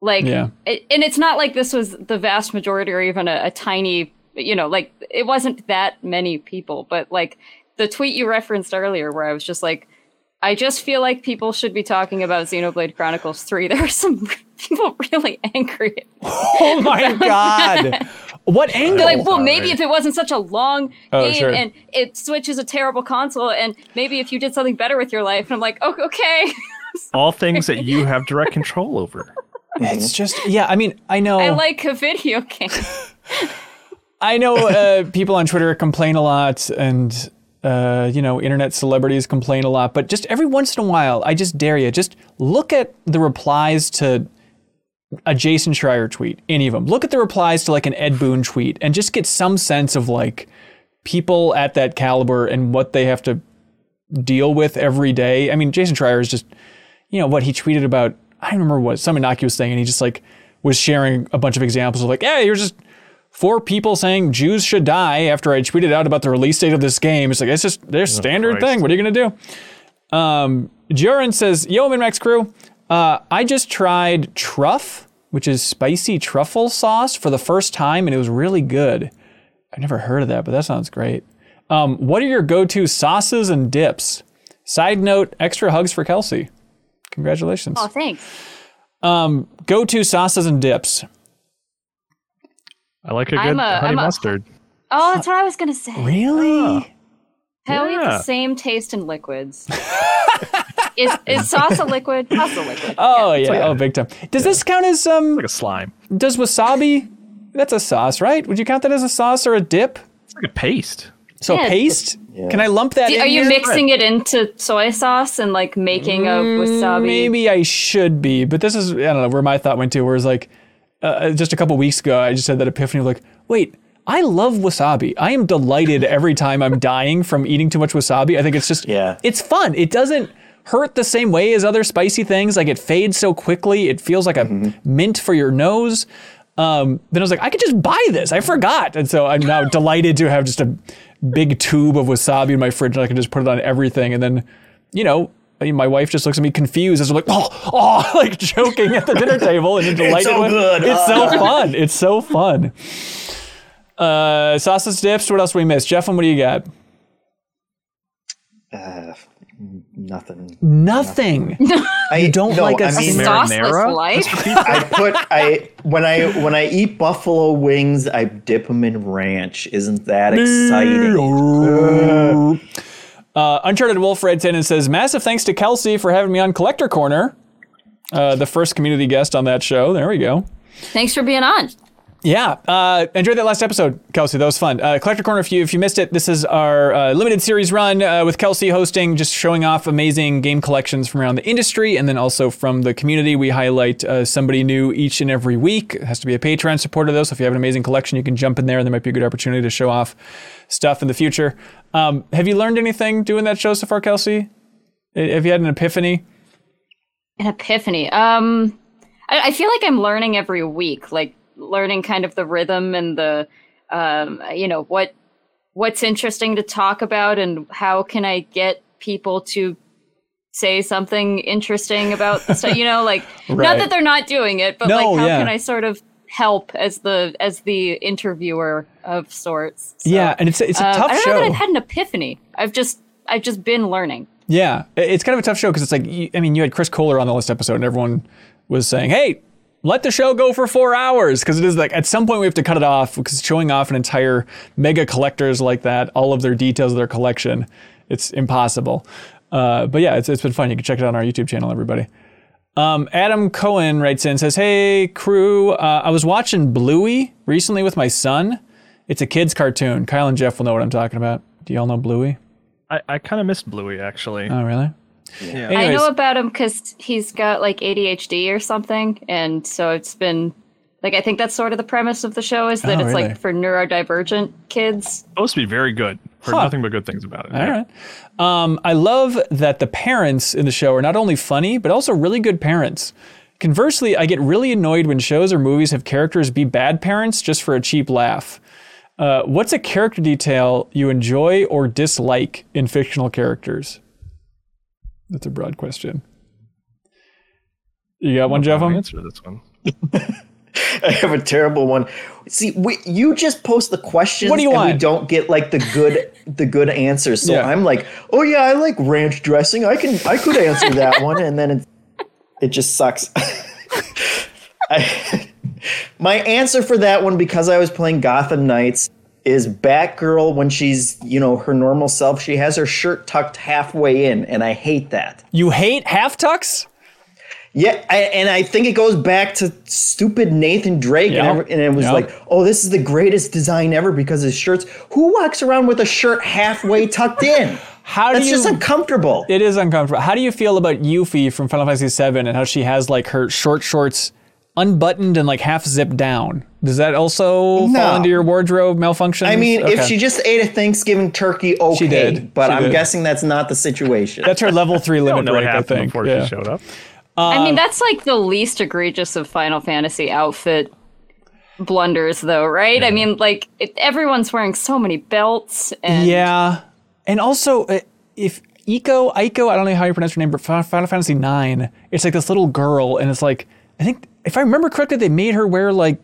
Like, yeah. it, and it's not like this was the vast majority or even a, a tiny, you know, like it wasn't that many people, but like the tweet you referenced earlier where I was just like, I just feel like people should be talking about Xenoblade Chronicles 3. There are some people really angry. Oh my god. What angle? Like, well, maybe if it wasn't such a long oh, game sure. and it switches a terrible console, and maybe if you did something better with your life. And I'm like, oh, okay. All things that you have direct control over. It's just, yeah. I mean, I know. I like a video game. I know uh, people on Twitter complain a lot, and uh, you know, internet celebrities complain a lot. But just every once in a while, I just dare you, just look at the replies to a Jason Schreier tweet, any of them. Look at the replies to like an Ed Boon tweet and just get some sense of like people at that caliber and what they have to deal with every day. I mean, Jason Schreier is just, you know, what he tweeted about, I don't remember what some innocuous thing, and he just like was sharing a bunch of examples of like, yeah, here's just four people saying Jews should die after I tweeted out about the release date of this game. It's like, it's just their standard thing. What are you going to do? Um, Joran says, Yo, MinnMax crew, uh, I just tried truff, which is spicy truffle sauce, for the first time, and it was really good. I've never heard of that, but that sounds great. Um, what are your go-to sauces and dips? Side note: extra hugs for Kelsey. Congratulations. Oh, thanks. Um, go-to sauces and dips. I like a good a, honey I'm mustard. Oh, that's what I was gonna say. Really? Oh. Hell, yeah. we have the same taste in liquids. is, is sauce a liquid? Sauce a liquid. Oh yeah. yeah. oh, big time. Does yeah. this count as um like a slime? Does wasabi? That's a sauce, right? Would you count that as a sauce or a dip? It's like a paste. So yeah, paste? Can I lump that? Do, are you here? mixing it into soy sauce and like making a mm, wasabi? Maybe I should be, but this is I don't know where my thought went to. Where it's like, uh, just a couple weeks ago, I just had that epiphany of like, wait, I love wasabi. I am delighted every time I'm dying from eating too much wasabi. I think it's just, yeah, it's fun. It doesn't hurt the same way as other spicy things. Like it fades so quickly. It feels like a mm-hmm. mint for your nose. Um, then I was like, I could just buy this. I forgot. And so I'm now delighted to have just a big tube of wasabi in my fridge and I can just put it on everything. And then, you know, my wife just looks at me confused as I'm like, oh, oh, like joking at the dinner table and delighted. it's so with, good. It's so fun. It's so fun. Uh, sausage dips. What else do we miss? Jeff, what do you got? Uh, nothing. Nothing. I don't no, like a, I mean, marinara. Life. I put I when I when I eat buffalo wings, I dip them in ranch. Isn't that exciting? uh, Uncharted Wolf writes in and says, "Massive thanks to Kelsey for having me on Collector Corner, uh, the first community guest on that show. There we go. Thanks for being on." Yeah, uh, enjoyed that last episode, Kelsey. That was fun. Uh, Collector Corner, if you if you missed it, this is our uh, limited series run uh, with Kelsey hosting, just showing off amazing game collections from around the industry and then also from the community. We highlight uh, somebody new each and every week. It has to be a Patreon supporter though, so if you have an amazing collection, you can jump in there, and there might be a good opportunity to show off stuff in the future. Um, have you learned anything doing that show so far, Kelsey? Have you had an epiphany? An epiphany. Um, I, I feel like I'm learning every week, like learning kind of the rhythm and the um, you know what what's interesting to talk about and how can I get people to say something interesting about the stuff you know like right. not that they're not doing it but no, like how yeah. can I sort of help as the as the interviewer of sorts so, yeah and it's it's a um, tough I don't show know that I've had an epiphany I've just I've just been learning yeah it's kind of a tough show because it's like I mean you had Chris Kohler on the last episode and everyone was saying hey let the show go for four hours because it is like at some point we have to cut it off because showing off an entire mega collectors like that, all of their details of their collection, it's impossible. Uh, but yeah, it's, it's been fun. You can check it out on our YouTube channel, everybody. Um, Adam Cohen writes in says, "Hey crew, uh, I was watching Bluey recently with my son. It's a kids cartoon. Kyle and Jeff will know what I'm talking about. Do y'all know Bluey? I, I kind of missed Bluey actually. Oh really? Yeah. I know about him because he's got like ADHD or something, and so it's been like I think that's sort of the premise of the show is that oh, it's really? like for neurodivergent kids. supposed to be very good. Heard huh. nothing but good things about it. All yeah. right. Um, I love that the parents in the show are not only funny but also really good parents. Conversely, I get really annoyed when shows or movies have characters be bad parents just for a cheap laugh. Uh, what's a character detail you enjoy or dislike in fictional characters? That's a broad question. You got one, Jeff? Answer this one. I have a terrible one. See, we, you just post the questions. What do you and want? We don't get like the good the good answers. So yeah. I'm like, oh yeah, I like ranch dressing. I can I could answer that one, and then it it just sucks. I, my answer for that one, because I was playing Gotham Knights, is Batgirl when she's, you know, her normal self. She has her shirt tucked halfway in, and I hate that. You hate half tucks? Yeah, I, and I think it goes back to stupid Nathan Drake, yep. and, and, it was yep. like, oh, this is the greatest design ever because his shirts. Who walks around with a shirt halfway tucked in? How do That's you, just uncomfortable. It is uncomfortable. How do you feel about Yuffie from Final Fantasy VII and how she has like her short shorts unbuttoned and like half zipped down. Does that also no. fall into your wardrobe malfunction? I mean, okay. if she just ate a Thanksgiving turkey, okay. She did. But she I'm did. guessing that's not the situation. That's her level three limit break, I think. Before yeah. she showed up. Um, I mean, that's like the least egregious of Final Fantasy outfit blunders, though, right? Yeah. I mean, like it, everyone's wearing so many belts. And yeah, and also uh, if Eiko, Eiko, I don't know how you pronounce her name, but Final Fantasy Nine, it's like this little girl, and it's like I think if I remember correctly, they made her wear like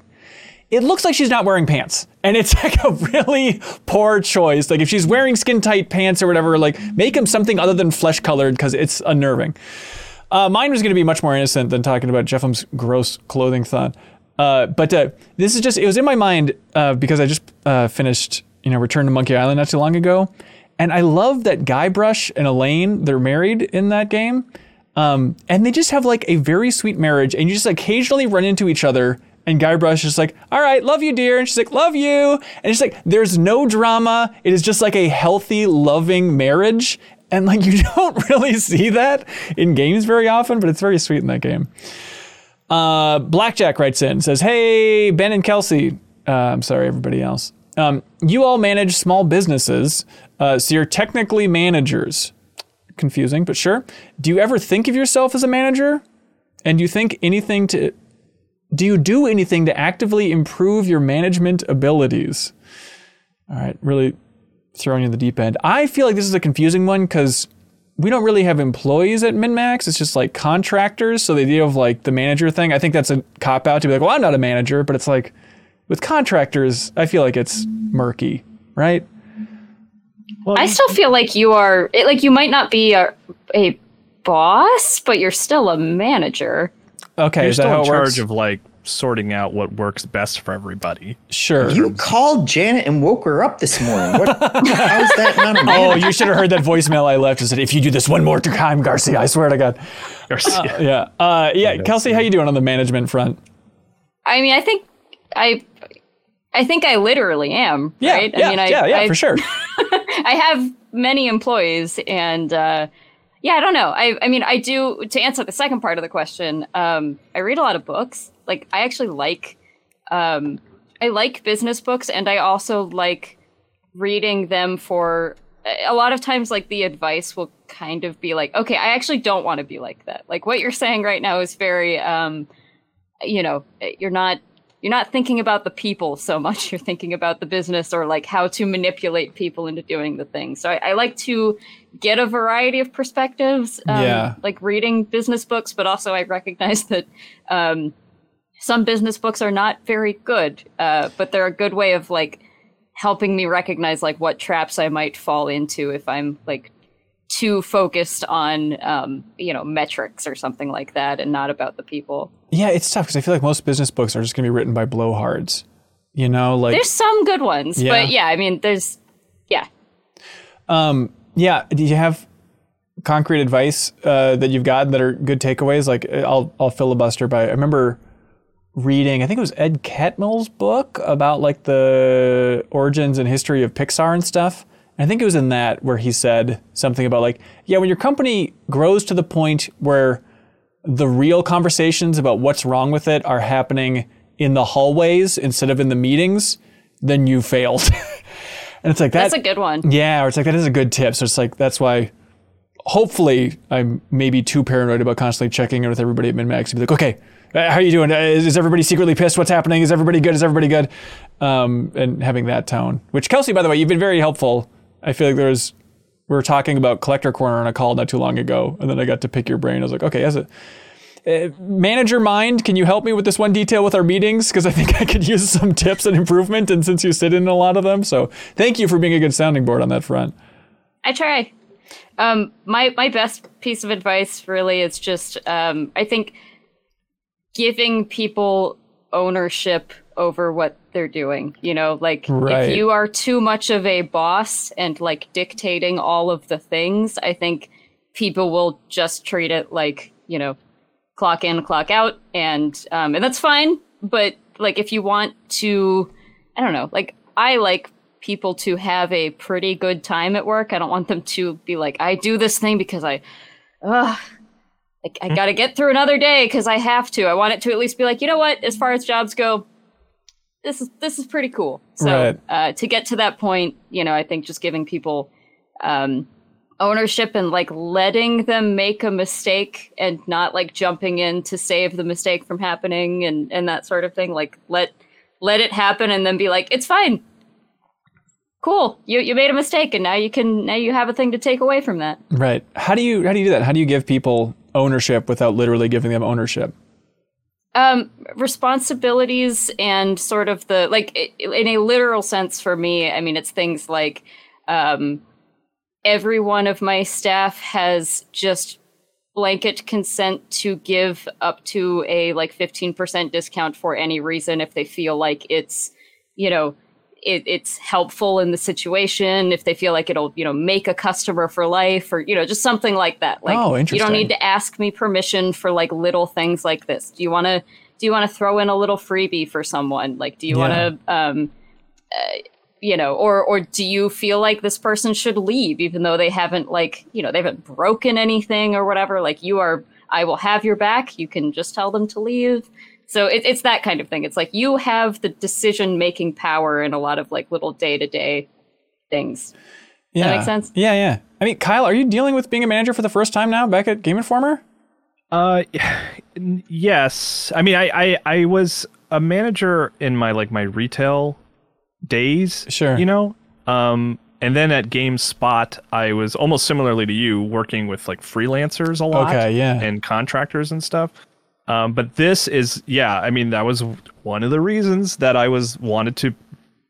it looks like she's not wearing pants. And it's like a really poor choice. Like if she's wearing skin tight pants or whatever, like make them something other than flesh colored because it's unnerving. Uh, mine was going to be much more innocent than talking about Jeff M's gross clothing thought. Uh, but uh, this is just, it was in my mind uh, because I just uh, finished, you know, Return to Monkey Island not too long ago. And I love that Guybrush and Elaine, they're married in that game. Um, and they just have like a very sweet marriage, and you just occasionally run into each other. And Guybrush is just like, "All right, love you, dear," and she's like, "Love you," and it's like, there's no drama. It is just like a healthy, loving marriage, and like you don't really see that in games very often, but it's very sweet in that game. Uh, Blackjack writes in says, "Hey Ben and Kelsey, uh, I'm sorry, everybody else. Um, you all manage small businesses, uh, so you're technically managers confusing, but sure. Do you ever think of yourself as a manager? And do you think anything to do you do anything to actively improve your management abilities? All right, really throwing you in the deep end. I feel like this is a confusing one because we don't really have employees at MinnMax. It's just like contractors. So the idea of like the manager thing, I think that's a cop out to be like, well, I'm not a manager, but it's like with contractors, I feel like it's murky, right? Well, I still feel like you are like you might not be a, a boss, but you're still a manager. Okay, you're is still in charge works? of like sorting out what works best for everybody. Sure. You called Janet and woke her up this morning. What, how is that not a? Oh, you should have heard that voicemail I left. It said, "If you do this one more time, Garcia, I swear to God." Garcia. Uh, yeah. Uh, yeah. Kelsey, how you doing on the management front? I mean, I think I I think I literally am. Yeah, right? Yeah, I mean, I, yeah, yeah, I, for sure. I have many employees, and uh, yeah, I don't know. I, I mean, I do. To answer the second part of the question, um, I read a lot of books. Like, I actually like, um, I like business books, and I also like reading them for. A lot of times, like the advice will kind of be like, okay, I actually don't want to be like that. Like what you're saying right now is very, um, you know, you're not you're not thinking about the people so much. You're thinking about the business or like how to manipulate people into doing the thing. So I, I like to get a variety of perspectives. Um, yeah. Like reading business books, but also I recognize that um, some business books are not very good, uh, but they're a good way of like helping me recognize like what traps I might fall into if I'm like too focused on um, you know metrics or something like that and not about the people. Yeah, it's tough because I feel like most business books are just going to be written by blowhards. You know, like there's some good ones, yeah. but yeah, I mean, there's yeah. Um, yeah. Do you have concrete advice uh, that you've gotten that are good takeaways? Like, I'll I'll filibuster by. I remember reading, I think it was Ed Catmull's book about like the origins and history of Pixar and stuff. I think it was in that where he said something about like, yeah, when your company grows to the point where the real conversations about what's wrong with it are happening in the hallways instead of in the meetings, then you failed. and it's like that, that's a good one. Yeah, or it's like that is a good tip. So it's like that's why. Hopefully, I'm maybe too paranoid about constantly checking in with everybody at MinnMax to be like, okay, how are you doing? Is, is, everybody secretly pissed? What's happening? Is everybody good? Is everybody good? Um, and having that tone. Which Kelsey, by the way, you've been very helpful I feel like there was we were talking about collector corner on a call not too long ago, and then I got to pick your brain. I was like, okay, as a uh, manager mind, can you help me with this one detail with our meetings? Because I think I could use some tips and improvement, and since you sit in a lot of them, so thank you for being a good sounding board on that front. I try. Um, my my best piece of advice really is just um, I think giving people ownership over what they're doing. You know, like right. if you are too much of a boss and like dictating all of the things, I think people will just treat it like, you know, clock in, clock out, and um, and that's fine. But like if you want to, I don't know, like I like people to have a pretty good time at work. I don't want them to be like, I do this thing because I, ugh, like I got to get through another day because I have to. I want it to at least be like, you know what? As far as jobs go, this is this is pretty cool. So right. uh, to get to that point, you know, I think just giving people um, ownership and like letting them make a mistake and not like jumping in to save the mistake from happening and and that sort of thing. Like let let it happen and then be like, it's fine. Cool. You you made a mistake and now you can now you have a thing to take away from that. Right. How do you how do you do that? How do you give people ownership without literally giving them ownership? Um, responsibilities and sort of the like in a literal sense for me. I mean, it's things like um, every one of my staff has just blanket consent to give up to a like 15% discount for any reason if they feel like it's you know it, it's helpful in the situation if they feel like it'll you know make a customer for life or you know just something like that. Like oh, you don't need to ask me permission for like little things like this. Do you want to do you want to throw in a little freebie for someone? Like do you yeah. want to um uh, you know or or do you feel like this person should leave even though they haven't like you know they haven't broken anything or whatever? Like you are i will have your back. You can just tell them to leave so it, it's that kind of thing. It's like you have the decision making power in a lot of like little day to day things. Yeah. that makes sense? Yeah, yeah. I mean, Kyle, are you dealing with being a manager for the first time now back at Game Informer? Uh, yes. I mean, I, I, I was a manager in my like my retail days. Sure. You know, um, and then at GameSpot, I was almost similarly to you, working with like freelancers a lot. Okay, yeah. And contractors and stuff. Um, but this is, yeah, I mean, that was one of the reasons that I was wanted to,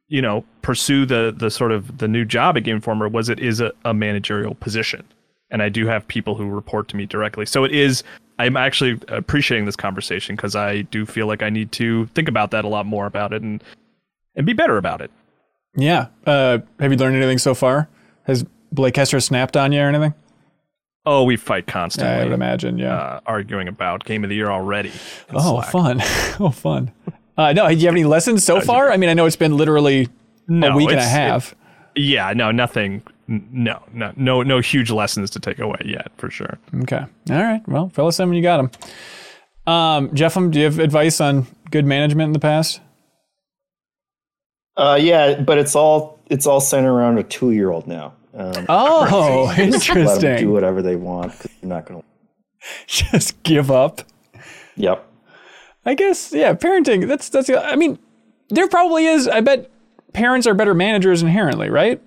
you know, pursue the the sort of the new job at Game Informer was it is a, a managerial position, and I do have people who report to me directly. So it is. I'm actually appreciating this conversation because I do feel like I need to think about that a lot more about it and and be better about it. Yeah. Uh, have you learned anything so far? Has Blake Hester snapped on you or anything? Oh, we fight constantly. I would imagine, yeah. Uh, arguing about game of the year already. Oh, Slack. fun. oh, fun. Uh, no, do you have any lessons so far? I mean, I know it's been literally no, a week and a half. It, yeah, no, nothing. No, no, no, no huge lessons to take away yet, for sure. Okay. All right. Well, fill us in when you got them. Um, Jeff M, do you have advice on good management in the past? Uh, yeah, but it's all it's all centered around a two year old now. Um, oh, interesting. Let them do whatever they want because you're not going to. Just give up. Yep. I guess yeah, parenting. That's that's. I mean, there probably is. I bet parents are better managers inherently, right?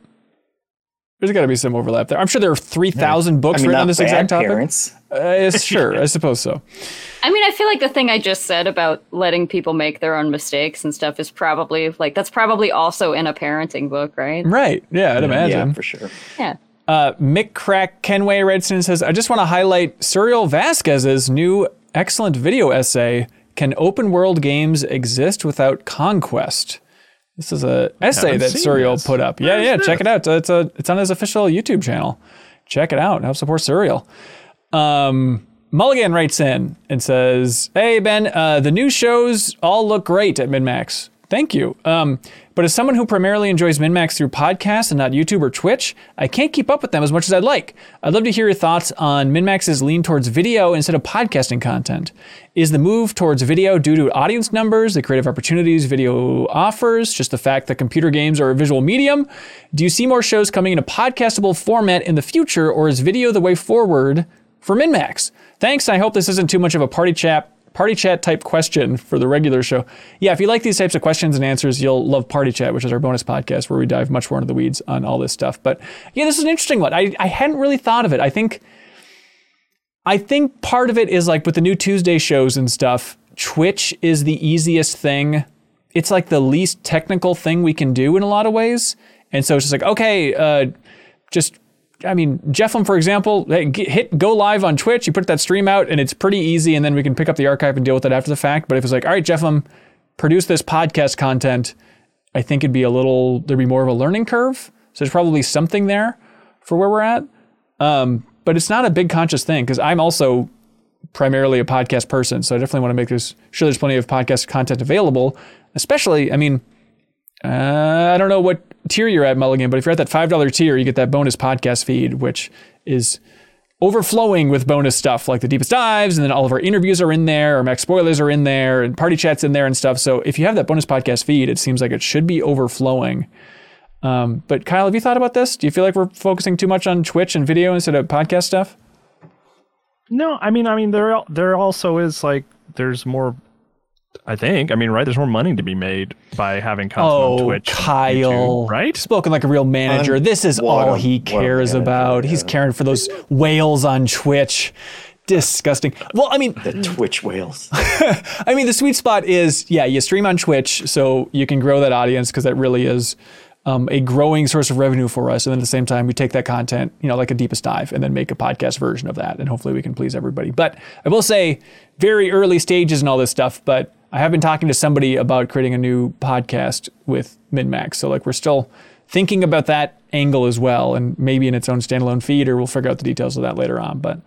There's got to be some overlap there. I'm sure there are 3,000 books I mean, written on this exact topic. Parents. Uh, sure, I suppose so. I mean, I feel like the thing I just said about letting people make their own mistakes and stuff is probably like that's probably also in a parenting book, right? Right. Yeah, I'd imagine. Yeah, for sure. Yeah. Uh, Mick Crack Kenway Redstone says, I just want to highlight Suriel Vazquez's new excellent video essay. Can open world games exist without conquest? This is a essay that Suriel put up. yeah, yeah, check it out. It's a it's on his official YouTube channel. Check it out. Help support Suriel. Um, Mulligan writes in and says, "Hey Ben, uh, the new shows all look great at MinnMax. Thank you. Um, but as someone who primarily enjoys MinnMax through podcasts and not YouTube or Twitch, I can't keep up with them as much as I'd like. I'd love to hear your thoughts on MinnMax's lean towards video instead of podcasting content. Is the move towards video due to audience numbers, the creative opportunities video offers, just the fact that computer games are a visual medium? Do you see more shows coming in a podcastable format in the future, or is video the way forward for MinnMax? Thanks. I hope this isn't too much of a party chat party chat type question for the regular show. Yeah, if you like these types of questions and answers, you'll love Party Chat, which is our bonus podcast where we dive much more into the weeds on all this stuff. But yeah, this is an interesting one. I, I hadn't really thought of it. I think I think part of it is like with the new Tuesday shows and stuff, Twitch is the easiest thing. It's like the least technical thing we can do in a lot of ways. And so it's just like, okay, uh, just I mean, Jeff M, for example, hit go live on Twitch. You put that stream out, and it's pretty easy, and then we can pick up the archive and deal with it after the fact. But if it's like, all right, Jeff M, produce this podcast content, I think it'd be a little there'd be more of a learning curve. So there's probably something there for where we're at. Um, but it's not a big conscious thing because I'm also primarily a podcast person, so I definitely want to make this sure there's plenty of podcast content available. Especially, I mean, uh, I don't know what tier you're at, Mulligan, but if you're at that $5 tier, you get that bonus podcast feed, which is overflowing with bonus stuff like the deepest dives, and then all of our interviews are in there, our max spoilers are in there, and party chats in there and stuff. So if you have that bonus podcast feed, it seems like it should be overflowing. Um, but Kyle, have you thought about this? Do you feel like we're focusing too much on Twitch and video instead of podcast stuff? No, I mean, I mean, there there also is like there's more I think. I mean, right? There's more money to be made by having content oh, on Twitch. Kyle, YouTube, right? Spoken like a real manager. I'm, this is all he cares about. Yeah. He's caring for those whales on Twitch. Disgusting. Well, I mean, the Twitch whales. I mean, the sweet spot is yeah, you stream on Twitch, so you can grow that audience because that really is um, a growing source of revenue for us. And then at the same time, we take that content, you know, like a deepest dive, and then make a podcast version of that, and hopefully we can please everybody. But I will say, very early stages and all this stuff, but I have been talking to somebody about creating a new podcast with MinnMax. So like we're still thinking about that angle as well, and maybe in its own standalone feed, or we'll figure out the details of that later on. But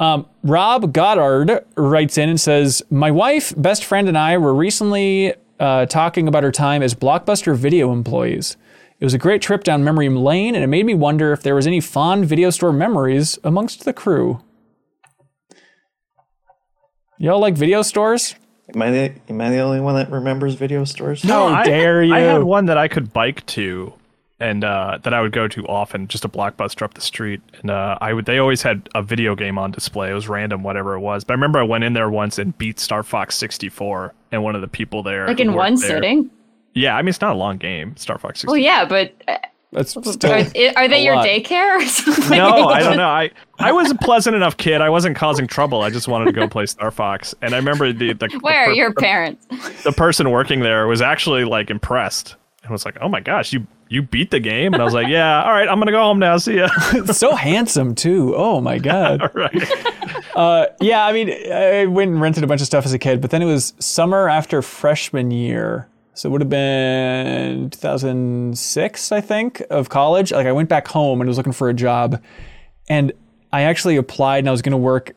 um, Rob Goddard writes in and says, "My wife, best friend, and I were recently uh, talking about her time as Blockbuster Video employees." It was a great trip down memory lane, and it made me wonder if there was any fond video store memories amongst the crew. Y'all like video stores? Am I the am I the only one that remembers video stores? No, How dare you! I had one that I could bike to, and uh, that I would go to often, just a blockbuster up the street. And uh, I would they always had a video game on display. It was random, whatever it was. But I remember I went in there once and beat Star Fox 64, and one of the people there, like in one there, sitting. Yeah, I mean it's not a long game, Star Fox 64. Well, yeah, but uh, that's still are, are they your lot. daycare or something? No, I don't know. I, I was a pleasant enough kid. I wasn't causing trouble. I just wanted to go play Star Fox. And I remember the, the where the are your parents? The person working there was actually like impressed and was like, "Oh my gosh, you you beat the game!" And I was like, "Yeah, all right, I'm gonna go home now. See ya." so handsome too. Oh my god. right. Uh, yeah, I mean, I went and rented a bunch of stuff as a kid, but then it was summer after freshman year so it would have been 2006, I think, of college. Like I went back home and was looking for a job, and I actually applied and I was going to work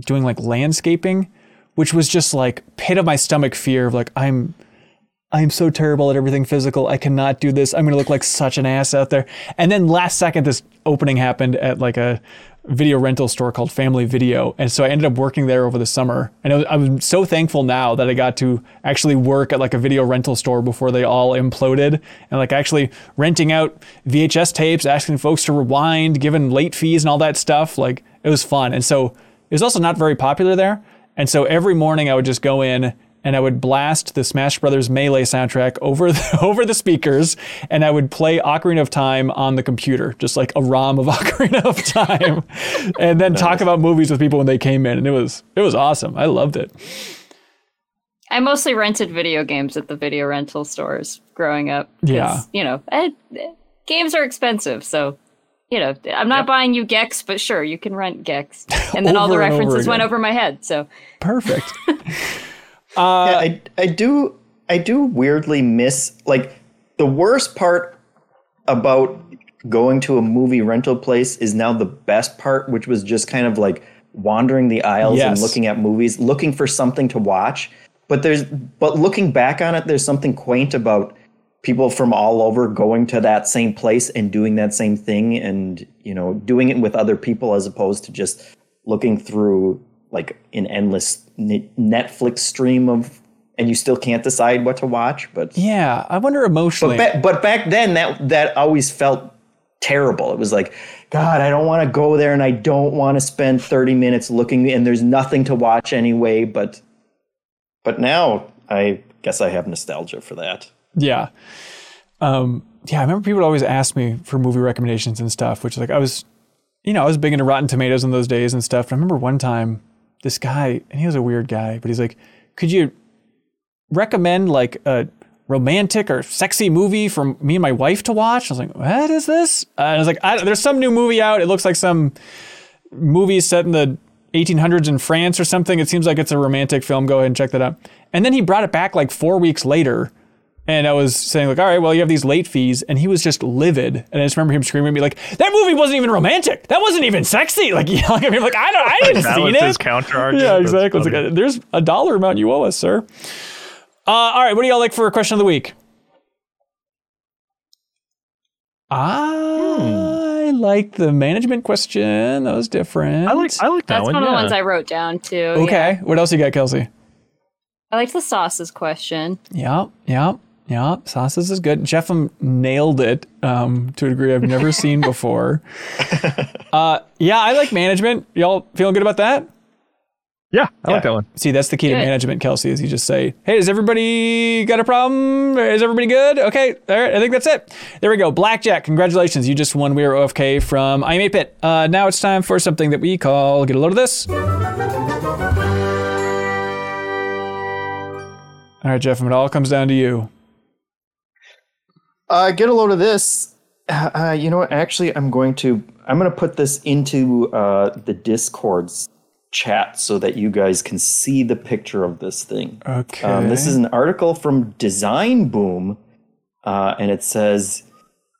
doing like landscaping, which was just like pit of my stomach fear of like I'm I'm so terrible at everything physical. I cannot do this. I'm going to look like such an ass out there. And then last second, this opening happened at like a video rental store called Family Video. And so I ended up working there over the summer. And I'm so thankful now that I got to actually work at like a video rental store before they all imploded and like actually renting out VHS tapes, asking folks to rewind, giving late fees and all that stuff. Like it was fun. And so it was also not very popular there. And so every morning I would just go in and I would blast the Smash Brothers Melee soundtrack over the, over the speakers, and I would play Ocarina of Time on the computer, just like a ROM of Ocarina of Time, and then nice. talk about movies with people when they came in, and it was it was awesome. I loved it. I mostly rented video games at the video rental stores growing up. Yeah, you know, I, games are expensive, so you know, I'm not yep. buying you Gex, but sure, you can rent Gex. And then all the references went over my head. So perfect. Uh, yeah, I, I do I do weirdly miss like the worst part about going to a movie rental place is now the best part, which was just kind of like wandering the aisles yes. and looking at movies, looking for something to watch. But there's but looking back on it, there's something quaint about people from all over going to that same place and doing that same thing and you know doing it with other people as opposed to just looking through like an endless Netflix stream of, and you still can't decide what to watch. But yeah, I wonder emotionally. But, ba- but back then, that that always felt terrible. It was like, God, I don't want to go there, and I don't want to spend thirty minutes looking, and there's nothing to watch anyway. But but now, I guess I have nostalgia for that. Yeah. Um, yeah, I remember people always ask me for movie recommendations and stuff, which like I was, you know, I was big into Rotten Tomatoes in those days and stuff. But I remember one time this guy, and he was a weird guy, but he's like, could you recommend like a romantic or sexy movie for me and my wife to watch? I was like, what is this? Uh, and I was like, I, there's some new movie out. It looks like some movie set in the 1800s in France or something. It seems like it's a romantic film. Go ahead and check that out. And then he brought it back like four weeks later and I was saying like, all right, well, you have these late fees, and he was just livid. And I just remember him screaming at me like, that movie wasn't even romantic. That wasn't even sexy. Like yelling at me like, I don't, I didn't see it. His counter argument. Yeah, exactly. Like, there's a dollar amount you owe us, sir. Uh, all right, what do y'all like for a question of the week? I hmm. like the management question. That was different. I like I like that That's one. one of the ones I wrote down too. Okay. Yeah. What else you got, Kelsey? I liked the sauces question. Yeah, yeah. Yeah, sauces is good. Jeff M nailed it um, to a degree I've never seen before. Uh, yeah, I like management. Y'all feeling good about that? Yeah, I yeah. like that one. See, that's the key good. to management, Kelsey, is you just say, hey, does everybody got a problem? Is everybody good? Okay, all right, I think that's it. There we go. Blackjack, congratulations. You just won We Are OFK from I'm 8-Bit. Uh, now it's time for something that we call Get a Load of This. All right, Jeff, it all comes down to you. Uh, get a load of this. Uh, uh, you know what? Actually, I'm going to I'm going to put this into uh, the Discord's chat so that you guys can see the picture of this thing. Okay. Um, this is an article from Design Boom, uh, and it says,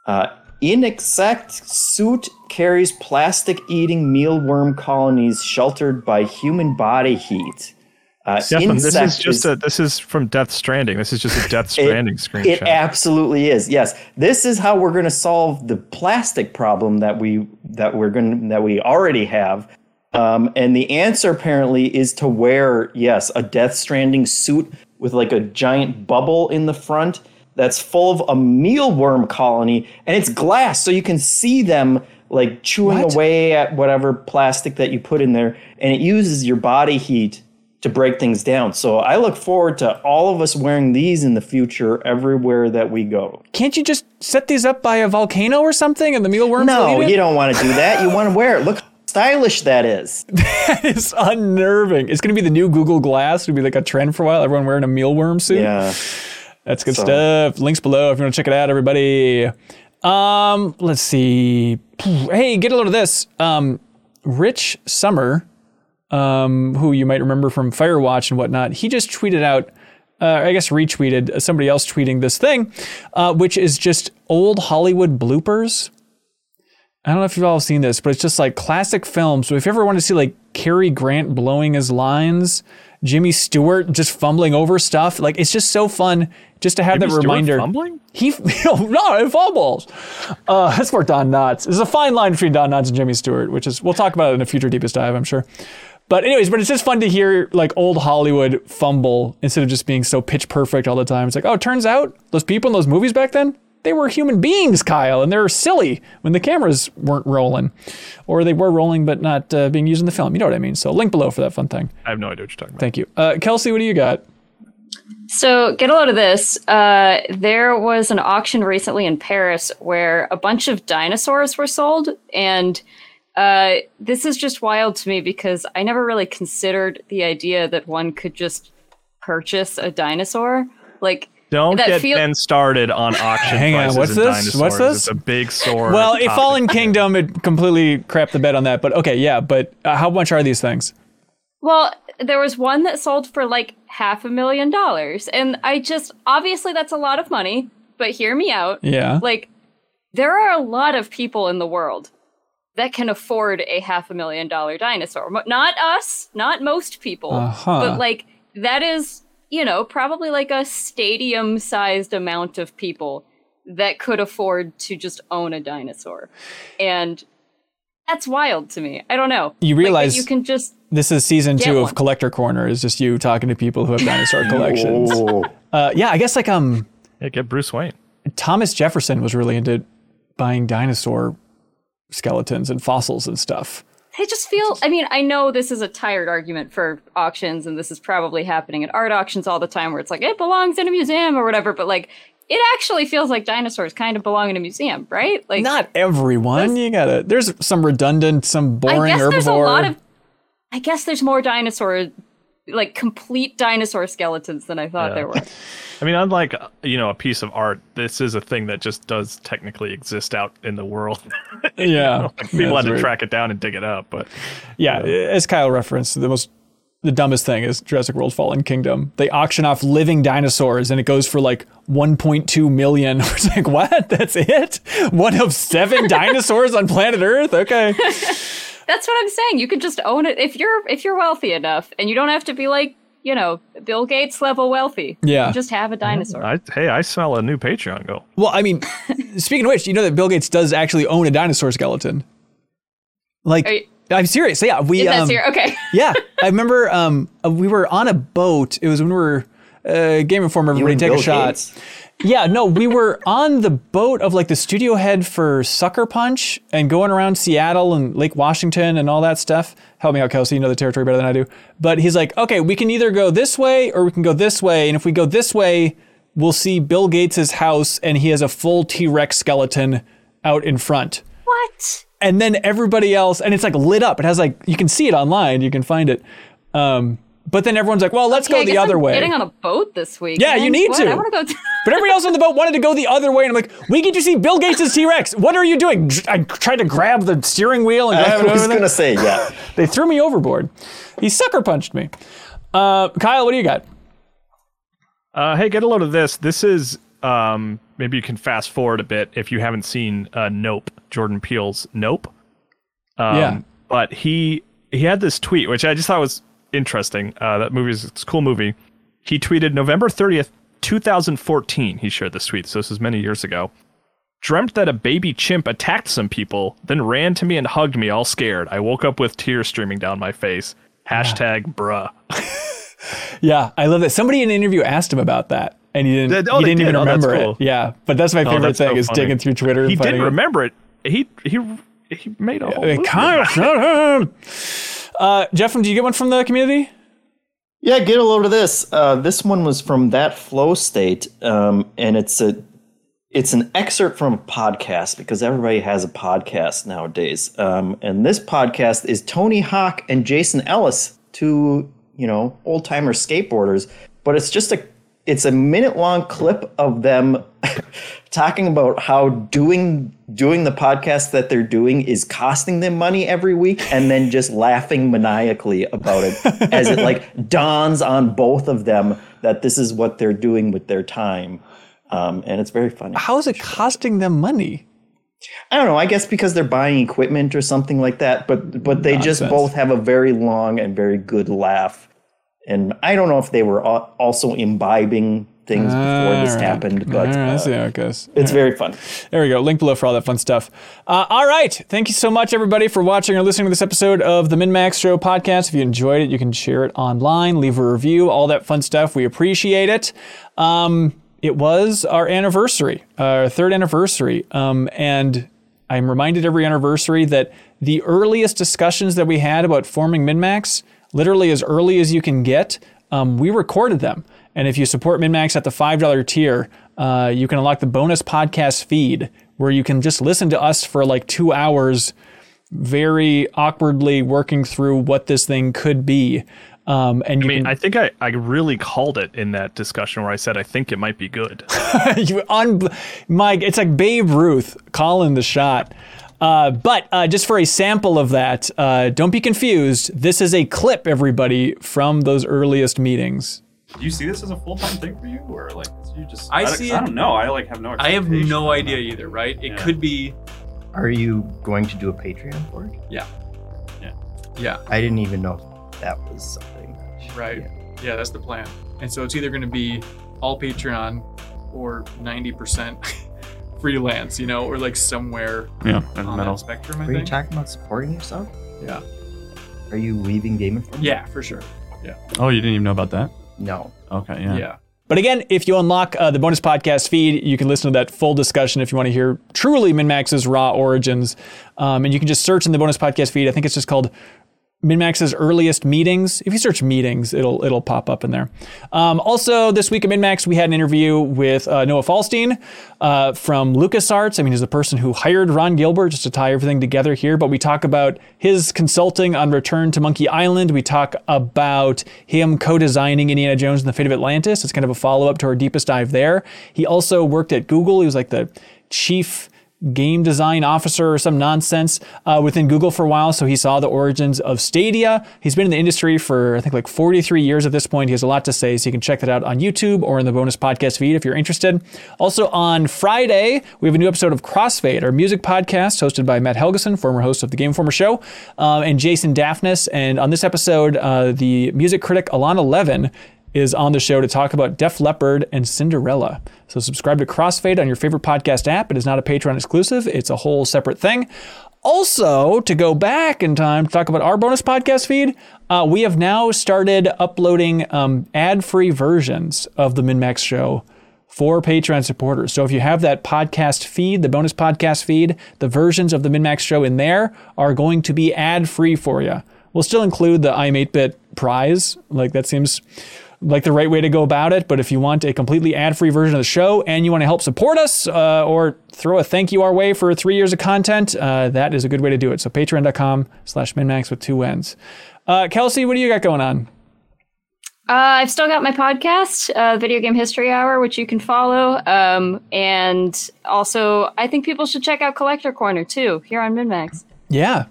uh, "Inexact suit carries plastic-eating mealworm colonies sheltered by human body heat." Uh, this is just is, a this is from Death Stranding. This is just a Death Stranding it, screenshot. It absolutely is. Yes, this is how we're going to solve the plastic problem that we that we're going that we already have. Um, and the answer apparently is to wear yes a Death Stranding suit with like a giant bubble in the front that's full of a mealworm colony, and it's glass, so you can see them like chewing what? away at whatever plastic that you put in there, and it uses your body heat to break things down. So I look forward to all of us wearing these in the future everywhere that we go. Can't you just set these up by a volcano or something and the mealworms? No, you don't want to do that. You want to wear it. Look stylish that is. that is unnerving. It's going to be the new Google Glass. It'll be like a trend for a while. Everyone wearing a mealworm suit. Yeah. That's good so. stuff. Links below if you want to check it out, everybody. Um, let's see. Hey, get a load of this. Um, Rich Summer um, who you might remember from Firewatch and whatnot, he just tweeted out, uh, I guess retweeted somebody else tweeting this thing, uh, which is just old Hollywood bloopers. I don't know if you've all seen this, but it's just like classic films. So if you ever want to see like Cary Grant blowing his lines, Jimmy Stewart just fumbling over stuff, like it's just so fun just to have Jimmy that Stewart reminder. Fumbling? He no, it fumbles. Uh, that's for Don Knotts. There's a fine line between Don Knotts and Jimmy Stewart, which is we'll talk about it in a future deepest dive, I'm sure. But anyways, but it's just fun to hear like old Hollywood fumble instead of just being so pitch perfect all the time. It's like, oh, it turns out those people in those movies back then, they were human beings, Kyle, and they're silly when the cameras weren't rolling, or they were rolling but not uh, being used in the film. You know what I mean? So link below for that fun thing. I have no idea what you're talking about. Thank you, uh, Kelsey. What do you got? So get a load of this. Uh, there was an auction recently in Paris where a bunch of dinosaurs were sold, and uh, this is just wild to me because I never really considered the idea that one could just purchase a dinosaur. Like don't get feel- Ben started on auction Hang on, what's this? What's this? It's a big sword. Well, a Fallen Kingdom, it completely crapped the bed on that. But okay, yeah. But uh, how much are these things? Well, there was one that sold for like half a million dollars, and I just obviously that's a lot of money. But hear me out. Yeah. Like there are a lot of people in the world that can afford a half a million dollar dinosaur. Not us, not most people, uh-huh. but like that is you know, probably like a stadium sized amount of people that could afford to just own a dinosaur. And that's wild to me. I don't know. You realize like, you can just this is season two one. of Collector Corner. Is just you talking to people who have dinosaur collections. uh, yeah, I guess like um, yeah, get Bruce Wayne. Thomas Jefferson was really into buying dinosaur skeletons and fossils and stuff. I just feel, I mean, I know this is a tired argument for auctions, and this is probably happening at art auctions all the time where it's like, it belongs in a museum or whatever, but like, it actually feels like dinosaurs kind of belong in a museum, right? Like, not everyone. You gotta, there's some redundant, some boring I guess herbivore. There's a lot of, I guess there's more dinosaur, like complete dinosaur skeletons than I thought yeah. there were. I mean, unlike you know a piece of art, this is a thing that just does technically exist out in the world. yeah, you know, like people had to weird. track it down and dig it up, but yeah, you know. as Kyle referenced, the most the dumbest thing is Jurassic World Fallen Kingdom. They auction off living dinosaurs and it goes for like 1.2 million. It's like, what? That's it? One of seven dinosaurs on planet Earth? Okay. That's what I'm saying. You could just own it if you're if you're wealthy enough and you don't have to be like you know, Bill Gates level wealthy. Yeah. You just have a dinosaur. I, hey, I smell a new Patreon goal. Well, I mean, speaking of which, you know that Bill Gates does actually own a dinosaur skeleton. Like, you, I'm serious. Yeah, we. Um, here? Okay. yeah, I remember um, we were on a boat. It was when we were uh, Game Informer. Everybody take Bill a shot. Gates. Yeah, no, we were on the boat of like the studio head for Sucker Punch and going around Seattle and Lake Washington and all that stuff. Help me out, Kelsey. You know the territory better than I do. But he's like, okay, we can either go this way or we can go this way. And if we go this way, we'll see Bill Gates' house and he has a full T Rex skeleton out in front. What? And then everybody else, and it's like lit up. It has like, you can see it online, you can find it. Um, but then everyone's like, well, let's okay, go the other I'm way. Getting on a boat this week. Yeah, you need what? to. I want to go. T- but everybody else on the boat wanted to go the other way, and I'm like, we get to see Bill Gates' T Rex. What are you doing? I tried to grab the steering wheel and grab I was going to say, yeah. they threw me overboard. He sucker punched me. Uh, Kyle, what do you got? Uh, hey, get a load of this. This is um, maybe you can fast forward a bit if you haven't seen uh, Nope, Jordan Peele's Nope. Um, yeah. But he he had this tweet, which I just thought was interesting. Uh, that movie is a cool movie. He tweeted November 30th, 2014. He shared this tweet, so this is many years ago. Dreamt that a baby chimp attacked some people, then ran to me and hugged me all scared. I woke up with tears streaming down my face. Hashtag yeah. bruh. yeah, I love that. Somebody in an interview asked him about that, and he didn't. Oh, he didn't did. even oh, remember cool. it. Yeah, but that's my oh, favorite thing so is digging through Twitter. He didn't remember it. He he he made a whole. Kyle, shut up. Uh, Jeff, do you get one from the community? Yeah, get a load of this. Uh, this one was from that flow state, um, and it's a it's an excerpt from a podcast because everybody has a podcast nowadays. Um, and this podcast is Tony Hawk and Jason Ellis, two you know old timer skateboarders. But it's just a it's a minute long clip of them talking about how doing doing the podcast that they're doing is costing them money every week and then just laughing maniacally about it as it like dawns on both of them that this is what they're doing with their time um, and it's very funny how is it costing them money I don't know. I guess because they're buying equipment or something like that. But but they Nonsense. just both have a very long and very good laugh. And I don't know if they were also imbibing things before this right. happened, but right, uh, see how it goes. It's very fun. There we go. Link below for all that fun stuff. Uh, all right. Thank you so much, everybody, for watching or listening to this episode of the MinnMax Show podcast. If you enjoyed it, you can share it online, leave a review, all that fun stuff. We appreciate it. Um, it was our anniversary, our third anniversary. Um, and I'm reminded every anniversary that the earliest discussions that we had about forming MinnMax, literally as early as you can get, um, we recorded them. And if you support MinnMax at the $5 tier, uh, you can unlock the bonus podcast feed where you can just listen to us for like two hours, very awkwardly working through what this thing could be. Um, and I mean, can, I think I, I really called it in that discussion where I said I think it might be good. you un- Mike, it's like Babe Ruth calling the shot. Uh, but uh, just for a sample of that, uh, don't be confused. This is a clip, everybody, from those earliest meetings. Do you see this as a full time thing for you, or like you just? I, I see. I don't know. I like have no. I have no idea either. Right? It yeah. could be. Are you going to do a Patreon for it? Yeah. Yeah. Yeah. I didn't even know that was something. Right. Yeah, yeah that's the plan. And so it's either going to be all Patreon or ninety percent freelance, you know, or like somewhere yeah, on that spectrum. I Are think. you talking about supporting yourself? Yeah. Are you leaving Game Informer? Yeah, for sure. Yeah. Oh, you didn't even know about that? No. Okay. Yeah. Yeah. But again, if you unlock uh, the bonus podcast feed, you can listen to that full discussion if you want to hear truly MinnMax's raw origins. Um, and you can just search in the bonus podcast feed. I think it's just called MinnMax's earliest meetings. If you search meetings, it'll it'll pop up in there. Um, also, this week at MinnMax, we had an interview with uh, Noah Falstein uh, from LucasArts. I mean, he's the person who hired Ron Gilbert just to tie everything together here. But we talk about his consulting on Return to Monkey Island. We talk about him co-designing Indiana Jones and the Fate of Atlantis. It's kind of a follow-up to our deepest dive there. He also worked at Google. He was like the chief game design officer or some nonsense uh, within Google for a while. So he saw the origins of Stadia. He's been in the industry for, I think, like 43 years at this point. He has a lot to say. So you can check that out on YouTube or in the bonus podcast feed if you're interested. Also, on Friday, we have a new episode of Crossfade, our music podcast hosted by Matt Helgeson, former host of the Game Informer show, um, and Jason Daphnis. And on this episode, uh, the music critic Alana Levin is on the show to talk about Def Leppard and Cinderella. So subscribe to Crossfade on your favorite podcast app. It is not a Patreon exclusive, it's a whole separate thing. Also, to go back in time to talk about our bonus podcast feed, uh, we have now started uploading um, ad free versions of the MinnMax show for Patreon supporters. So if you have that podcast feed, the bonus podcast feed, the versions of the MinnMax show in there are going to be ad free for you. We'll still include the I'm 8 bit prize. Like that seems like the right way to go about it. But if you want a completely ad free version of the show and you want to help support us uh, or throw a thank you our way for three years of content, uh, that is a good way to do it. So patreon.com slash minnmax with two N's. Uh, Kelsey, what do you got going on? Uh, I've still got my podcast, uh, Video Game History Hour, which you can follow. Um, and also, I think people should check out Collector Corner too here on MinnMax. Yeah,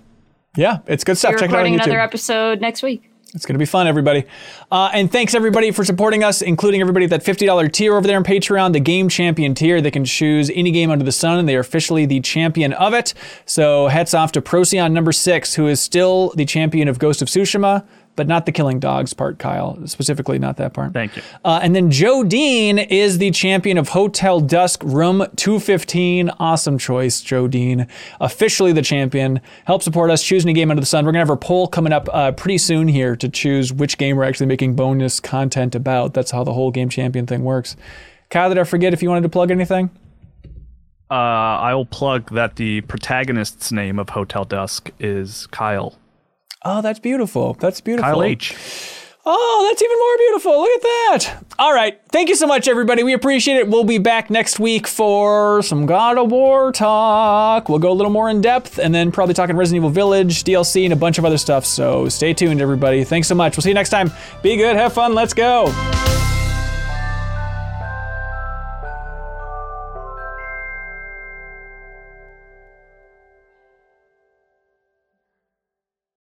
yeah, it's good stuff. We're check recording it out another episode next week. It's going to be fun, everybody. Uh, and thanks, everybody, for supporting us, including everybody at that $50 tier over there on Patreon, the Game Champion tier. They can choose any game under the sun, and they are officially the champion of it. So hats off to Procyon number six, who is still the champion of Ghost of Tsushima but not the killing dogs part, Kyle. Specifically, not that part. Thank you. Uh, and then Joe Dean is the champion of Hotel Dusk Room 215. Awesome choice, Joe Dean. Officially the champion. Help support us. Choose any game under the sun. We're going to have our poll coming up uh, pretty soon here to choose which game we're actually making bonus content about. That's how the whole game champion thing works. Kyle, did I forget if you wanted to plug anything? Uh, I will plug that the protagonist's name of Hotel Dusk is Kyle. Oh, that's beautiful. That's beautiful. Kyle H. Oh, that's even more beautiful. Look at that. All right. Thank you so much, everybody. We appreciate it. We'll be back next week for some God of War talk. We'll go a little more in depth and then probably talking Resident Evil Village, DLC, and a bunch of other stuff. So stay tuned, everybody. Thanks so much. We'll see you next time. Be good. Have fun. Let's go.